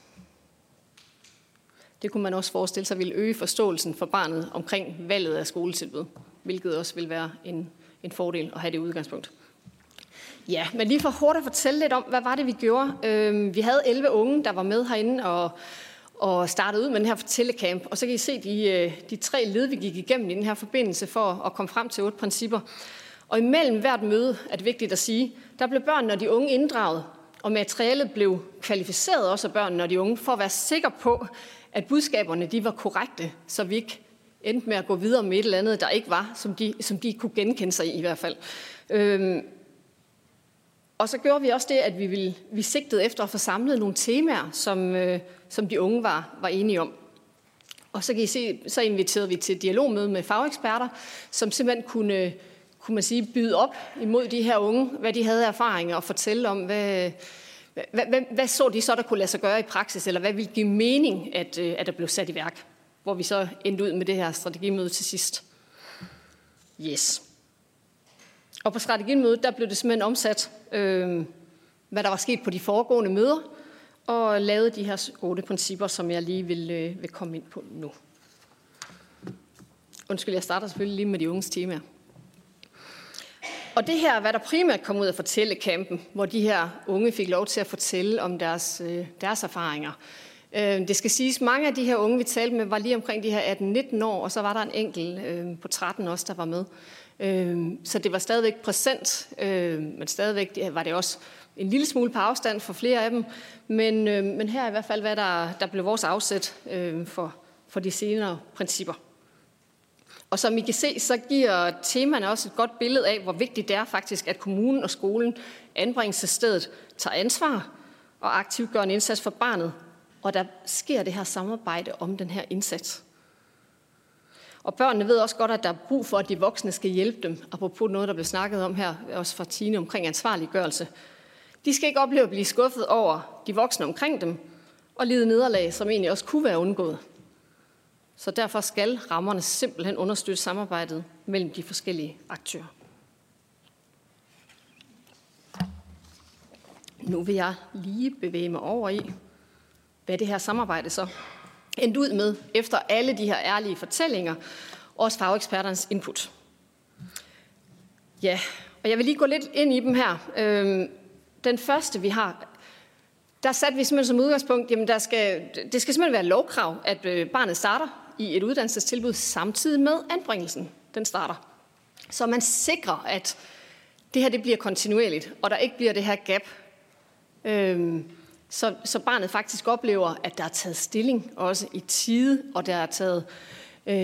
Det kunne man også forestille sig ville øge forståelsen for barnet omkring valget af skoletilbud, hvilket også vil være en, en fordel at have det udgangspunkt. Ja, men lige for hurtigt at fortælle lidt om, hvad var det, vi gjorde. Øhm, vi havde 11 unge, der var med herinde og, og startede ud med den her telecamp. Og så kan I se de, øh, de tre led, vi gik igennem i den her forbindelse for at komme frem til otte principper. Og imellem hvert møde, er det vigtigt at sige, der blev børnene og de unge inddraget, og materialet blev kvalificeret også af børnene og de unge, for at være sikker på, at budskaberne de var korrekte, så vi ikke endte med at gå videre med et eller andet, der ikke var, som de, som de kunne genkende sig i i hvert fald. Øhm, og så gjorde vi også det, at vi, ville, vi sigtede efter at få samlet nogle temaer, som, øh, som de unge var, var enige om. Og så, kan I se, så inviterede vi til dialogmøde med fageksperter, som simpelthen kunne, kunne man sige, byde op imod de her unge, hvad de havde erfaringer og fortælle om, hvad, hvad, hvad, hvad så de så, der kunne lade sig gøre i praksis, eller hvad ville give mening, at, øh, at der blev sat i værk? Hvor vi så endte ud med det her strategimøde til sidst. Yes. Og på strategimødet, der blev det simpelthen omsat, øh, hvad der var sket på de foregående møder, og lavet de her otte principper, som jeg lige vil, øh, vil komme ind på nu. Undskyld, jeg starter selvfølgelig lige med de unges temaer. Og det her, hvad der primært kom ud af fortællekampen, hvor de her unge fik lov til at fortælle om deres, øh, deres erfaringer. Øh, det skal siges, mange af de her unge, vi talte med, var lige omkring de her 18-19 år, og så var der en enkelt øh, på 13 også, der var med. Øh, Så det var stadigvæk præsent, øh, men stadigvæk var det også en lille smule på afstand for flere af dem. Men, øh, men her er i hvert fald, hvad der, der blev vores afsæt øh, for, for de senere principper. Og som I kan se, så giver temaerne også et godt billede af, hvor vigtigt det er faktisk, at kommunen og skolen anbringelsesstedet tager ansvar og aktivt gør en indsats for barnet. Og der sker det her samarbejde om den her indsats. Og børnene ved også godt, at der er brug for, at de voksne skal hjælpe dem, apropos noget, der blev snakket om her, også fra Tine omkring ansvarliggørelse. De skal ikke opleve at blive skuffet over de voksne omkring dem, og lide nederlag, som egentlig også kunne være undgået. Så derfor skal rammerne simpelthen understøtte samarbejdet mellem de forskellige aktører. Nu vil jeg lige bevæge mig over i, hvad det her samarbejde så endte ud med, efter alle de her ærlige fortællinger, og også fageksperternes input. Ja, og jeg vil lige gå lidt ind i dem her. Øhm, den første, vi har, der satte vi simpelthen som udgangspunkt, jamen der skal, det skal simpelthen være lovkrav, at øh, barnet starter i et uddannelsestilbud samtidig med anbringelsen. Den starter. Så man sikrer, at det her det bliver kontinuerligt, og der ikke bliver det her gap. Øhm, så, så barnet faktisk oplever, at der er taget stilling også i tide, og der er taget, øh,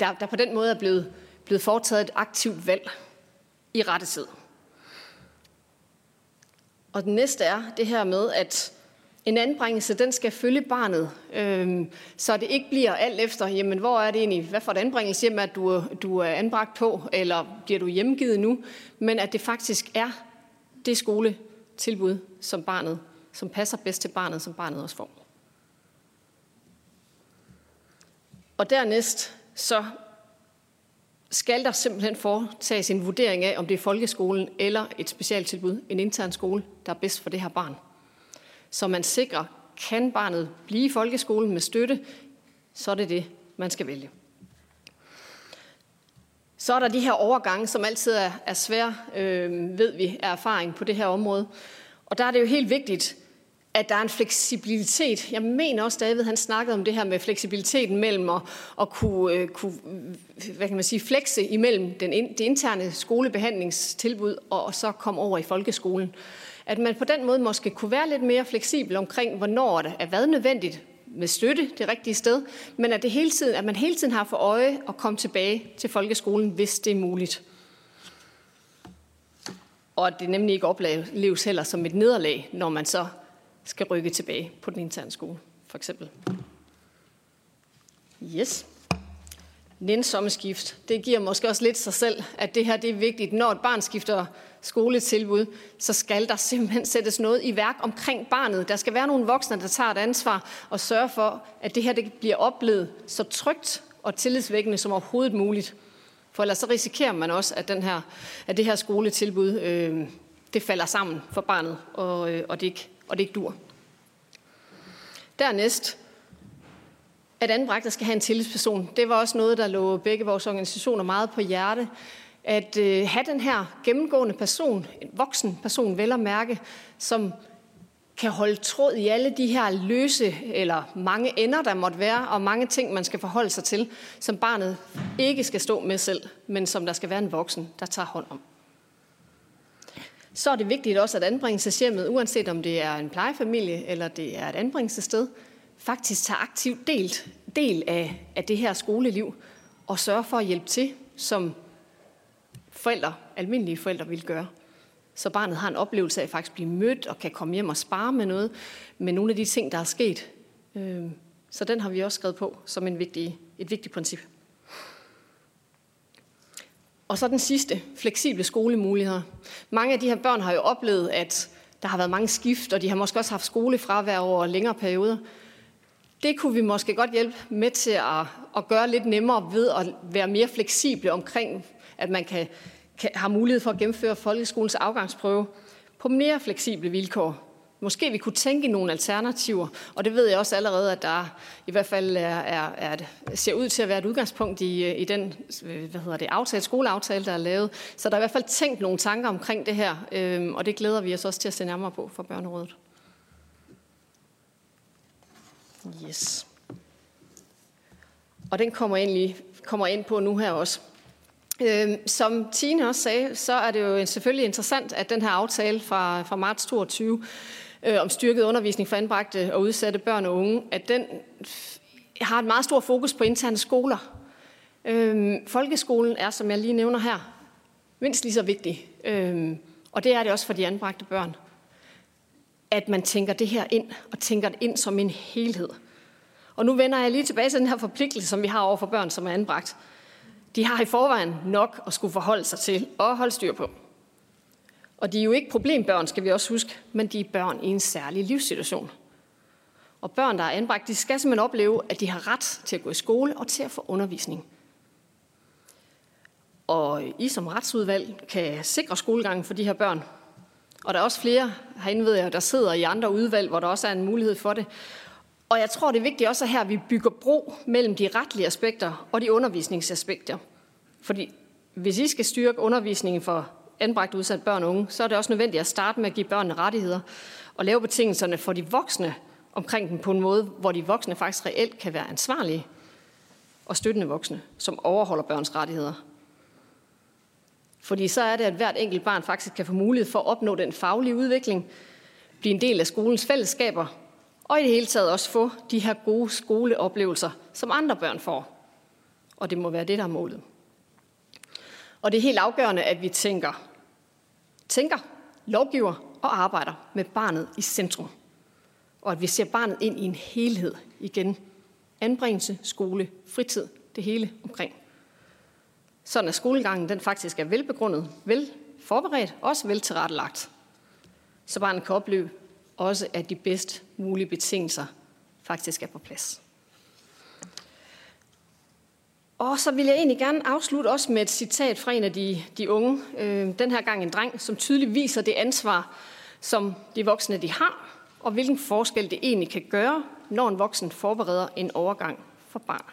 der, der på den måde er blevet, blevet foretaget et aktivt valg i rette tid. Og den næste er det her med, at en anbringelse, den skal følge barnet, øhm, så det ikke bliver alt efter, jamen hvor er det egentlig, hvad for et anbringelse hjem, at du, du er anbragt på, eller bliver du hjemgivet nu, men at det faktisk er det skoletilbud, som barnet, som passer bedst til barnet, som barnet også får. Og dernæst så skal der simpelthen foretages en vurdering af, om det er folkeskolen eller et specialtilbud, en intern skole, der er bedst for det her barn. Så man sikrer, kan barnet blive i folkeskolen med støtte, så er det det, man skal vælge. Så er der de her overgange, som altid er, er svære, øh, ved vi, er erfaring på det her område. Og der er det jo helt vigtigt, at der er en fleksibilitet. Jeg mener også, David han snakkede om det her med fleksibiliteten mellem at, at kunne, øh, kunne hvad kan man sige, flekse imellem den, det interne skolebehandlingstilbud og, og så komme over i folkeskolen. At man på den måde måske kunne være lidt mere fleksibel omkring, hvornår det er hvad nødvendigt med støtte det rigtige sted, men at, det hele tiden, at man hele tiden har for øje at komme tilbage til folkeskolen, hvis det er muligt. Og at det nemlig ikke opleves heller som et nederlag, når man så skal rykke tilbage på den interne skole, for eksempel. Yes. Nænsomme skift. Det giver måske også lidt sig selv, at det her det er vigtigt. Når et barn skifter skoletilbud, så skal der simpelthen sættes noget i værk omkring barnet. Der skal være nogle voksne, der tager et ansvar og sørger for, at det her det bliver oplevet så trygt og tillidsvækkende som overhovedet muligt. For ellers så risikerer man også, at, den her, at det her skoletilbud øh, det falder sammen for barnet, og, øh, og det ikke og det ikke dur. Dernæst, at anbragte skal have en tillidsperson. Det var også noget, der lå begge vores organisationer meget på hjerte. At øh, have den her gennemgående person, en voksen person, vel at mærke, som kan holde tråd i alle de her løse eller mange ender, der måtte være, og mange ting, man skal forholde sig til, som barnet ikke skal stå med selv, men som der skal være en voksen, der tager hånd om så er det vigtigt også, at anbringelseshjemmet, uanset om det er en plejefamilie eller det er et anbringelsessted, faktisk tager aktivt delt, del af, af det her skoleliv og sørger for at hjælpe til, som forældre, almindelige forældre vil gøre. Så barnet har en oplevelse af at faktisk blive mødt og kan komme hjem og spare med noget, med nogle af de ting, der er sket. Øhm, så den har vi også skrevet på som en vigtig, et vigtigt princip. Og så den sidste, fleksible skolemuligheder. Mange af de her børn har jo oplevet, at der har været mange skift, og de har måske også haft skolefravær over længere perioder. Det kunne vi måske godt hjælpe med til at, at gøre lidt nemmere ved at være mere fleksible omkring, at man kan, kan, har mulighed for at gennemføre folkeskolens afgangsprøve på mere fleksible vilkår. Måske vi kunne tænke i nogle alternativer, og det ved jeg også allerede, at der i hvert fald er, er, er, ser ud til at være et udgangspunkt i, i den øh, hvad hedder det, aftale, skoleaftale, der er lavet. Så der er i hvert fald tænkt nogle tanker omkring det her, øh, og det glæder vi os også til at se nærmere på for Børnerådet. Yes. Og den kommer, egentlig, kommer ind på nu her også. Øhm, som Tine også sagde, så er det jo selvfølgelig interessant, at den her aftale fra, fra marts 22 øh, om styrket undervisning for anbragte og udsatte børn og unge, at den har et meget stort fokus på interne skoler. Øh, folkeskolen er, som jeg lige nævner her, mindst lige så vigtig. Øh, og det er det også for de anbragte børn. At man tænker det her ind, og tænker det ind som en helhed. Og nu vender jeg lige tilbage til den her forpligtelse, som vi har over for børn, som er anbragt. De har i forvejen nok at skulle forholde sig til og holde styr på. Og de er jo ikke problembørn, skal vi også huske, men de er børn i en særlig livssituation. Og børn, der er anbragt, de skal simpelthen opleve, at de har ret til at gå i skole og til at få undervisning. Og I som retsudvalg kan sikre skolegangen for de her børn. Og der er også flere herinde, ved jeg, der sidder i andre udvalg, hvor der også er en mulighed for det. Og jeg tror, det er vigtigt også her, at vi bygger bro mellem de retlige aspekter og de undervisningsaspekter. Fordi hvis I skal styrke undervisningen for anbragt udsatte børn og unge, så er det også nødvendigt at starte med at give børnene rettigheder og lave betingelserne for de voksne omkring dem på en måde, hvor de voksne faktisk reelt kan være ansvarlige og støttende voksne, som overholder børns rettigheder. Fordi så er det, at hvert enkelt barn faktisk kan få mulighed for at opnå den faglige udvikling, blive en del af skolens fællesskaber, og i det hele taget også få de her gode skoleoplevelser, som andre børn får. Og det må være det, der er målet. Og det er helt afgørende, at vi tænker, tænker, lovgiver og arbejder med barnet i centrum. Og at vi ser barnet ind i en helhed igen. Anbringelse, skole, fritid, det hele omkring. Sådan at skolegangen den faktisk er velbegrundet, vel forberedt, også vel tilrettelagt. Så barnet kan opleve også, at de bedst mulige betingelser faktisk er på plads. Og så vil jeg egentlig gerne afslutte også med et citat fra en af de, de unge, øh, den her gang en dreng, som tydeligt viser det ansvar, som de voksne de har, og hvilken forskel det egentlig kan gøre, når en voksen forbereder en overgang for barn.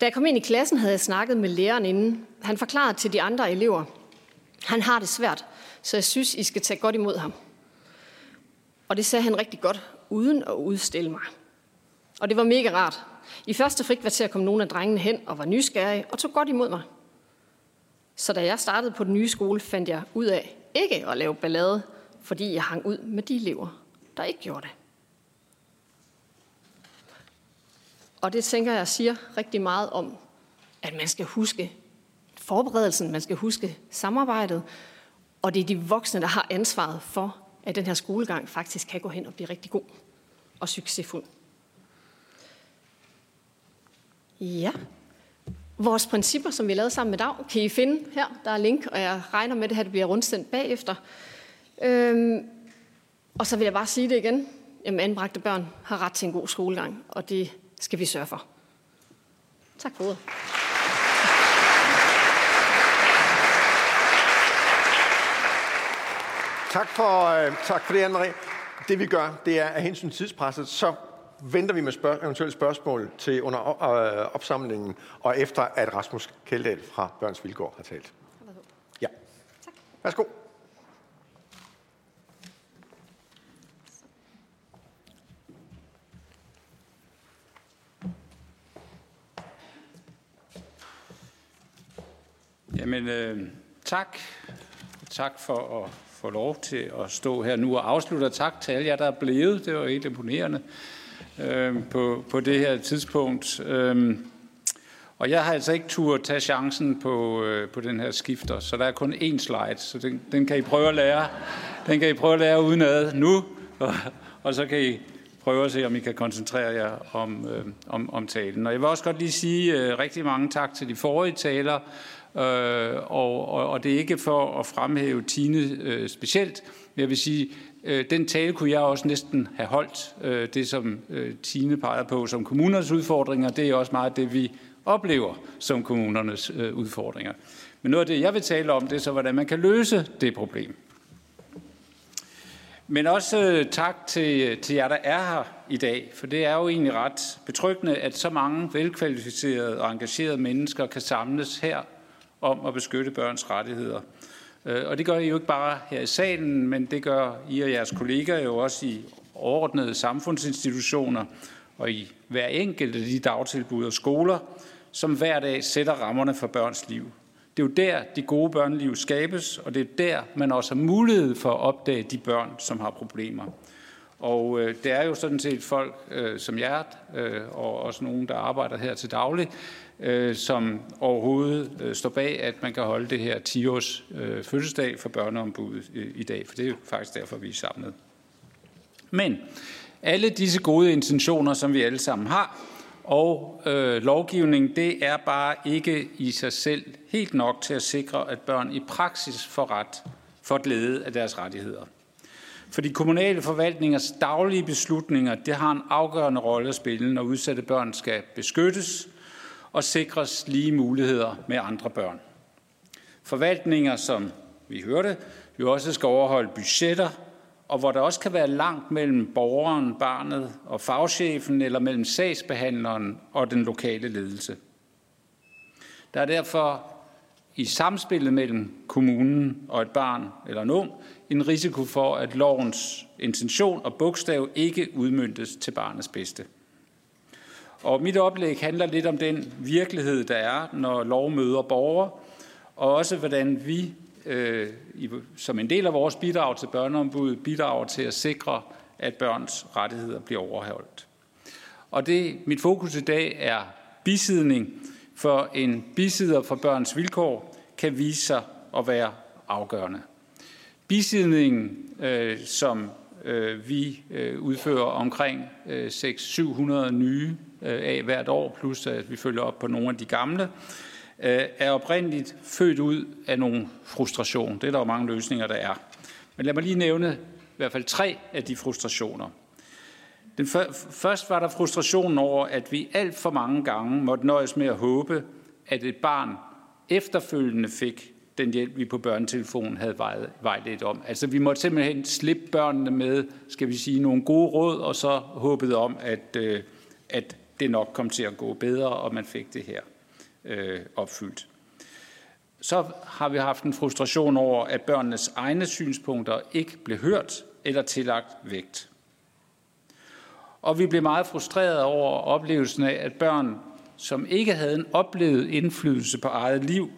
Da jeg kom ind i klassen, havde jeg snakket med læreren inden. Han forklarede til de andre elever, han har det svært, så jeg synes, I skal tage godt imod ham. Og det sagde han rigtig godt, uden at udstille mig. Og det var mega rart. I første frikvarter kom nogle af drengene hen og var nysgerrige og tog godt imod mig. Så da jeg startede på den nye skole, fandt jeg ud af ikke at lave ballade, fordi jeg hang ud med de elever, der ikke gjorde det. Og det tænker jeg siger rigtig meget om, at man skal huske forberedelsen, man skal huske samarbejdet, og det er de voksne, der har ansvaret for, at den her skolegang faktisk kan gå hen og blive rigtig god og succesfuld. Ja. Vores principper, som vi lavede sammen med Dag, kan I finde her. Der er link, og jeg regner med, at det her bliver rundsendt bagefter. Øhm, og så vil jeg bare sige det igen. Jamen, anbragte børn har ret til en god skolegang, og det skal vi sørge for. Tak for ordet. Tak for, øh, tak for det, Anne-Marie. Det vi gør, det er at hensyn til tidspresset, så venter vi med spørg- eventuelle spørgsmål til under øh, opsamlingen, og efter at Rasmus Kjeldahl fra Børns Vilkår har talt. Ja. Tak. Værsgo. Jamen, øh, tak. Tak for at få lov til at stå her nu og afslutte. Tak til alle jer, der er blevet. Det var helt imponerende øh, på, på det her tidspunkt. Øh, og jeg har altså ikke tur tage chancen på, øh, på den her skifter, så der er kun én slide, så den, den kan I prøve at lære. Den kan I prøve at lære udenad nu, og, og så kan I prøve at se, om I kan koncentrere jer om, øh, om, om talen. Og jeg vil også godt lige sige øh, rigtig mange tak til de forrige taler, øh, og, og, og det er ikke for at fremhæve Tine øh, specielt, men jeg vil sige, Øh, den tale kunne jeg også næsten have holdt. Øh, det, som øh, Tine peger på som kommunernes udfordringer, det er også meget det, vi oplever som kommunernes udfordringer. Men noget af det, jeg vil tale om, det er så, hvordan man kan løse det problem. Men også tak til, til jer, der er her i dag, for det er jo egentlig ret betryggende, at så mange velkvalificerede og engagerede mennesker kan samles her om at beskytte børns rettigheder. Øh, og det gør I jo ikke bare her i salen, men det gør I og jeres kolleger jo også i overordnede samfundsinstitutioner og i hver enkelt af de dagtilbud og skoler, som hver dag sætter rammerne for børns liv. Det er jo der, de gode børneliv skabes, og det er der, man også har mulighed for at opdage de børn, som har problemer. Og øh, det er jo sådan set folk øh, som jer, øh, og også nogen, der arbejder her til daglig, øh, som overhovedet øh, står bag, at man kan holde det her 10-års øh, fødselsdag for børneombuddet i, øh, i dag, for det er jo faktisk derfor, vi er samlet. Men alle disse gode intentioner, som vi alle sammen har, og øh, lovgivning, det er bare ikke i sig selv helt nok til at sikre, at børn i praksis får ret for glæde af deres rettigheder. For de kommunale forvaltningers daglige beslutninger, det har en afgørende rolle at spille, når udsatte børn skal beskyttes og sikres lige muligheder med andre børn. Forvaltninger, som vi hørte, jo også skal overholde budgetter, og hvor der også kan være langt mellem borgeren, barnet og fagchefen, eller mellem sagsbehandleren og den lokale ledelse. Der er derfor i samspillet mellem kommunen og et barn eller en ung en risiko for, at lovens intention og bogstav ikke udmyndtes til barnets bedste. Og mit oplæg handler lidt om den virkelighed, der er, når lov møder borgere, og også hvordan vi øh, som en del af vores bidrag til børneombuddet bidrager til at sikre, at børns rettigheder bliver overholdt. Og det, mit fokus i dag er bisidning, for en bisider for børns vilkår kan vise sig at være afgørende. Bisidningen, øh, som øh, vi øh, udfører omkring øh, 600-700 nye Øh, af hvert år, plus at vi følger op på nogle af de gamle, øh, er oprindeligt født ud af nogle frustration. Det er der jo mange løsninger, der er. Men lad mig lige nævne i hvert fald tre af de frustrationer. Den først var der frustrationen over, at vi alt for mange gange måtte nøjes med at håbe, at et barn efterfølgende fik den hjælp, vi på børnetelefonen havde vejledt om. Altså vi måtte simpelthen slippe børnene med, skal vi sige, nogle gode råd, og så håbede om, at, øh, at det nok kom til at gå bedre, og man fik det her øh, opfyldt. Så har vi haft en frustration over, at børnenes egne synspunkter ikke blev hørt eller tillagt vægt. Og vi blev meget frustrerede over oplevelsen af, at børn, som ikke havde en oplevet indflydelse på eget liv,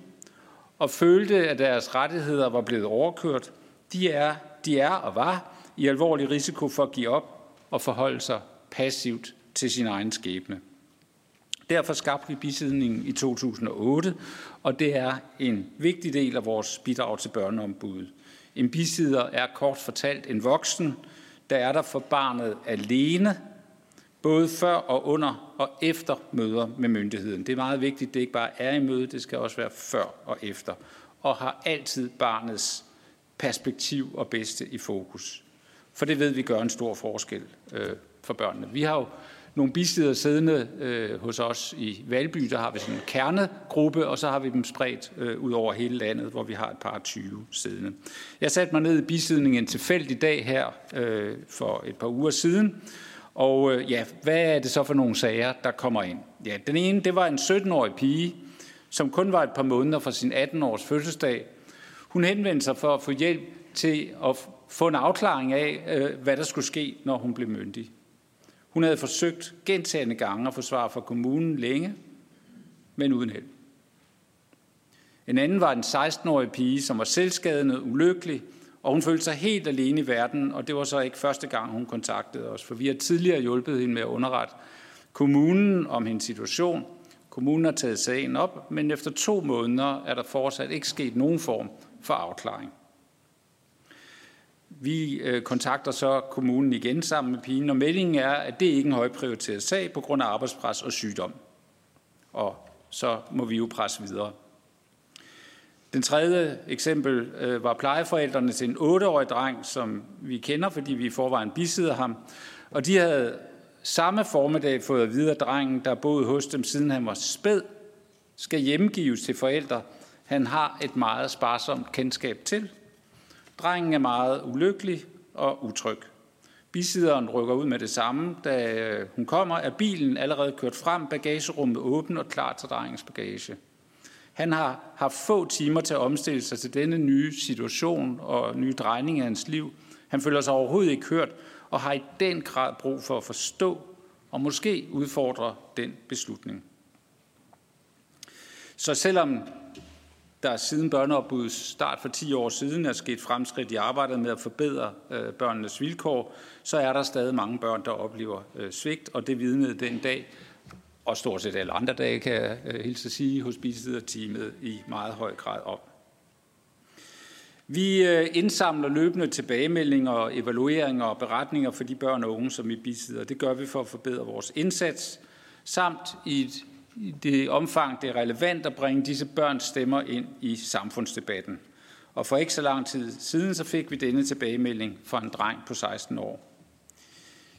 og følte, at deres rettigheder var blevet overkørt, de er, de er og var i alvorlig risiko for at give op og forholde sig passivt til sin egen skæbne. Derfor skabte vi bisidningen i 2008, og det er en vigtig del af vores bidrag til børneombuddet. En bisider er kort fortalt en voksen, der er der for barnet alene, både før og under og efter møder med myndigheden. Det er meget vigtigt, det ikke bare er i møde, det skal også være før og efter, og har altid barnets perspektiv og bedste i fokus. For det ved vi gør en stor forskel øh, for børnene. Vi har jo nogle bisteder siddende øh, hos os i Valby. Der har vi sådan en kernegruppe, og så har vi dem spredt øh, ud over hele landet, hvor vi har et par 20 siddende. Jeg satte mig ned i bisidningen en tilfældig dag her øh, for et par uger siden, og øh, ja, hvad er det så for nogle sager, der kommer ind? Ja, den ene, det var en 17-årig pige, som kun var et par måneder fra sin 18-års fødselsdag. Hun henvendte sig for at få hjælp til at få en afklaring af, øh, hvad der skulle ske, når hun blev myndig. Hun havde forsøgt gentagende gange at få svar fra kommunen længe, men uden held. En anden var en 16-årig pige, som var selvskadende, ulykkelig, og hun følte sig helt alene i verden, og det var så ikke første gang, hun kontaktede os, for vi har tidligere hjulpet hende med at underrette kommunen om hendes situation. Kommunen har taget sagen op, men efter to måneder er der fortsat ikke sket nogen form for afklaring. Vi øh, kontakter så kommunen igen sammen med pigen, og meldingen er, at det ikke er en højprioriteret sag på grund af arbejdspres og sygdom. Og så må vi jo presse videre. Den tredje eksempel øh, var plejeforældrene til en 8-årig dreng, som vi kender, fordi vi i forvejen bisidder ham. Og de havde samme formiddag fået at vide, at drengen, der boede hos dem siden han var spæd, skal hjemgives til forældre, han har et meget sparsomt kendskab til. Drengen er meget ulykkelig og utryg. Bisideren rykker ud med det samme. Da øh, hun kommer, er bilen allerede kørt frem, bagagerummet åbent og klar til drengens bagage. Han har haft få timer til at omstille sig til denne nye situation og nye drejning af hans liv. Han føler sig overhovedet ikke hørt og har i den grad brug for at forstå og måske udfordre den beslutning. Så selvom der siden børneopbudets start for 10 år siden er sket fremskridt i arbejdet med at forbedre øh, børnenes vilkår, så er der stadig mange børn, der oplever øh, svigt, og det vidnede den dag, og stort set alle andre dage, kan jeg øh, hilse at sige, hos teamet i meget høj grad op. Vi øh, indsamler løbende tilbagemeldinger, evalueringer og beretninger for de børn og unge, som vi bisider. Det gør vi for at forbedre vores indsats, samt i et det omfang, det er relevant at bringe disse børns stemmer ind i samfundsdebatten. Og for ikke så lang tid siden, så fik vi denne tilbagemelding fra en dreng på 16 år.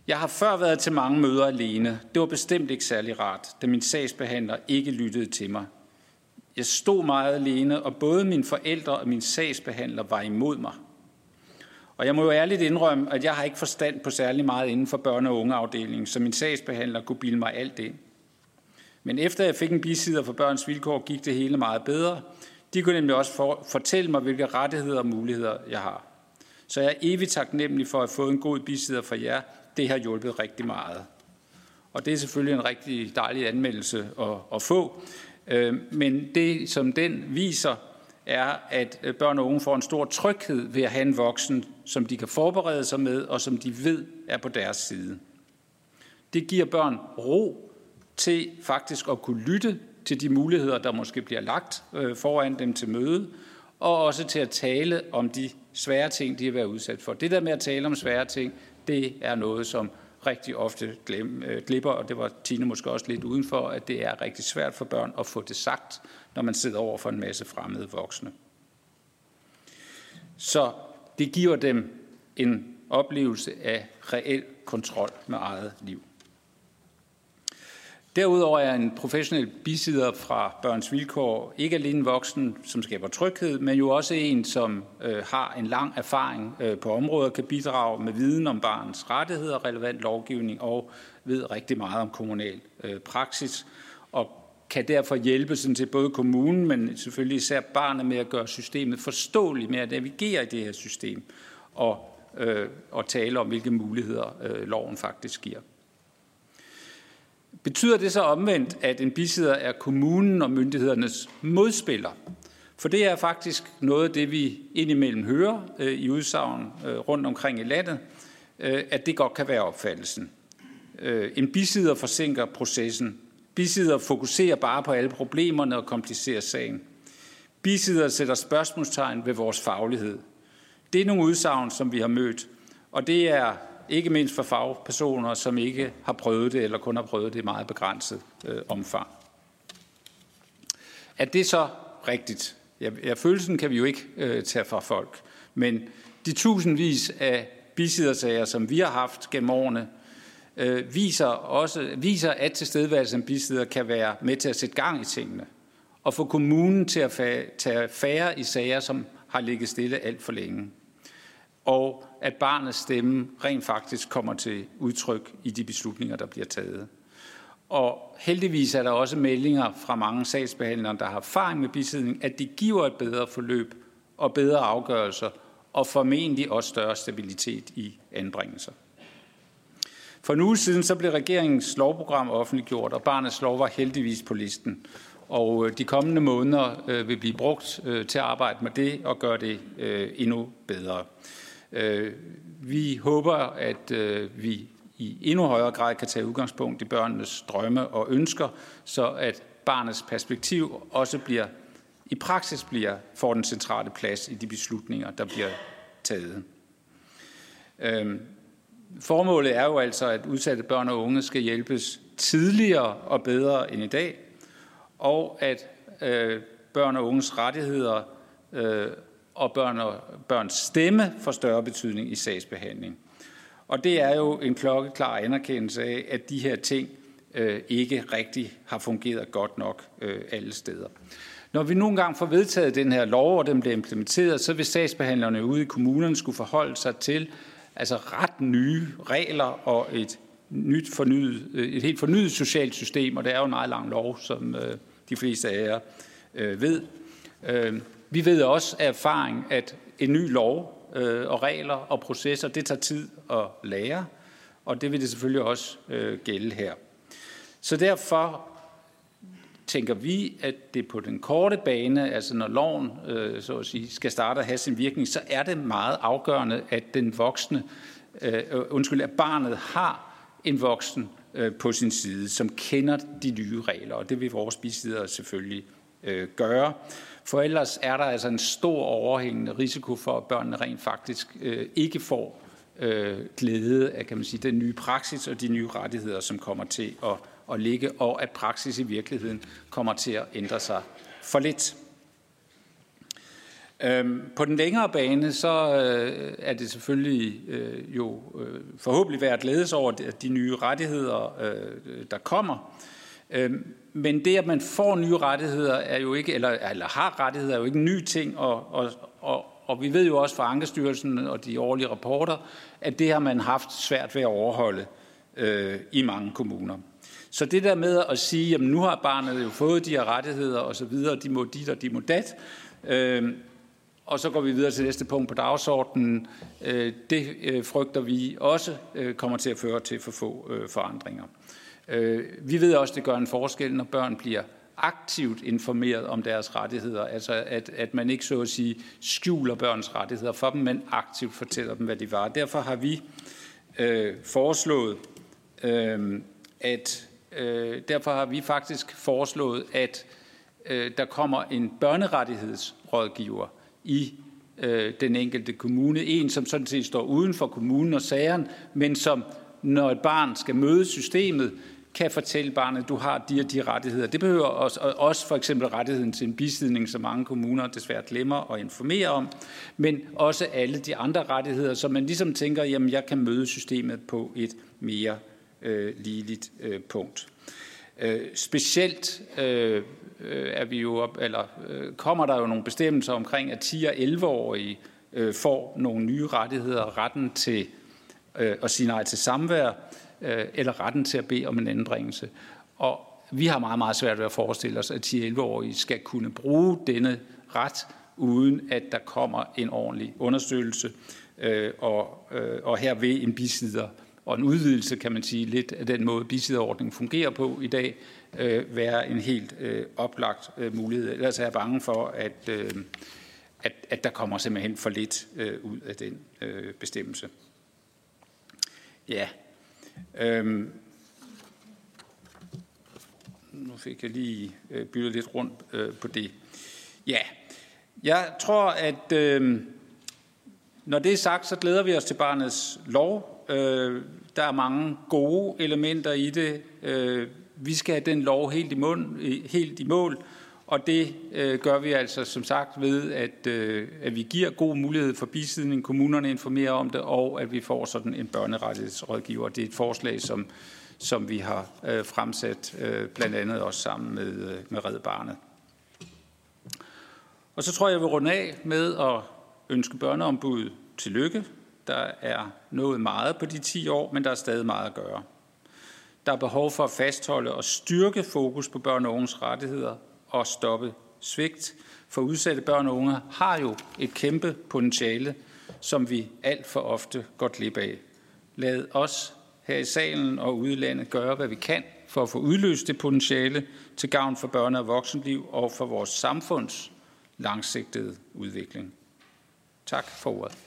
Jeg har før været til mange møder alene. Det var bestemt ikke særlig rart, da min sagsbehandler ikke lyttede til mig. Jeg stod meget alene, og både mine forældre og min sagsbehandler var imod mig. Og jeg må jo ærligt indrømme, at jeg har ikke forstand på særlig meget inden for børne- og ungeafdelingen, så min sagsbehandler kunne bilde mig alt ind. Men efter jeg fik en bisider for børns vilkår, gik det hele meget bedre. De kunne nemlig også for, fortælle mig, hvilke rettigheder og muligheder jeg har. Så jeg er evigt taknemmelig for at have fået en god bisider fra jer. Det har hjulpet rigtig meget. Og det er selvfølgelig en rigtig dejlig anmeldelse at, at få. Øh, men det, som den viser, er, at øh, børn og unge får en stor tryghed ved at have en voksen, som de kan forberede sig med, og som de ved er på deres side. Det giver børn ro til faktisk at kunne lytte til de muligheder, der måske bliver lagt øh, foran dem til møde, og også til at tale om de svære ting, de har været udsat for. Det der med at tale om svære ting, det er noget, som rigtig ofte glem, øh, glipper, og det var Tine måske også lidt udenfor, at det er rigtig svært for børn at få det sagt, når man sidder over for en masse fremmede voksne. Så det giver dem en oplevelse af reel kontrol med eget liv. Derudover er en professionel bisider fra Børns Vilkår ikke alene en voksen, som skaber tryghed, men jo også en, som øh, har en lang erfaring øh, på området, kan bidrage med viden om barnets rettigheder, relevant lovgivning og ved rigtig meget om kommunal øh, praksis, og kan derfor hjælpe sådan til både kommunen, men selvfølgelig især barnet med at gøre systemet forståeligt med at navigere i det her system og, øh, og tale om, hvilke muligheder øh, loven faktisk giver. Betyder det så omvendt, at en bisidder er kommunen og myndighedernes modspiller? For det er faktisk noget af det, vi indimellem hører øh, i udsagn øh, rundt omkring i landet, øh, at det godt kan være opfattelsen. Øh, en bisidder forsinker processen. Bisidder fokuserer bare på alle problemerne og komplicerer sagen. Bisidder sætter spørgsmålstegn ved vores faglighed. Det er nogle udsagn, som vi har mødt, og det er ikke mindst for fagpersoner, som ikke har prøvet det, eller kun har prøvet det i meget begrænset øh, omfang. Er det så rigtigt? Ja, ja, følelsen kan vi jo ikke øh, tage fra folk, men de tusindvis af bisidersager, som vi har haft gennem årene, øh, viser, også, viser, at tilstedeværelse som bisider kan være med til at sætte gang i tingene, og få kommunen til at tage færre i sager, som har ligget stille alt for længe og at barnets stemme rent faktisk kommer til udtryk i de beslutninger, der bliver taget. Og heldigvis er der også meldinger fra mange sagsbehandlere, der har erfaring med bisidning, at det giver et bedre forløb og bedre afgørelser, og formentlig også større stabilitet i anbringelser. For en uge siden så blev regeringens lovprogram offentliggjort, og barnets lov var heldigvis på listen. Og øh, de kommende måneder øh, vil blive brugt øh, til at arbejde med det og gøre det endnu bedre. Øh, vi håber, at øh, vi i endnu højere grad kan tage udgangspunkt i børnenes drømme og ønsker, så at barnets perspektiv også bliver i praksis bliver, får den centrale plads i de beslutninger, der bliver taget. Øhm, formålet er jo altså, at udsatte børn og unge skal hjælpes tidligere og bedre end i dag, og at øh, børn og unges rettigheder øh, og børn og børns stemme får større betydning i sagsbehandling. Og det er jo en klokkeklar anerkendelse af, at de her ting øh, ikke rigtig har fungeret godt nok øh, alle steder. Når vi nu engang får vedtaget den her lov, og den bliver implementeret, så vil sagsbehandlerne ude i kommunerne skulle forholde sig til altså ret nye regler og et nyt fornyet, øh, et helt fornyet socialt system, og det er jo en meget lang lov, som øh, de fleste af jer øh, ved. Øh, vi ved også af erfaring, at en ny lov øh, og regler og processer, det tager tid at lære, og det vil det selvfølgelig også øh, gælde her. Så derfor tænker vi, at det på den korte bane, altså når loven øh, så at sige, skal starte at have sin virkning, så er det meget afgørende, at den voksne, øh, øh undskyld, at barnet har en voksen øh, på sin side, som kender de nye regler, og det vil vores bisidere selvfølgelig øh, gøre. For ellers er der altså en stor overhængende risiko for, at børnene rent faktisk øh, ikke får øh, glæde af kan man sige, den nye praksis og de nye rettigheder, som kommer til at, at ligge, og at praksis i virkeligheden kommer til at ændre sig for lidt. Øhm, på den længere bane, så øh, er det selvfølgelig øh, jo øh, forhåbentlig værd at glædes over de nye rettigheder, øh, der kommer. Øhm, men det, at man får nye rettigheder, er jo ikke, eller, eller har rettigheder, er jo ikke en ny ting, og, og, og, og vi ved jo også fra Ankestyrelsen og de årlige rapporter, at det har man haft svært ved at overholde øh, i mange kommuner. Så det der med at sige, at nu har barnet jo fået de her rettigheder og så videre, de må dit og de må dat, øh, og så går vi videre til næste punkt på dagsordenen. Øh, det øh, frygter vi også øh, kommer til at føre til for få øh, forandringer. Øh, vi ved også, at det gør en forskel, når børn bliver aktivt informeret om deres rettigheder. Altså at, at man ikke så at sige skjuler børns rettigheder for dem, men aktivt fortæller dem, hvad de var. Derfor har vi øh, foreslået, øh, at øh, derfor har vi faktisk foreslået, at øh, der kommer en børnerettighedsrådgiver i øh, den enkelte kommune. En, som sådan set står uden for kommunen og sageren, men som, når et barn skal møde systemet, kan fortælle barnet, at du har de og de rettigheder. Det behøver også, også for eksempel rettigheden til en bisidning, som mange kommuner desværre glemmer at informere om, men også alle de andre rettigheder, så man ligesom tænker, jamen jeg kan møde systemet på et mere øh, ligeligt øh, punkt. Øh, specielt øh, er vi jo op, eller øh, kommer der jo nogle bestemmelser omkring, at 10- og 11-årige øh, får nogle nye rettigheder, retten til øh, at sige nej til samvær, øh, eller retten til at bede om en anbringelse. Og vi har meget, meget svært ved at forestille os, at 10-11-årige skal kunne bruge denne ret, uden at der kommer en ordentlig understøttelse, øh, og, øh, og her ved en bisider og en udvidelse, kan man sige, lidt af den måde, bisiderordningen fungerer på i dag, øh, være en helt øh, oplagt øh, mulighed. Ellers er jeg bange for, at, øh, at, at der kommer simpelthen for lidt øh, ud af den øh, bestemmelse. Ja. Øhm. Nu fik jeg lige øh, byttet lidt rundt øh, på det. Ja, jeg tror, at øh, når det er sagt, så glæder vi os til barnets lov. Øh, der er mange gode elementer i det. Øh, vi skal have den lov helt i, mund, helt i mål, og det øh, gør vi altså som sagt ved, at, øh, at vi giver god mulighed for bisidning, kommunerne informerer om det, og at vi får sådan en børnerettighedsrådgiver. Det er et forslag, som, som vi har øh, fremsat øh, blandt andet også sammen med, øh, med Red Barnet. Og så tror jeg, jeg vil runde af med at ønske børneombuddet tillykke. Der er nået meget på de 10 år, men der er stadig meget at gøre. Der er behov for at fastholde og styrke fokus på børn og unges rettigheder og stoppe svigt. For udsatte børn og unge har jo et kæmpe potentiale, som vi alt for ofte går glip af. Lad os her i salen og udlandet gøre, hvad vi kan for at få udløst det potentiale til gavn for børne- og voksenliv og for vores samfunds langsigtede udvikling. Tak for ordet.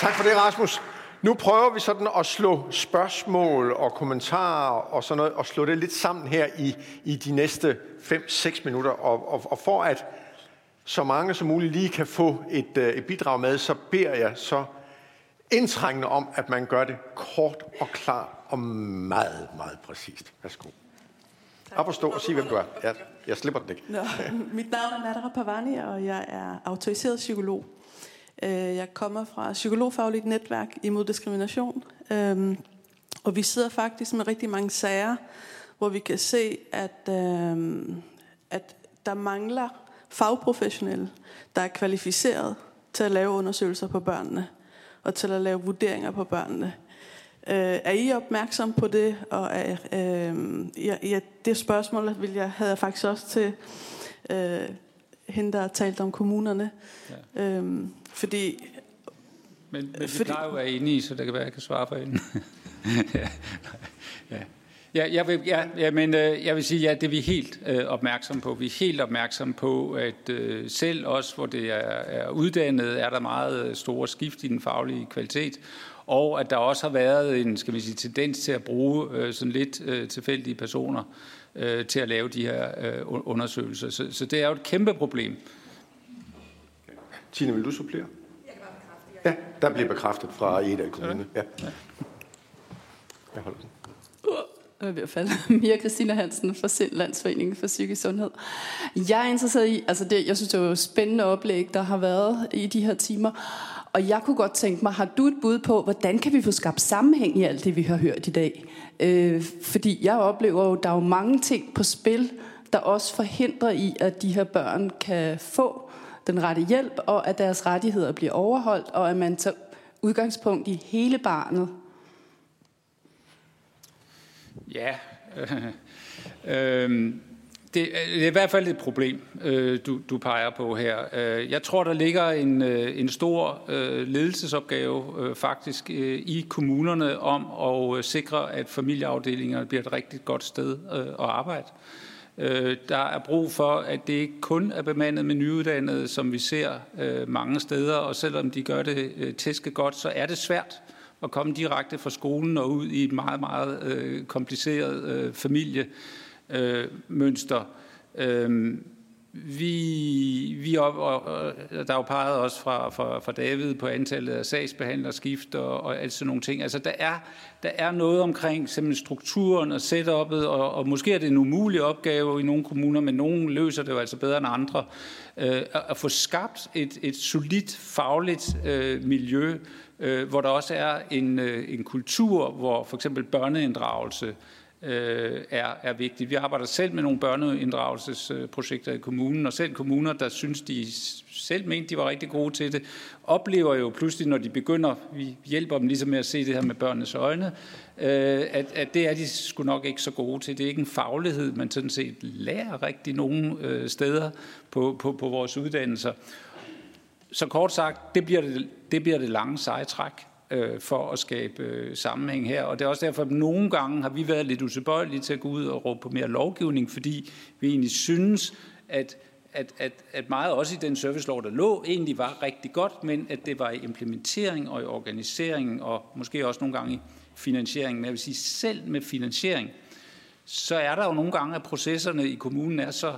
Tak for det, Rasmus. Nu prøver vi sådan at slå spørgsmål og kommentarer og sådan noget, og slå det lidt sammen her i, i de næste 5-6 minutter. Og, og, og for at så mange som muligt lige kan få et, øh, et bidrag med, så beder jeg så indtrængende om, at man gør det kort og klart og meget, meget præcist. Værsgo. Op og stå og sig, hvem du er. Jeg, jeg slipper den ikke. Nå, mit navn er Nadra Pavani, og jeg er autoriseret psykolog. Øh, jeg kommer fra psykologfagligt netværk imod diskrimination, øhm, og vi sidder faktisk med rigtig mange sager, hvor vi kan se, at, øhm, at der mangler fagprofessionelle, der er kvalificeret til at lave undersøgelser på børnene, og til at lave vurderinger på børnene. Øh, er I opmærksom på det? Og er, øh, ja, ja, det spørgsmål vil jeg, havde jeg faktisk også til øh, hende, der har talt om kommunerne. Ja. Øhm, fordi... Men, men fordi, plejer jo at være enige, så det kan være, at jeg kan svare på hende. ja. ja. Ja, jeg vil, ja, ja, men øh, jeg vil sige, ja, det er vi helt øh, opmærksom på. Vi er helt opmærksom på, at øh, selv også, hvor det er, er uddannet, er der meget store skift i den faglige kvalitet og at der også har været en skal vi sige, tendens til at bruge øh, sådan lidt øh, tilfældige personer øh, til at lave de her øh, undersøgelser. Så, så det er jo et kæmpe problem. Tine, vil du supplere? Ja, der bliver bekræftet fra Edal Kommune. Ja. Jeg holder den. Jeg er ved at falde. Mia Christina Hansen fra Sind Landsforeningen for Psykisk Sundhed. Jeg er interesseret i, altså det, jeg synes, det er jo spændende oplæg, der har været i de her timer. Og jeg kunne godt tænke mig, har du et bud på, hvordan kan vi få skabt sammenhæng i alt det, vi har hørt i dag? Øh, fordi jeg oplever jo, der er jo mange ting på spil, der også forhindrer i, at de her børn kan få den rette hjælp, og at deres rettigheder bliver overholdt, og at man tager udgangspunkt i hele barnet. Ja, øh, øh, Det, det er i hvert fald et problem, øh, du, du peger på her. Øh, jeg tror, der ligger en, øh, en stor øh, ledelsesopgave faktisk i kommunerne om at sikre, at familieafdelingerne bliver et rigtig godt sted at arbejde. Øh, der er brug for, at det ikke kun er bemandet med nyuddannede, som vi ser øh, mange steder, og selvom de gør det øh, tæske godt, så er det svært at komme direkte fra skolen og ud i et meget, meget kompliceret familie øh, mønster. Øh, vi, vi op, og, og, der er jo peget også fra, fra, fra David på antallet af sagsbehandlerskift og, og alt sådan nogle ting. Altså der er, der er noget omkring simpelthen strukturen og setup'et, og, og måske er det en umulig opgave i nogle kommuner, men nogen løser det jo altså bedre end andre. Øh, at få skabt et, et solidt fagligt øh, miljø, øh, hvor der også er en, øh, en kultur, hvor for eksempel børneinddragelse øh, er, er vigtigt. Vi arbejder selv med nogle børneinddragelsesprojekter i kommunen, og selv kommuner, der synes, de selv mente, de var rigtig gode til det, oplever jo pludselig, når de begynder, vi hjælper dem ligesom med at se det her med børnenes øjne, øh, at, at det er de sgu nok ikke så gode til. Det er ikke en faglighed, man sådan set lærer rigtig nogle øh, steder på, på, på vores uddannelser. Så kort sagt, det bliver det, det, bliver det lange sejtræk øh, for at skabe øh, sammenhæng her. Og det er også derfor, at nogle gange har vi været lidt utilbøjelige til at gå ud og råbe på mere lovgivning, fordi vi egentlig synes, at at, at, at meget også i den servicelov, der lå, egentlig var rigtig godt, men at det var i implementering og i organisering, og måske også nogle gange i finansiering. Men jeg vil sige, selv med finansiering, så er der jo nogle gange, at processerne i kommunen er så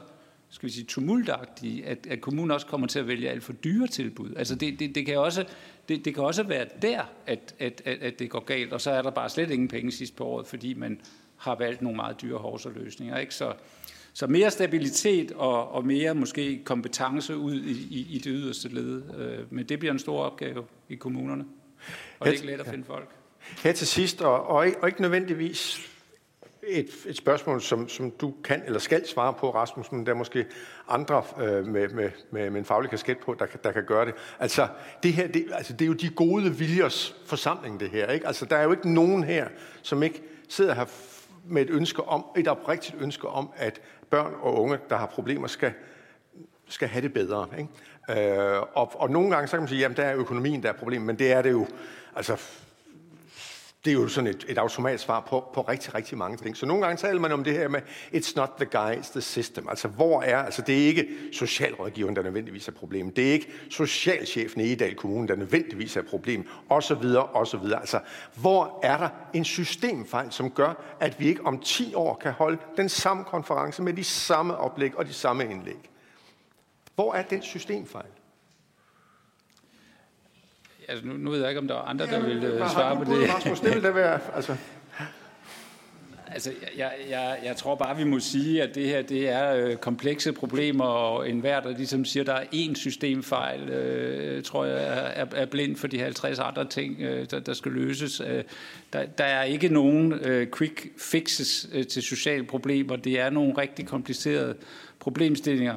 skal vi sige, tumultagtige, at, at kommunen også kommer til at vælge alt for dyre tilbud. Altså det, det, det, kan også, det, det kan også være der, at, at, at, at det går galt, og så er der bare slet ingen penge sidst på året, fordi man har valgt nogle meget dyre hovsaløsninger. Ikke? Så, så mere stabilitet og, og mere måske kompetence ud i, i, i det yderste led. Øh, men det bliver en stor opgave i kommunerne, og det er ikke let at finde folk. Her til sidst, og, og, ikke, og ikke nødvendigvis et, et spørgsmål, som, som du kan eller skal svare på, Rasmus, men der er måske andre øh, med, med, med, med en faglig kasket på, der, der kan gøre det. Altså, det her, det, altså, det er jo de gode viljers forsamling, det her. Ikke? Altså, der er jo ikke nogen her, som ikke sidder her med et ønske om, et oprigtigt ønske om, at børn og unge, der har problemer, skal, skal have det bedre. Ikke? Øh, og, og nogle gange så kan man sige, jamen der er økonomien, der er problemet, men det er det jo, altså det er jo sådan et, et automatisk svar på, på rigtig, rigtig mange ting. Så nogle gange taler man om det her med, it's not the guy, it's the system. Altså, hvor er, altså det er ikke socialrådgiveren, der nødvendigvis er problemet. Det er ikke socialchefen i Edal Kommune, der nødvendigvis er problemet, og så videre, og så videre. Altså, hvor er der en systemfejl, som gør, at vi ikke om 10 år kan holde den samme konference med de samme oplæg og de samme indlæg? Hvor er den systemfejl? Altså nu, nu ved jeg ikke, om der er andre, der vil uh, svare på det. Rasmus, det vil der være, altså... Altså, jeg, jeg, jeg tror bare, vi må sige, at det her det er øh, komplekse problemer, og enhver, der ligesom siger, at der er én systemfejl, øh, tror jeg, er, er blind for de 50 andre ting, øh, der, der skal løses. Øh, der, der er ikke nogen øh, quick fixes øh, til sociale problemer. Det er nogle rigtig komplicerede problemstillinger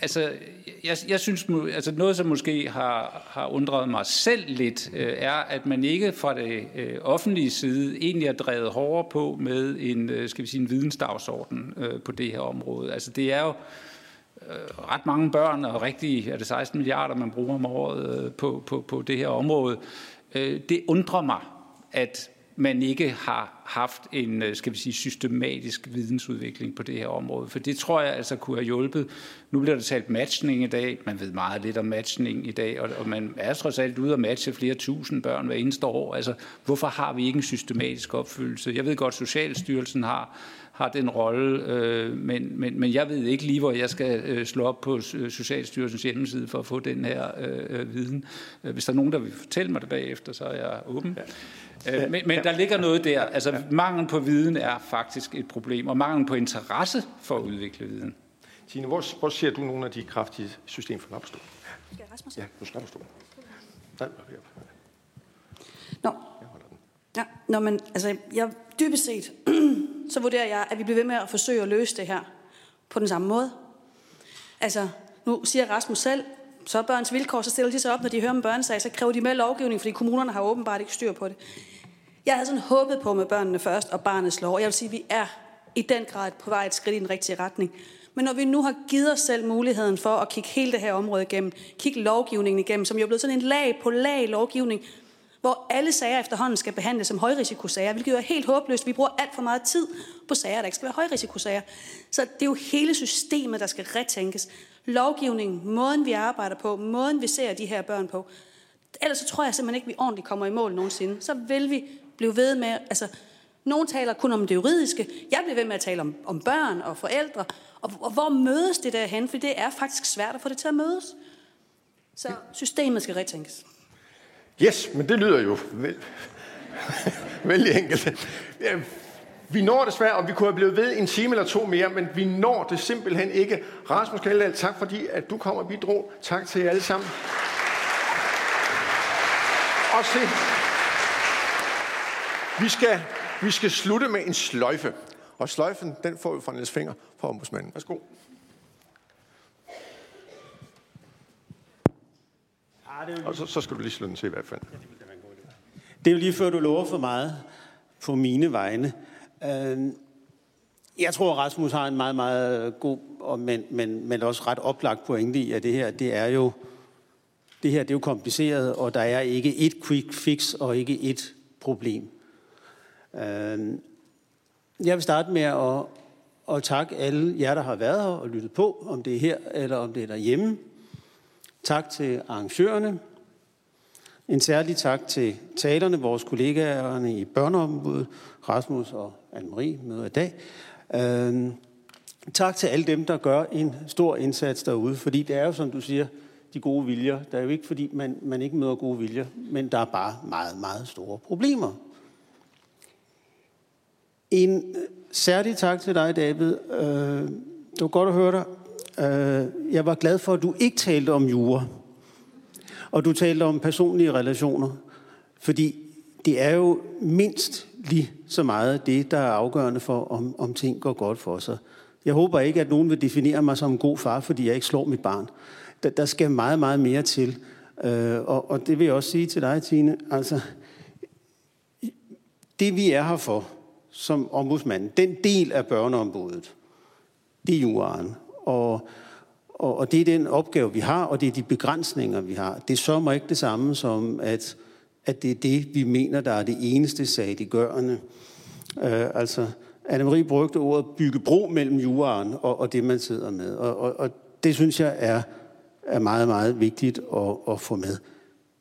altså, jeg, jeg synes, altså noget, som måske har, har undret mig selv lidt, øh, er, at man ikke fra det øh, offentlige side egentlig er drevet hårdere på med en, øh, skal vi sige, en vidensdagsorden øh, på det her område. Altså, det er jo øh, ret mange børn, og rigtig er det 16 milliarder, man bruger om året øh, på, på, på det her område. Øh, det undrer mig, at man ikke har haft en, øh, skal vi sige, systematisk vidensudvikling på det her område. For det tror jeg altså kunne have hjulpet. Nu bliver der talt matchning i dag. Man ved meget lidt om matchning i dag, og, og man er trods alt ude at matche flere tusind børn hver eneste år. Altså, hvorfor har vi ikke en systematisk opfyldelse? Jeg ved godt, at Socialstyrelsen har har den rolle, øh, men, men, men jeg ved ikke lige, hvor jeg skal øh, slå op på øh, Socialstyrelsens hjemmeside for at få den her øh, øh viden. Hvis der er nogen, der vil fortælle mig det bagefter, så er jeg åben. Ja. Øh, men, men der ligger noget der. Altså, mangel på viden er faktisk et problem, og mangel på interesse for at udvikle viden. Tine, hvor, hvor ser du nogle af de kraftige systemfejl opstå? Skal Rasmus? Ja, du skal stå. Nej, Nå. Ja, når man, altså, jeg, dybest set, så vurderer jeg, at vi bliver ved med at forsøge at løse det her på den samme måde. Altså, nu siger Rasmus selv, så er børns vilkår, så stiller de sig op, når de hører om børnesag, så kræver de med lovgivning, fordi kommunerne har åbenbart ikke styr på det. Jeg havde sådan håbet på med børnene først og barnets lov. Jeg vil sige, at vi er i den grad på vej et skridt i den rigtige retning. Men når vi nu har givet os selv muligheden for at kigge hele det her område igennem, kigge lovgivningen igennem, som jo er blevet sådan en lag på lag lovgivning, hvor alle sager efterhånden skal behandles som højrisikosager, hvilket er helt håbløst. Vi bruger alt for meget tid på sager, der ikke skal være højrisikosager. Så det er jo hele systemet, der skal retænkes. Lovgivningen, måden vi arbejder på, måden vi ser de her børn på. Ellers så tror jeg simpelthen ikke, vi ordentligt kommer i mål nogensinde. Så vil vi blive ved med, altså, nogen taler kun om det juridiske. Jeg bliver ved med at tale om, om børn og forældre. Og, og hvor mødes det derhen? For det er faktisk svært at få det til at mødes. Så systemet skal retænkes. Yes, men det lyder jo vel, vældig enkelt. Vi når desværre, og vi kunne have blevet ved en time eller to mere, men vi når det simpelthen ikke. Rasmus Kaldal, tak fordi at du kom og bidrog. Tak til jer alle sammen. Og se, vi skal, vi skal slutte med en sløjfe. Og sløjfen, den får vi fra Niels Finger fra ombudsmanden. Værsgo. Og så, så skal du lige slå den til i hvert fald. Det er jo lige før, du lover for meget på mine vegne. Øh, jeg tror, Rasmus har en meget, meget god, og men, men, men også ret oplagt pointe i, at det her, det er jo, det her det er jo kompliceret, og der er ikke et quick fix og ikke et problem. Øh, jeg vil starte med at, at takke alle jer, der har været her og lyttet på, om det er her eller om det er derhjemme. Tak til arrangørerne. En særlig tak til talerne, vores kollegaerne i børneområdet, Rasmus og Anne-Marie med i dag. Øh, tak til alle dem, der gør en stor indsats derude, fordi det er jo, som du siger, de gode viljer. Der er jo ikke, fordi man, man ikke møder gode viljer, men der er bare meget, meget store problemer. En øh, særlig tak til dig, David. Øh, det var godt at høre dig. Øh, jeg var glad for, at du ikke talte om jura. Og du talte om personlige relationer. Fordi det er jo mindst lige så meget det, der er afgørende for, om, om ting går godt for sig. Jeg håber ikke, at nogen vil definere mig som en god far, fordi jeg ikke slår mit barn. Der, der skal meget, meget mere til. Øh, og, og det vil jeg også sige til dig, Tine. Altså, det vi er her for, som ombudsmand, den del af børneombuddet, det er juraen. Og, og, og det er den opgave, vi har, og det er de begrænsninger, vi har. Det så ikke det samme som, at, at det er det, vi mener, der er det eneste saliggørende. Øh, altså, Anne-Marie brugte ordet bygge bro mellem juraen og, og det, man sidder med. Og, og, og det synes jeg er, er meget, meget vigtigt at, at få med.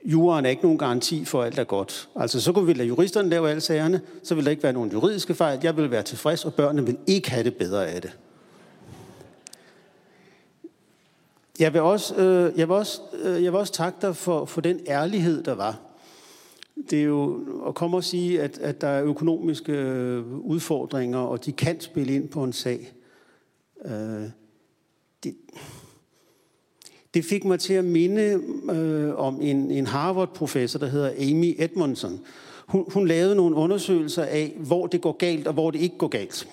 Juraen er ikke nogen garanti for, at alt er godt. Altså, så kunne vi lade juristerne lave alle sagerne, så vil der ikke være nogen juridiske fejl. Jeg vil være tilfreds, og børnene vil ikke have det bedre af det. Jeg vil også, øh, jeg vil også, øh, jeg vil også takke dig for, for den ærlighed, der var. Det er jo at komme og sige, at, at der er økonomiske øh, udfordringer, og de kan spille ind på en sag. Øh, det, det fik mig til at minde øh, om en, en Harvard-professor, der hedder Amy Edmondson. Hun, hun lavede nogle undersøgelser af, hvor det går galt og hvor det ikke går galt.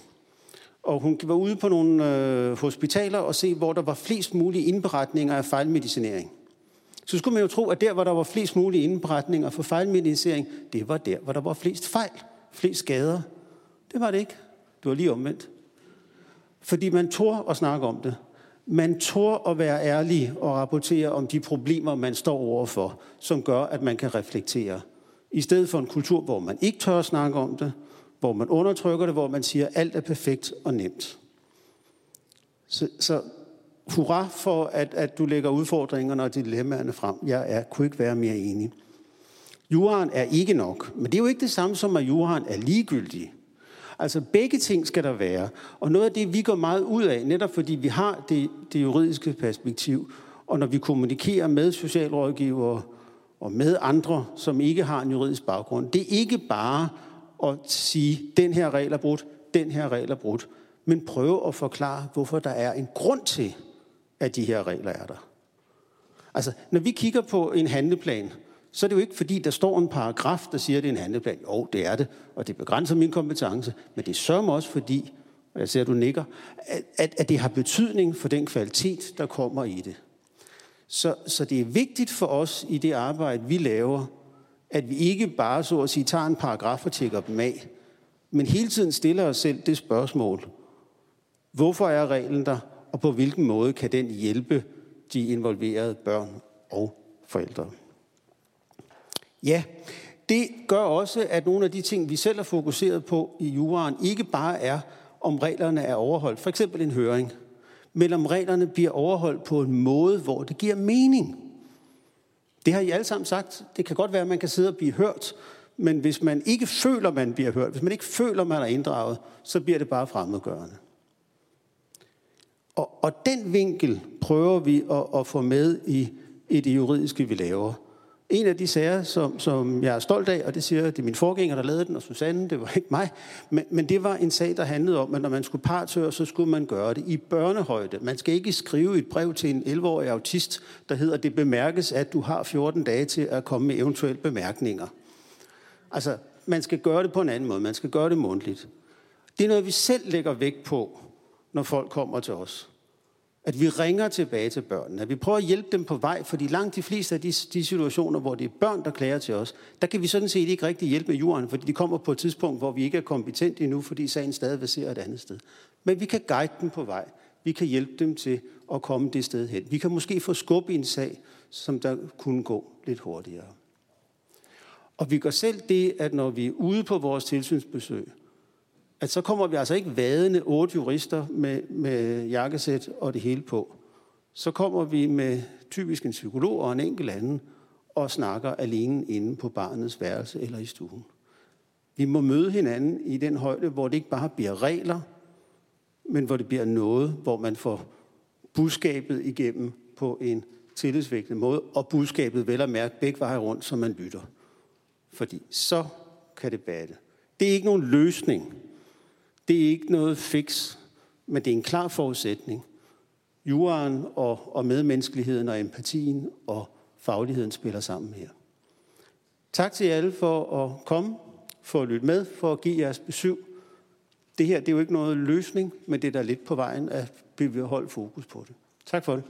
Og hun var ude på nogle øh, hospitaler og se, hvor der var flest mulige indberetninger af fejlmedicinering. Så skulle man jo tro, at der, hvor der var flest mulige indberetninger for fejlmedicinering, det var der, hvor der var flest fejl, flest skader. Det var det ikke. Det var lige omvendt. Fordi man tog at snakke om det. Man tog at være ærlig og rapportere om de problemer, man står overfor, som gør, at man kan reflektere. I stedet for en kultur, hvor man ikke tør at snakke om det, hvor man undertrykker det, hvor man siger, at alt er perfekt og nemt. Så, så hurra for, at, at du lægger udfordringerne og dilemmaerne frem. Jeg er, kunne ikke være mere enig. Juraen er ikke nok, men det er jo ikke det samme som, at juraen er ligegyldig. Altså begge ting skal der være. Og noget af det, vi går meget ud af, netop fordi vi har det, det juridiske perspektiv, og når vi kommunikerer med socialrådgivere og med andre, som ikke har en juridisk baggrund, det er ikke bare at sige, den her regel er brudt, den her regel er brudt, men prøve at forklare, hvorfor der er en grund til, at de her regler er der. Altså, når vi kigger på en handleplan, så er det jo ikke fordi, der står en paragraf, der siger, at det er en handleplan. Jo, det er det, og det begrænser min kompetence, men det sørger også fordi, og jeg ser, at du nikker, at, at det har betydning for den kvalitet, der kommer i det. Så, så det er vigtigt for os i det arbejde, vi laver, at vi ikke bare så at sige tager en paragraf og tjekker dem af, men hele tiden stiller os selv det spørgsmål. Hvorfor er reglen der, og på hvilken måde kan den hjælpe de involverede børn og forældre? Ja, det gør også, at nogle af de ting, vi selv har fokuseret på i juraen, ikke bare er, om reglerne er overholdt. For eksempel en høring. Men om reglerne bliver overholdt på en måde, hvor det giver mening. Det har I alle sammen sagt. Det kan godt være, at man kan sidde og blive hørt, men hvis man ikke føler, man bliver hørt, hvis man ikke føler, man er inddraget, så bliver det bare fremmedgørende. Og, og den vinkel prøver vi at, at få med i, i det juridiske, vi laver. En af de sager, som, som jeg er stolt af, og det siger det er min forgænger, der lavede den, og Susanne, det var ikke mig, men, men det var en sag, der handlede om, at når man skulle partøre, så skulle man gøre det i børnehøjde. Man skal ikke skrive et brev til en 11-årig autist, der hedder, det bemærkes, at du har 14 dage til at komme med eventuelle bemærkninger. Altså, man skal gøre det på en anden måde. Man skal gøre det mundtligt. Det er noget, vi selv lægger vægt på, når folk kommer til os. At vi ringer tilbage til børnene, at vi prøver at hjælpe dem på vej, fordi langt de fleste af de, de situationer, hvor det er børn, der klager til os, der kan vi sådan set ikke rigtig hjælpe med jorden, fordi de kommer på et tidspunkt, hvor vi ikke er kompetente endnu, fordi sagen stadig ser et andet sted. Men vi kan guide dem på vej. Vi kan hjælpe dem til at komme det sted hen. Vi kan måske få skub i en sag, som der kunne gå lidt hurtigere. Og vi gør selv det, at når vi er ude på vores tilsynsbesøg, at så kommer vi altså ikke vadende otte jurister med, med jakkesæt og det hele på. Så kommer vi med typisk en psykolog og en enkelt anden og snakker alene inde på barnets værelse eller i stuen. Vi må møde hinanden i den højde, hvor det ikke bare bliver regler, men hvor det bliver noget, hvor man får budskabet igennem på en tillidsvækkende måde, og budskabet vel at mærke begge veje rundt, så man lytter. Fordi så kan det batte. Det er ikke nogen løsning. Det er ikke noget fix, men det er en klar forudsætning. Juraen og, og medmenneskeligheden og empatien og fagligheden spiller sammen her. Tak til jer alle for at komme, for at lytte med, for at give jeres besøg. Det her det er jo ikke noget løsning, men det er der lidt på vejen at vi vil holde fokus på det. Tak for det.